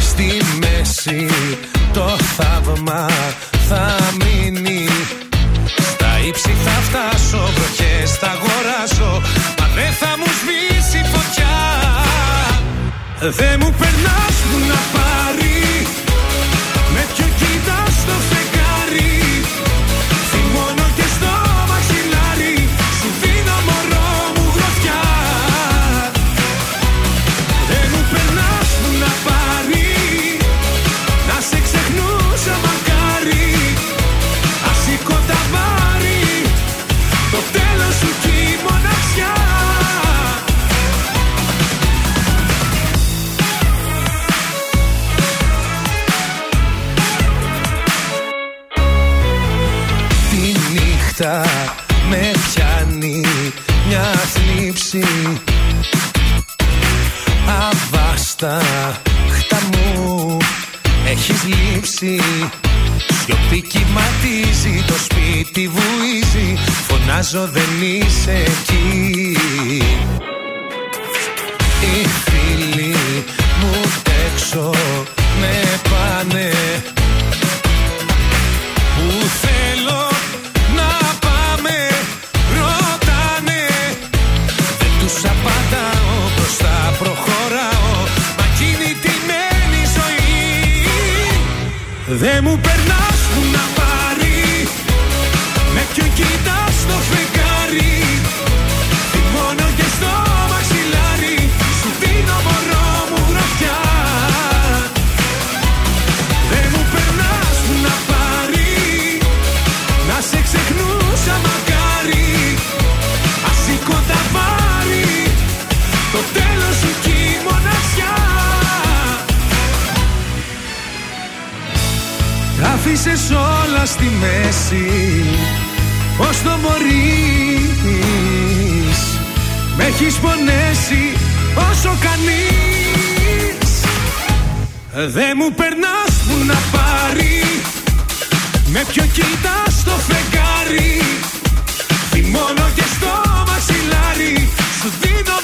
Στη μέση το θαύμα θα μείνει Στα ύψη θα φτάσω, βροχές θα αγοράσω. Μα δεν θα μου σβήσει φωτιά. Δεν μου περνάς που να πάρει νύχτα με πιάνει μια θλίψη. Αβάσταχτα μου έχεις λείψει. Σιωπή κυματίζει, το σπίτι βουίζει. Φωνάζω δεν είσαι εκεί. Οι φίλοι μου έξω με πάνε Δεν μου περνάς που να πάρει. Με ποιον κοιτάς το φεγγάρι άφησες όλα στη μέση. Πώς το μπορείς; Με έχεις πονέσει όσο κανείς. Δεν μου περνάς που να πάρει. Με ποιο κοιτάς το φεγγάρι. Θυμώνω και στο μαξιλάρι. Σου δίνω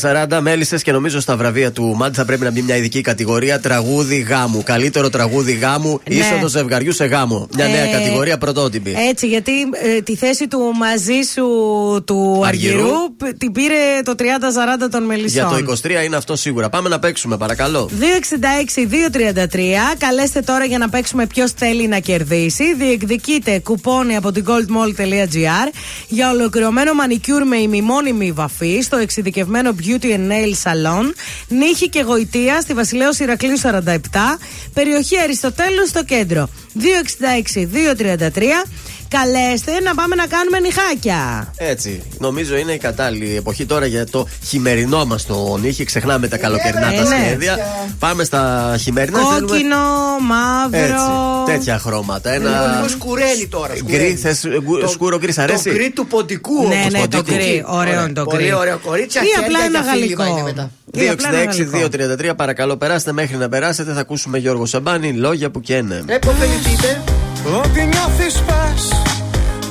40-40 μέλισσες και νομίζω στα βραβεία του Μάντ θα πρέπει να μπει μια ειδική κατηγορία τραγούδι γάμου. Καλύτερο τραγούδι γάμου, ναι. είσοδο ζευγαριού σε γάμο. Μια ε, νέα κατηγορία πρωτότυπη. Έτσι, γιατί ε, τη θέση του μαζί σου του Αργυρού, την πήρε το 30-40 των μελισσών. Για το 23 είναι αυτό σίγουρα. Πάμε να παίξουμε, παρακαλώ. 266-233. Καλέστε τώρα για να παίξουμε ποιος θέλει να κερδίσει. Διεκδικείτε κουπόνι από την goldmall.gr για ολοκληρωμένο μανικιούρ με ημιμόνιμη βαφή στο εξειδικευμένο Beauty and Nail Salon. Νύχη και γοητεία στη Βασιλέως Ηρακλείου 47. Περιοχή Αριστοτέλου στο κέντρο. 266-233. Καλέστε να πάμε να κάνουμε νυχάκια. Έτσι. Νομίζω είναι η κατάλληλη εποχή τώρα για το χειμερινό μας το νύχι. Ξεχνάμε τα καλοκαιρινά Ε, τα ναι. σχέδια. Πάμε στα χειμερινά. Θέλουμε- Κόκκινο, μαύρο. Έτσι. Τέτοια χρώματα. Λίγο, Ένα. λίγο σκουραίνει τώρα. Γκρι, σκουραίνει. θες, ε, γκου- Το- σκούρο γκρι, σ' αρέσει; Το γκρι του ποντικού Ναι, όμως, ναι, το ποντικού. γκρι. Ωραίο είναι το Πολύ γκρι. ωραίο κορίτσια. Ή απλά χέρια ένα για φίλημα γαλλικό. είναι μετά. Ή απλά ένα γαλλικό. 266-233 παρακαλώ περάστε μέχρι να περάσετε θα ακούσουμε Γιώργο Σαμπάνη λόγια που καίνε Επωφεληθείτε. Ό,τι νιώθεις πες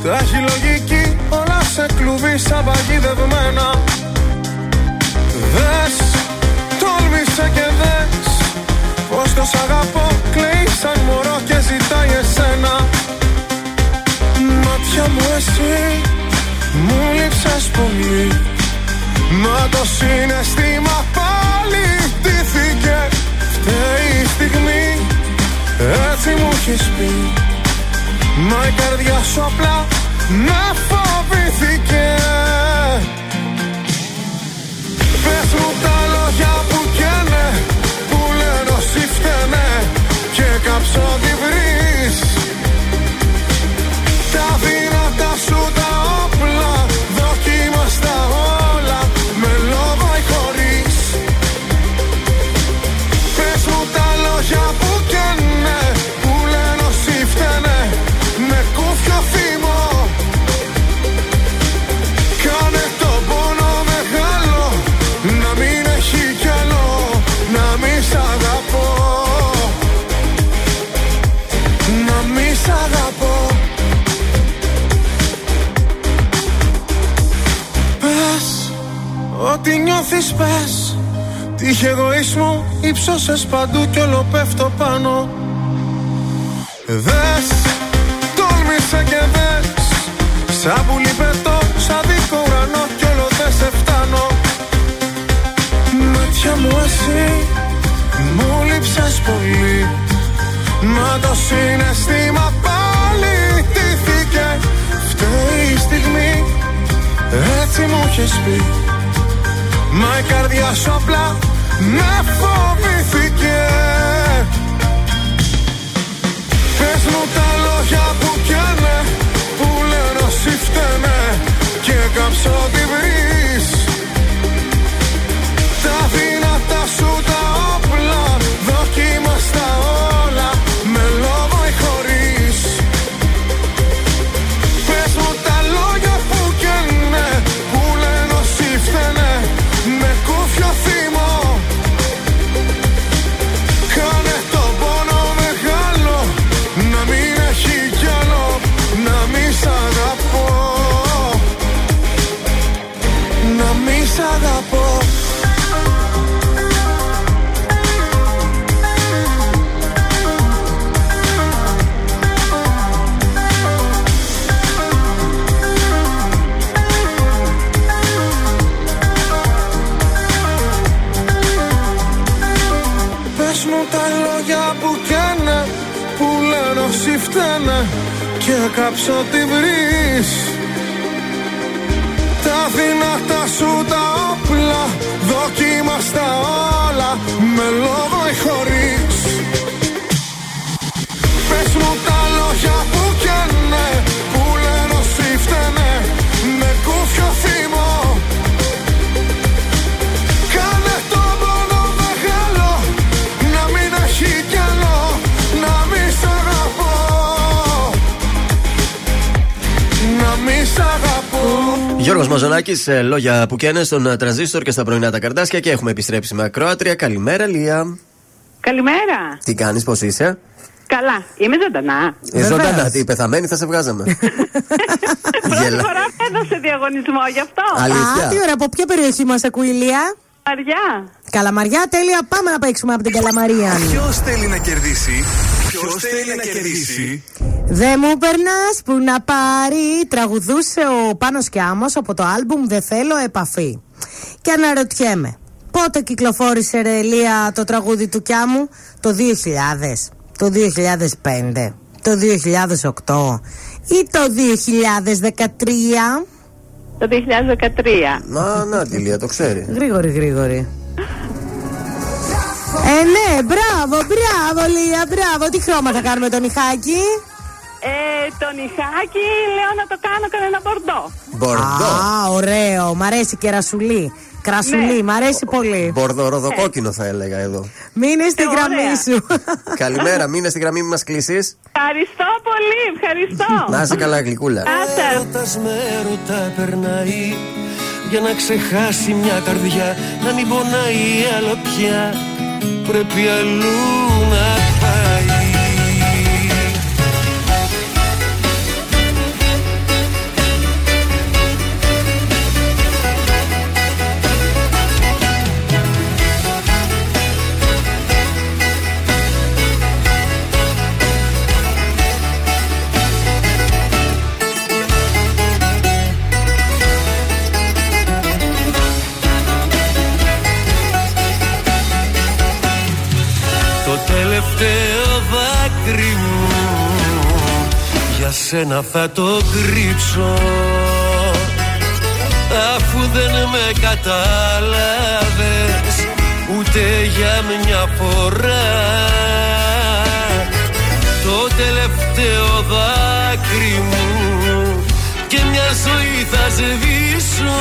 Τα έχει λογική Όλα σε κλουβί σαν παγιδευμένα. Δες Τόλμησα και δες Πως το σ' αγαπώ Κλαίει σαν μωρό και ζητάει εσένα. Μάτια μου εσύ Μου λείψες πολύ. Μα το συναισθήμα πάλι τύθηκε Φταίει η στιγμή Έτσι μου έχεις πει. Μα η καρδιά σου απλά με φοβήθηκε Πες μου τα λόγια που καίνε Που λένε όσοι φταίνε. Και κάψω Ό,τι νιώθεις πες. Τύχε εγωίσμου Υψώσες παντού κι όλο πέφτω πάνω. Δες Τόλμησα και δες. Σαν πουλί πετώ Σαν δικό ουρανό Κι όλο δεν σε φτάνω. Μάτια μου εσύ Μου λείψες πολύ. Μα το συναισθήμα πάλι τύθηκε Φταίει η στιγμή Έτσι μου έχεις πει Μα η καρδιά σου απλά με φοβήθηκε. Πες μου τα λόγια που καίνε Που λένε όσοι φταίνε. Και κάψω τη βρεις Και κάψω τη βρεις. Τα δυνατά σου τα όπλα Δοκίμαστα όλα. Με λόγο ή χωρίς Γιώργος Μαζονάκης, λόγια που καίνε στον ε, τρανζίστορ και στα πρωινά τα καρδάσια και έχουμε επιστρέψει με ακροάτρια. Καλημέρα, Λία. Καλημέρα. Τι κάνεις, πώς είσαι; Καλά. Είμαι ζωντανά. Ε, ζωντανά, τι πεθαμένη θα σε βγάζαμε. <laughs> Πρώτη Γελά. φορά έδωσε διαγωνισμό γι' αυτό. Αλήθεια. Α, τι ωραία, από ποια περιοχή μας ακούει η Λία; Μαριά. Καλαμαριά, τέλεια, πάμε να παίξουμε από την Καλαμαρία. Ποιος θέλει να κερδίσει. Ποιο θέλει να κερδίσει. Δε μου περνάς που να πάρει. Τραγουδούσε ο Πάνος Κιάμος από το άλμπουμ Δεν θέλω επαφή. Και αναρωτιέμαι, πότε κυκλοφόρησε ρε Λία το τραγούδι του Κιάμου, το 2000, το 2005, το 2008 ή το 2013. Το 2013. Να, να, τη Λία, το ξέρει. Γρήγορη, γρήγορη. Ε, ναι, μπράβο, μπράβο, Λία, μπράβο. Τι χρώμα θα κάνουμε τον Ιχάκη; Ε, το νυχάκι λέω να το κάνω κανένα μπορντό. Μπορντό. Α, ωραίο. Μ' αρέσει και ρασουλί. Κρασουλί, Ναι. μ' αρέσει πολύ. Μπορδο ροδοκόκκινο θα έλεγα εδώ. Μείνε στη Ε, γραμμή ωραία. σου. <laughs> Καλημέρα, μείνε στη γραμμή, μη μας κλείσεις. Ευχαριστώ πολύ, ευχαριστώ. <laughs> Να είσαι καλά, γλυκούλα. Άσε. Έρωτας με ρωτά περνάει Για να ξεχάσει μια καρδιά Να μην πονάει άλλο πια Πρέπει αλλού να Για σένα θα το κρύψω Αφού δεν με κατάλαβες Ούτε για μια φορά. Το τελευταίο δάκρυ μου Και μια ζωή θα σβήσω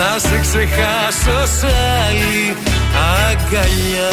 θα σε ξεχάσω σ' άλλη αγκαλιά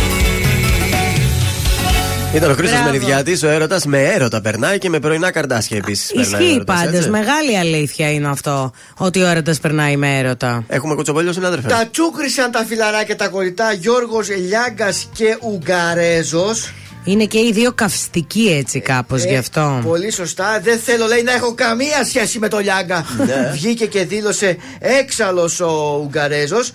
Ήταν ο Χρήστος Μπράβο. Μενιδιάτη, ο έρωτας με έρωτα περνάει και με πρωινά καρδάσια επίσης. Ισχύει πάντως. Μεγάλη αλήθεια είναι αυτό. Ότι ο έρωτας περνάει με έρωτα. Έχουμε κοτσομπόλιο συνάδελφε. Τα τσούκρισαν τα φιλαράκια τα κολλητά Γιώργος Λιάγκας και Ουγγαρέζος Είναι και οι δύο καυστικοί έτσι κάπως γι' αυτό. Ε, Πολύ σωστά. Δεν θέλω, λέει, να έχω καμία σχέση με το Λιάγκα. Ναι. Βγήκε και δήλωσε έξαλλος ο Ουγγαρέζος.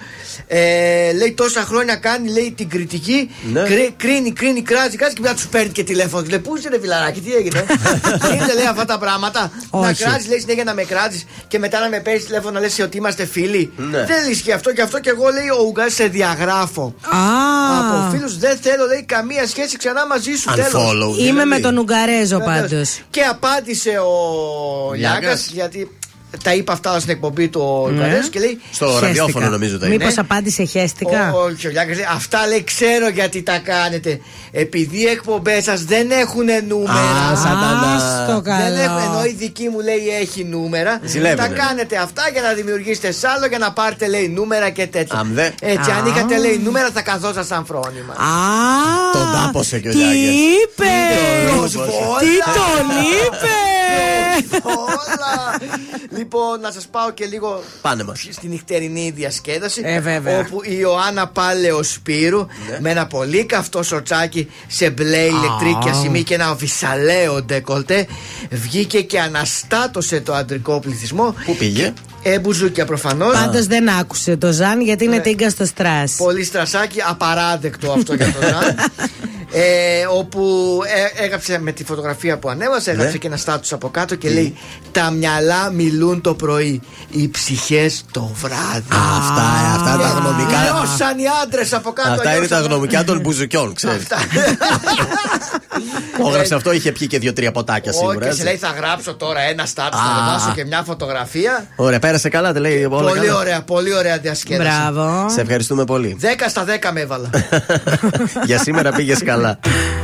Ε, λέει τόσα χρόνια κάνει, λέει την κριτική. Ναι. Κρι- κρίνει, κρίνει, κράζει, κράζει και μετά τους παίρνει και τηλέφωνο. Του λέει, Πού είσαι, ρε φιλαράκι, τι έγινε; <laughs> Γίνεται, λέει αυτά τα πράγματα. Να Όχι. κράζεις, λέει συνέχεια να με κράζεις και μετά να με παίρνεις τηλέφωνο να λες ότι είμαστε φίλοι. Ναι. Δεν ισχύει αυτό και αυτό και εγώ, λέει, ο Ουγγαρέζος σε διαγράφω. Α, Από φίλους δεν θέλω, λέει, καμία σχέση ξανά μαζί σου. Τέλος. Unfollow. Είμαι δηλαδή. με τον Ουγγαρέζο Βεβαίως. πάντως. Και απάντησε ο Λιάγκας. Λιάγκα, γιατί τα είπα αυτά στην εκπομπή του ο Ναι. Λουκαρέζο και λέει. Στο ραδιόφωνο νομίζω τα Μήπως είναι. απάντησε χέστηκα. Ο, όχι, ο Λιάγκας λέει, αυτά λέει ξέρω γιατί τα κάνετε. Επειδή οι εκπομπές σας δεν έχουν νούμερα. Α, σατανάς. Άστο Δεν έχουν, ενώ καλό. η δική μου λέει έχει νούμερα. Ζηλεύουνε. Τα κάνετε αυτά για να δημιουργήσετε σ' άλλο για να πάρετε λέει νούμερα και τέτοια. Αμ, δε. Έτσι, αν Α. είχατε λέει νούμερα θα καθόσασταν φρόνημα. Α, Τον τάπωσε και ο Τι Λιάγκας. είπε! Προσβόλα. Τι τον είπε! Όλα. λοιπόν, να σας πάω και λίγο Πάνε μας. στη νυχτερινή διασκέδαση. Ε, βέβαια. Όπου η Ιωάννα Πάλεο Σπύρου με ένα πολύ καυτό σορτσάκι σε μπλε ηλεκτρική ασημή και ένα βυσαλαίο ντεκολτέ βγήκε και αναστάτωσε το αντρικό πληθυσμό. Πού πήγε; Ε, μπουζούκια προφανώς. Πάντως δεν άκουσε το Ζαν γιατί Ναι. είναι τίγκα στο στρας. Πολύ στρασάκι, απαράδεκτο αυτό για τον Ζαν. <laughs> Ε, όπου ε, έγραψε με τη φωτογραφία που ανέβασε, έγραψε Ναι. και ένα στάτους από κάτω και λέει Τα μυαλά μιλούν το πρωί, οι ψυχές το βράδυ. Αυτά, ε, αυτά είναι τα γνωμικά. Λιώσαν οι άντρες από κάτω. Αυτά είναι τα λιώσαν. γνωμικά των μπουζουκιών, ξέρεις. Αυτά. Το <laughs> έγραψε αυτό, είχε πιει και δύο-τρία ποτάκια Όχι, σίγουρα. και σε έτσι. λέει θα γράψω τώρα ένα στάτους, θα Α. ανεβάσω και μια φωτογραφία. Ωραία, πέρασε καλά, δεν λέει όλα Πολύ καλά. ωραία, πολύ ωραία διασκέδαση. Μπράβο. Σε ευχαριστούμε πολύ. 10 στα 10 με έβαλα. <laughs> Για σήμερα πήγες καλά. Είναι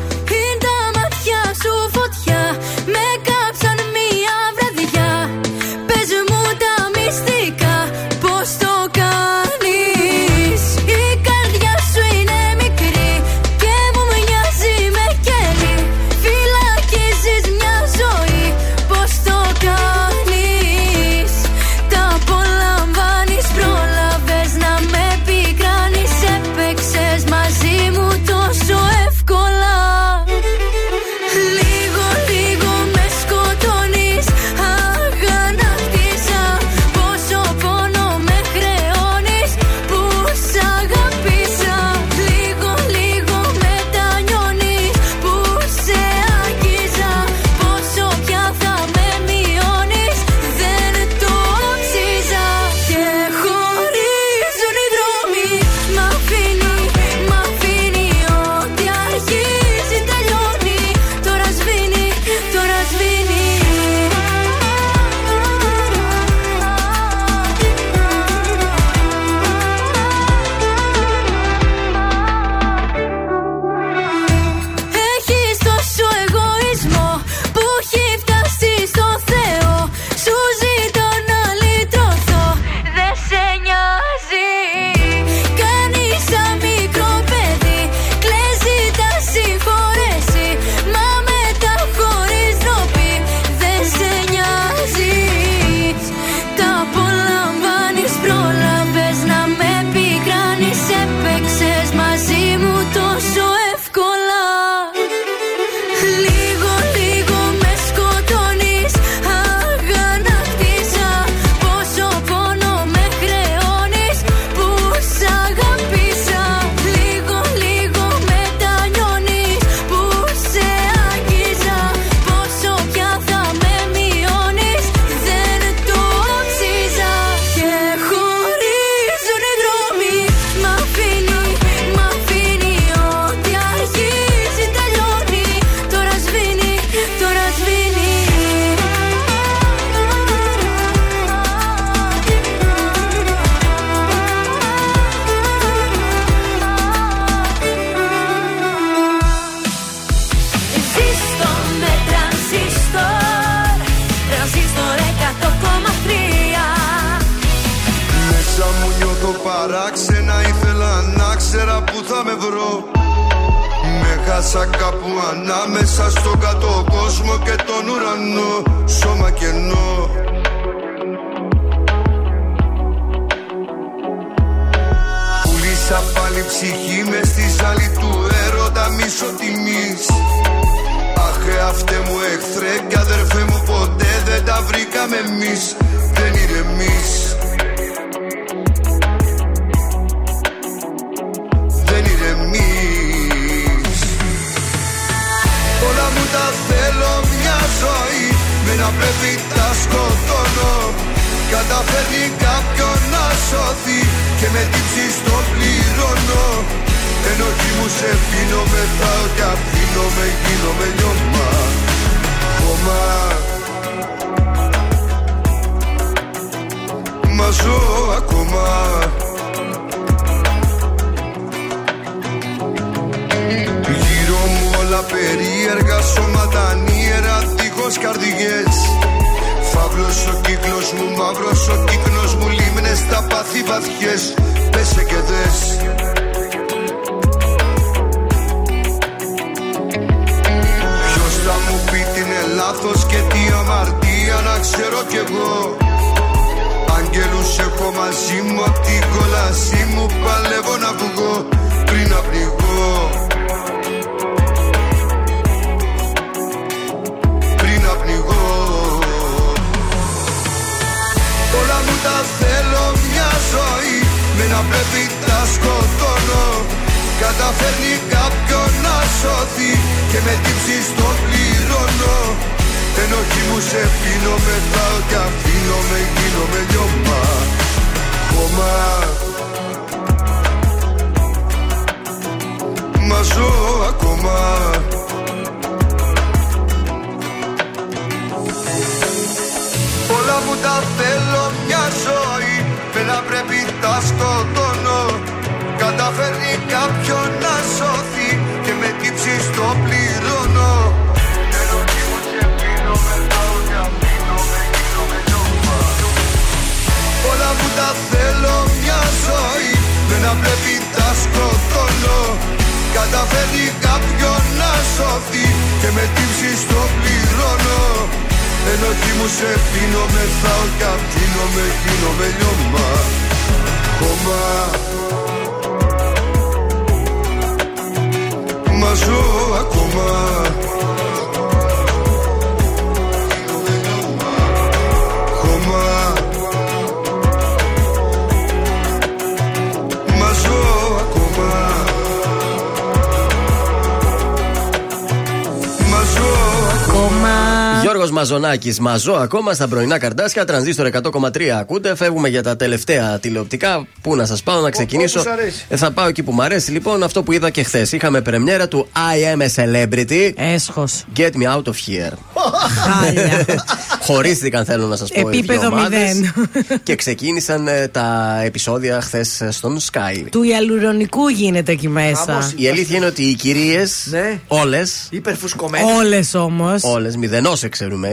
Μαζονάκης, μαζό ακόμα στα πρωινά καρτάσια. Τρανζίστορ 100,3 ακούτε. Φεύγουμε για τα τελευταία τηλεοπτικά. Πού να σας πάω να ξεκινήσω. όπου σ' αρέσει. Ε, θα πάω εκεί που μου αρέσει. Λοιπόν, αυτό που είδα και χθες. Είχαμε πρεμιέρα του I am a celebrity. Έσχος. Get me out of here. <laughs> Χωρίστηκαν, θέλω να σας πω. οι δύο Επίπεδο ομάδες μηδέν. και ξεκίνησαν ε, τα επεισόδια χθες στον Sky. Του ιαλουρονικού γίνεται εκεί μέσα. Η αλήθεια είναι ότι οι κυρίες, Ναι. όλες, Υπερφουσκωμένοι. Όλες όμως. όλες μηδενός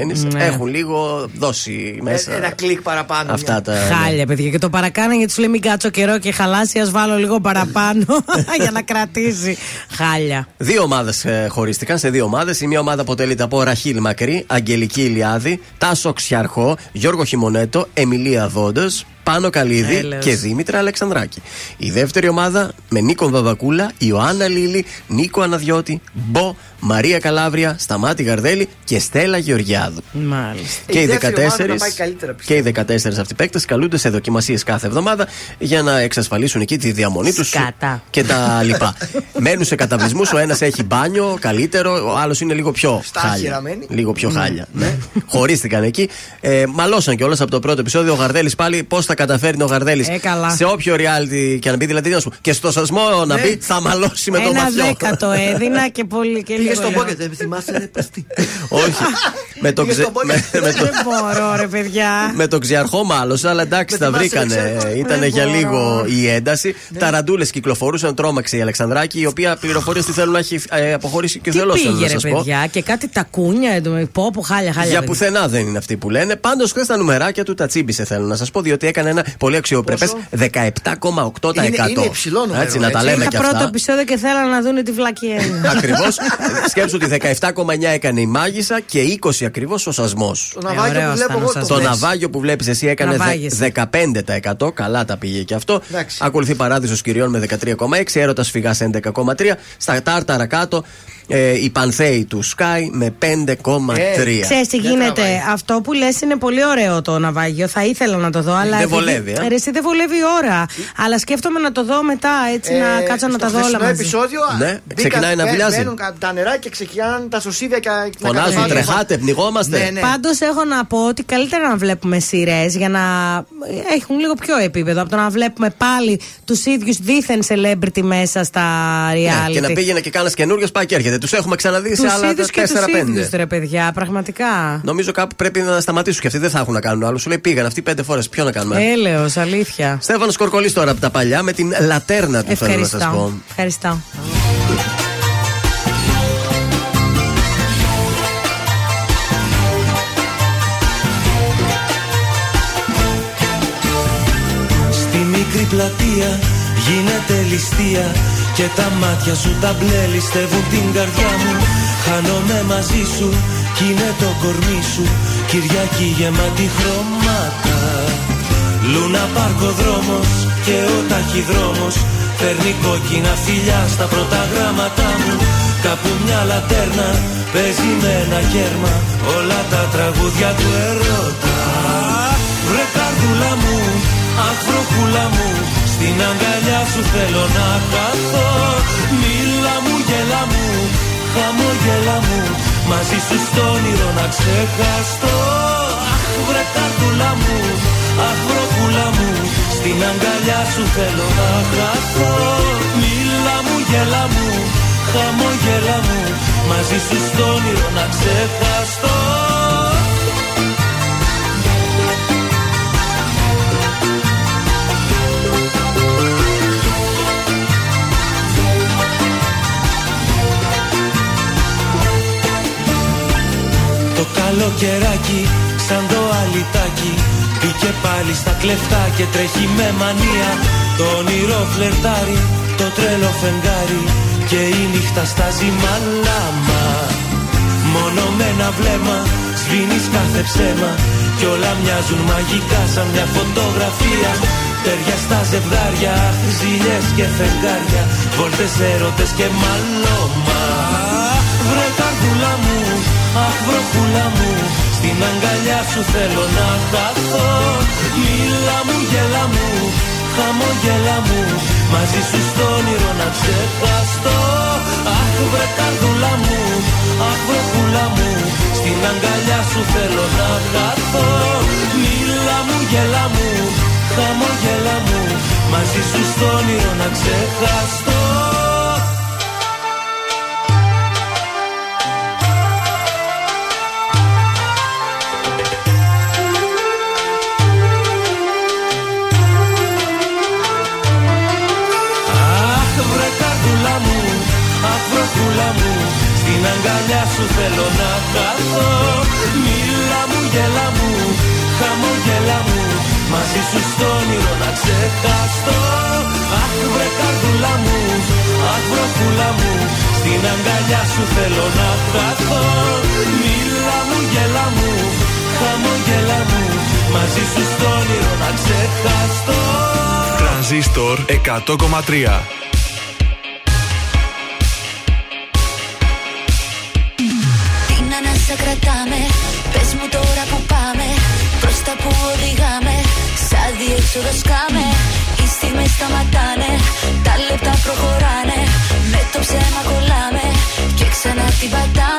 εξαιρουμένε, Ναι. έχουν λίγο δώσει μέσα. Ε, Ένα κλικ παραπάνω. Αυτά τα. Χάλια, παιδιά. Και το παρακάνε γιατί σου λέει μην κάτσω καιρό και χαλάσει. Α βάλω λίγο παραπάνω <laughs> <laughs> για να κρατήσει. Χάλια. Δύο ομάδες χωρίστηκαν σε δύο ομάδες. Η μία ομάδα αποτελείται από Ραχίλ Μακρύ, Αγγελική Ηλιάδη, Τάσο Ξιαρχό, Γιώργο Χιμονέτο, Εμιλία Δόντες, Πάνο Καλίδη Έλεος. και Δήμητρα Αλεξανδράκη. Η δεύτερη ομάδα με Νίκο Βαβακούλα, Ιωάννα Λίλη, Νίκο Αναδιώτη, Μπο, Μαρία Καλάβρια, Σταμάτη Γαρδέλη και Στέλλα Γεωργιάδου. Μάλιστα. Και Η οι 14, δεύτερη ομάδα θα πάει καλύτερα, και οι 14 αυτοί παίκτες καλούνται σε δοκιμασίες κάθε εβδομάδα για να εξασφαλίσουν εκεί τη διαμονή τους Σκάτα. και τα λοιπά. <laughs> Μένουν σε καταβλισμούς. Ο ένας έχει μπάνιο καλύτερο, ο άλλος είναι λίγο πιο Στα χάλια. άχυρα μένει. Λίγο πιο χάλια. Ναι. Χωρίστηκαν εκεί. Ε, μαλώσαν κιόλας από το πρώτο επεισόδιο. Ο Γαρδέλης πάλι πώς θα καταφέρνει ο Γαρδέλης Ε, καλά. σε όποιο reality και να μπει. Δηλαδή, να σου και στο σασμό να Ναι. μπει, θα μαλώσει με το Ένα μαθιό. δέκατο έδινα και πολύ και Πήγες λίγο. στον λέω. πόκετ, δεν θυμάσαι, ρε παστή. Όχι. <laughs> με το Πήγες ξε... στον πόκετ. με, με το... Δεν μπορώ, ρε παιδιά. Με τον ξιαρχό μάλωσα, αλλά εντάξει, Με τα θυμάσαι, βρήκανε. ξέρω. Ήταν Δεν για μπορώ. λίγο η ένταση. Ταραντούλε κυκλοφορούσαν, τρόμαξε η Αλεξανδράκη, η οποία πληροφορίες τι θέλουν να έχει ε, αποχωρήσει και Τι θέλω πήγε, να ρε σας πω. παιδιά, και κάτι τακούνια εντωμεταξύ. Πω, πω, χάλια, χάλια. Για παιδιά. πουθενά δεν είναι αυτοί που λένε. Πάντως, χθες τα νουμεράκια του τα τσίμπησε, θέλω να σας πω, διότι έκανε ένα πολύ αξιοπρεπέ 17,8%. Είναι- είναι υψηλό νούμερο, Έτσι, να τα έτσι. λέμε Είχα κι πρώτο αυτά. επεισόδιο και θέλανε να δουν τη βλακία. <laughs> Ακριβώς. Σκέψου ότι 17,9 έκανε η μάγισσα και 20 ακριβώς ο σασμός. Το ναυάγιο που βλέπω εγώ το Το βλέπεις. ναυάγιο που βλέπεις εσύ έκανε Ναυάγεσαι. 15%. Καλά τα πήγε και αυτό. Εντάξει. Ακολουθεί παράδεισος κυριών με 13,6. Έρωτας φυγάς 11,3. Στα τάρταρα κάτω ε, η Πανθέη του Sky με 5,3. Ξέρεις τι γίνεται; Αυτό που λες είναι πολύ ωραίο το ναυάγιο. Θα ήθελα να το δω. Αλλά Δεν επειδή- βολεύει, ε. Ρε, εσύ δεν βολεύει η ώρα. Αλλά σκέφτομαι να το δω μετά έτσι να Ε, κάτσω να στο τα δω όλα χθεσινό μαζί. επεισόδιο Ναι, μπήκαν, ξεκινάει να μπαι- βουλιάζει. Μπαίνουν κα- τα νερά και ξεκινάνε τα σωσίδια και να Φωνάζουν, κατεβάζουν. τρεχάτε, πνιγόμαστε. Ναι, ναι. Πάντως έχω να πω ότι καλύτερα να βλέπουμε σειρές για να έχουν λίγο πιο επίπεδο από το να βλέπουμε πάλι τους ίδιους δίθεν celebrity μέσα στα reality. Ναι, και να πήγαινε και κάνα καινούριο πάει και έρχεται. Τους έχουμε ξαναδεί σε Τους άλλα ίδιους και τους 4-5. ίδιους, ρε παιδιά, πραγματικά. Νομίζω κάπου πρέπει να σταματήσουν και αυτοί δεν θα έχουν να κάνουν άλλο. Σου λέει πήγαν αυτοί πέντε φορές. Ποιο να κάνουμε; Έλεος, αλήθεια. Στέφανος Κορκολής τώρα από τα παλιά με την λατέρνα του θέλω να σας πω. Ευχαριστώ. Ευχαριστώ. Στη μικρή πλατεία γίνεται ληστεία Και τα μάτια σου τα μπλε ληστεύουν την καρδιά μου. Χάνομαι μαζί σου κι είναι το κορμί σου. Κυριακή γεμάτη χρώματα. Λούνα πάρκο δρόμος και ο ταχυδρόμος. Φέρνει κόκκινα φιλιά στα πρώτα γράμματα μου. Κάπου μια λατέρνα παίζει με ένα κέρμα. Όλα τα τραγούδια του ερώτα. Βρε καρδούλα μου, αχ βροχούλα μου Στην αγκαλιά σου θέλω να χαθώ. Μίλα μου, γέλα μου, χαμόγελα μου. Μαζί σου στο όνειρο να ξεχαστώ. Αχ βρε καρδούλα μου, αχ βροχούλα μου. Στην αγκαλιά σου θέλω να χαθώ. Μίλα μου, γέλα μου, χαμόγελα μου. Μαζί σου στο όνειρο να ξεχαστώ Το καλοκαιράκι σαν το αλυτάκι Μπήκε πάλι στα κλεφτά και τρέχει με μανία. Το όνειρο φλερτάρι, το τρέλο φεγγάρι. Και η νύχτα στάζει μαλάμα. Μόνο με ένα βλέμμα σβήνεις κάθε ψέμα. Κι όλα μοιάζουν μαγικά σαν μια φωτογραφία. Τέρια στα ζευγάρια, ζήλιες και φεγγάρια. Βόλτες έρωτες και μαλώμα Βρε καρδούλα μου, αχ βροχούλα μου Στην αγκαλιά σου θέλω να χαθώ Μίλα μου, γέλα μου, χαμόγελα μου Μαζί σου στο όνειρο να ξεχαστώ Αχ βρε καρδούλα μου, αχ βροχούλα μου Στην αγκαλιά σου θέλω να χαθώ Μίλα μου, γέλα μου, χαμόγελα μου Μαζί σου στο όνειρο να ξεχαστώ Στην αγκαλιά σου θέλω να χαθώ. Μίλα μου, γέλα μου, χαμόγελα μου. Μαζί σου στο όνειρο να ξεχαστώ. Αχ βρε καρδούλα μου, αχ βροχούλα μου. Στην αγκαλιά σου θέλω να χαθώ. Μίλα μου, γέλα μου, χαμόγελα μου. Μαζί σου στο όνειρο να ξεχαστώ. Τρανζίστορ 100,3 Σαν διέξοδο σκάμε Οι στιγμές σταματάνε Τα λεπτά προχωράνε. Με το ψέμα κολλάμε Και ξανά την πατάμε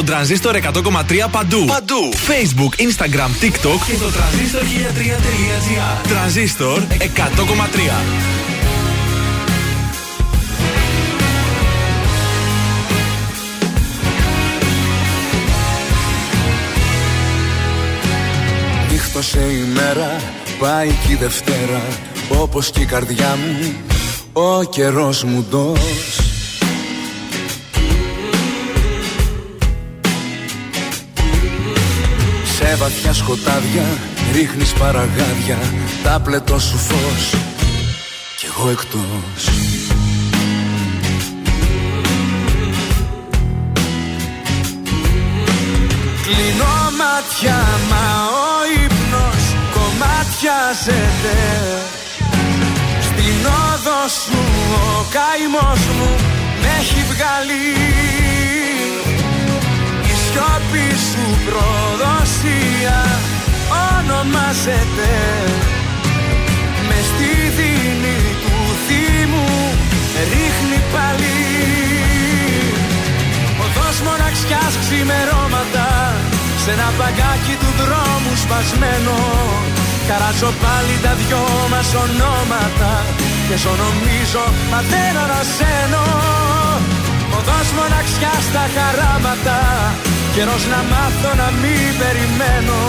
Βρες τον τρανζίστορ 100,3 παντού. Παντού. Facebook, Instagram, TikTok και το τρανζίστορ 1003.gr. Τρανζίστορ 100,3. Νύχτωσε η μέρα, πάει και η Δευτέρα Όπως και η καρδιά μου, ο καιρός μου ντός Σε βαθιά σκοτάδια ρίχνεις παραγάδια Τα πλετό σου φως κι εγώ εκτός. Κλείνω μάτια μα ο ύπνος κομμάτιαζεται Στην όδος σου ο καημός μου με έχει βγάλει. Η σιώπη σου προδοσία ονομάζεται. Με στη δίνη του θύμου ρίχνει πάλι. Οδός μοναξιάς ξημερώματα Σ' ένα παγκάκι του δρόμου σπασμένο. Καράζω πάλι τα δυο μας ονόματα Και ζω νομίζω μα δεν ανασένω Οδός μοναξιάς στα χαράματα Καιρός να μάθω να μην περιμένω.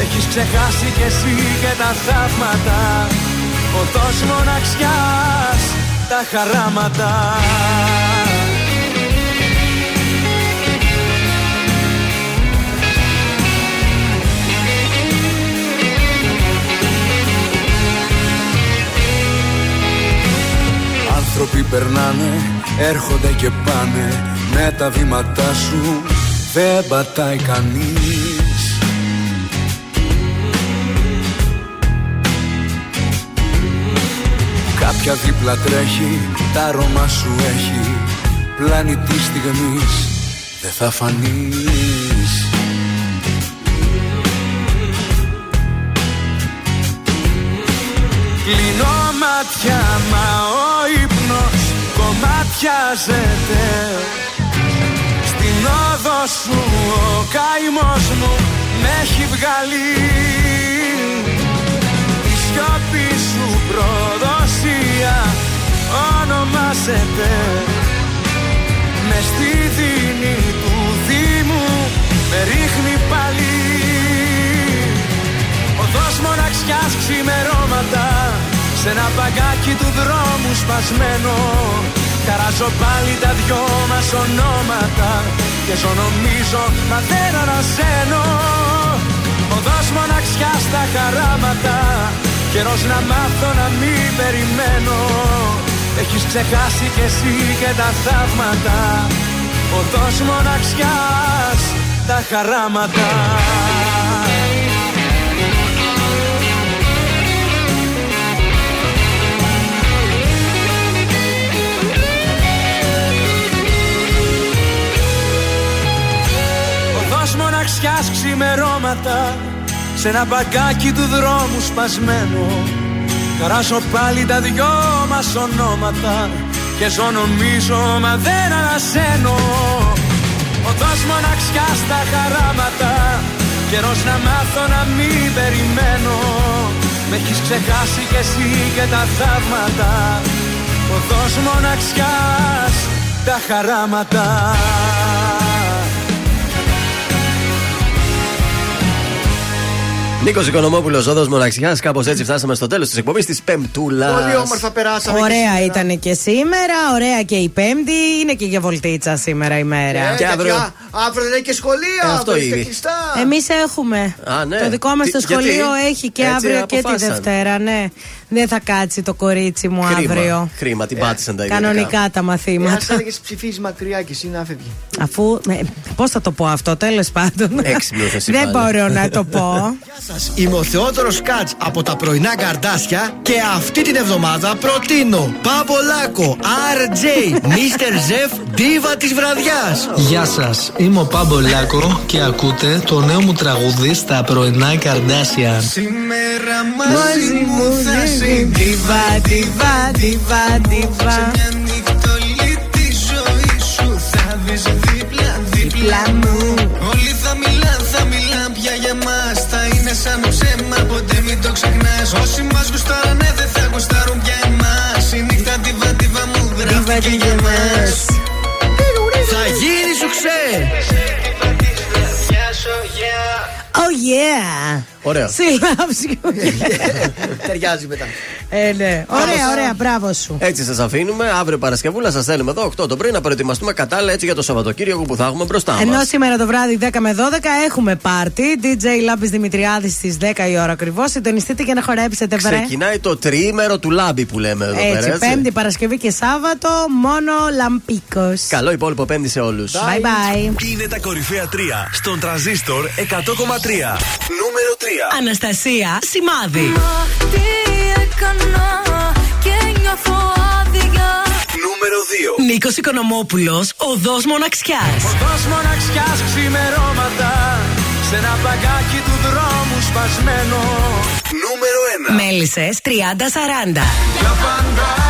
Έχεις ξεχάσει κι εσύ και τα θαύματα. Οδός μοναξιάς τα χαράματα. Άνθρωποι περνάνε, έρχονται και πάνε Με τα βήματά σου δεν πατάει κανείς. Κάποια δίπλα τρέχει, τα αρώμα σου έχει. Πλάνη της στιγμής δεν θα φανείς. Κλείνω μάτια μα ο ύπνος κομμάτιαζεται. Στην όδο σου ο καημός μου με έχει βγάλει. Η σιώπη σου προδοσία ονομάζεται με στη δίνη του Δήμου με ρίχνει πάλι. Οδός μοναξιάς ξημερώματα Σ' ένα παγκάκι του δρόμου σπασμένο. Καράζω πάλι τα δυο μας ονόματα Και ζω νομίζω μα δεν ανασένω. Οδός μοναξιάς στα χαράματα Καιρός να μάθω να μην περιμένω. Έχεις ξεχάσει κι εσύ και τα θαύματα Οδός μοναξιάς τα χαράματα χαράματα σε ένα μπαγκάκι του δρόμου σπασμένο. Καράσω πάλι τα δυο μας ονόματα και ζω νομίζω μα δεν ανασένω. Οδός μοναξιά στα χαράματα Καιρός να μάθω να μην περιμένω. Με έχεις ξεχάσει κι εσύ και τα θαύματα. Οδός μοναξιάς τα χαράματα Νίκος Οικονομόπουλος, όδος μοναξιάς. Κάπως έτσι φτάσαμε στο τέλος της εκπομπής της Πεμπτούλα. Πολύ όμορφα περάσαμε. και Ωραία σήμερα. ήταν και σήμερα, ωραία και η Πέμπτη. Είναι και για βολτίτσα σήμερα η μέρα. Ε, Και γιατί αύριο. α- αύριο δεν έχει και σχολεία. Ε, αυτό αύριο είστε ήδη. κλειστά. Εμείς έχουμε. Α, ναι. Το δικό μας Τι- το γιατί; σχολείο έχει και Έτσι αύριο και τη αποφάσισαν. Δευτέρα, ναι. Δεν θα κάτσει το κορίτσι μου Χρήμα. αύριο. Χρήμα, την πάτησαν τα ιδιωτικά. Κανονικά τα Ε, μαθήματα. ας έλεγες ψηφίζεις μακριά και εσύ να φεύγει. Αφού. Πώς θα το πω αυτό, τέλος πάντων. Έξυπνος εσύ Δεν πάλι. μπορώ να το <laughs> πω. Είμαι ο Θεόδωρος Κάτς από τα πρωινά καρδάσια και αυτή την εβδομάδα προτείνω Παμπολάκο, RJ, Mr. Zef, Diva της βραδιάς. Γεια σας, είμαι ο Πάμπο Λάκο και ακούτε το νέο μου τραγούδι στα πρωινά καρδάσια. Σήμερα μαζί μου θα σε Διβά, διβά, διβά, διβά. μια νυχτολή τη ζωή σου θα δεις δίπλα δίπλα μου. Όλοι θα μιλάν, θα μιλάν πια για μας Θα είναι σαν ψέμα, ποτέ μην το ξεχνάς. Όσοι μας γουστάρανε δεν θα γουστάρουν πια εμάς. Η νύχτα διβα διβα μου γράφτηκε για μας. Θα γίνει σου ξέ. Oh yeah! Ωραίο. She loves you. Ταιριάζει μετά. Ε, ναι. Ωραία, ωραία, μπράβο σου. Έτσι σας αφήνουμε. Αύριο Παρασκευούλα σας στέλνουμε εδώ 8 το πρωί να προετοιμαστούμε κατάλληλα έτσι για το Σαββατοκύριακο που θα έχουμε μπροστά μας. Ενώ σήμερα το βράδυ 10 με 12 έχουμε πάρτι. DJ Λάμπης Δημητριάδης στις 10 η ώρα ακριβώς. Συντονιστείτε για να χορέψετε, βρε. Ξεκινάει το τριήμερο του λάμπη που λέμε εδώ Έτσι, πέρα. Πέμπτη, Παρασκευή και Σάββατο, μόνο λαμπίκος. Καλό υπόλοιπο Πέμπτη σε όλους. Bye bye. Είναι τα κορυφαία 3 στον τραζίστορ 100,3. Νούμερο 3. Αναστασία Σημάδι. Τι έκανα και νιώθω άδεια Νούμερο 2. Νίκος Οικονομόπουλος, οδός μοναξιάς. Οδός μοναξιάς ξημερώματα Σε ένα μπαγκάκι του δρόμου σπασμένο Νούμερο 1. Μέλισσες 30-40. Για πάντα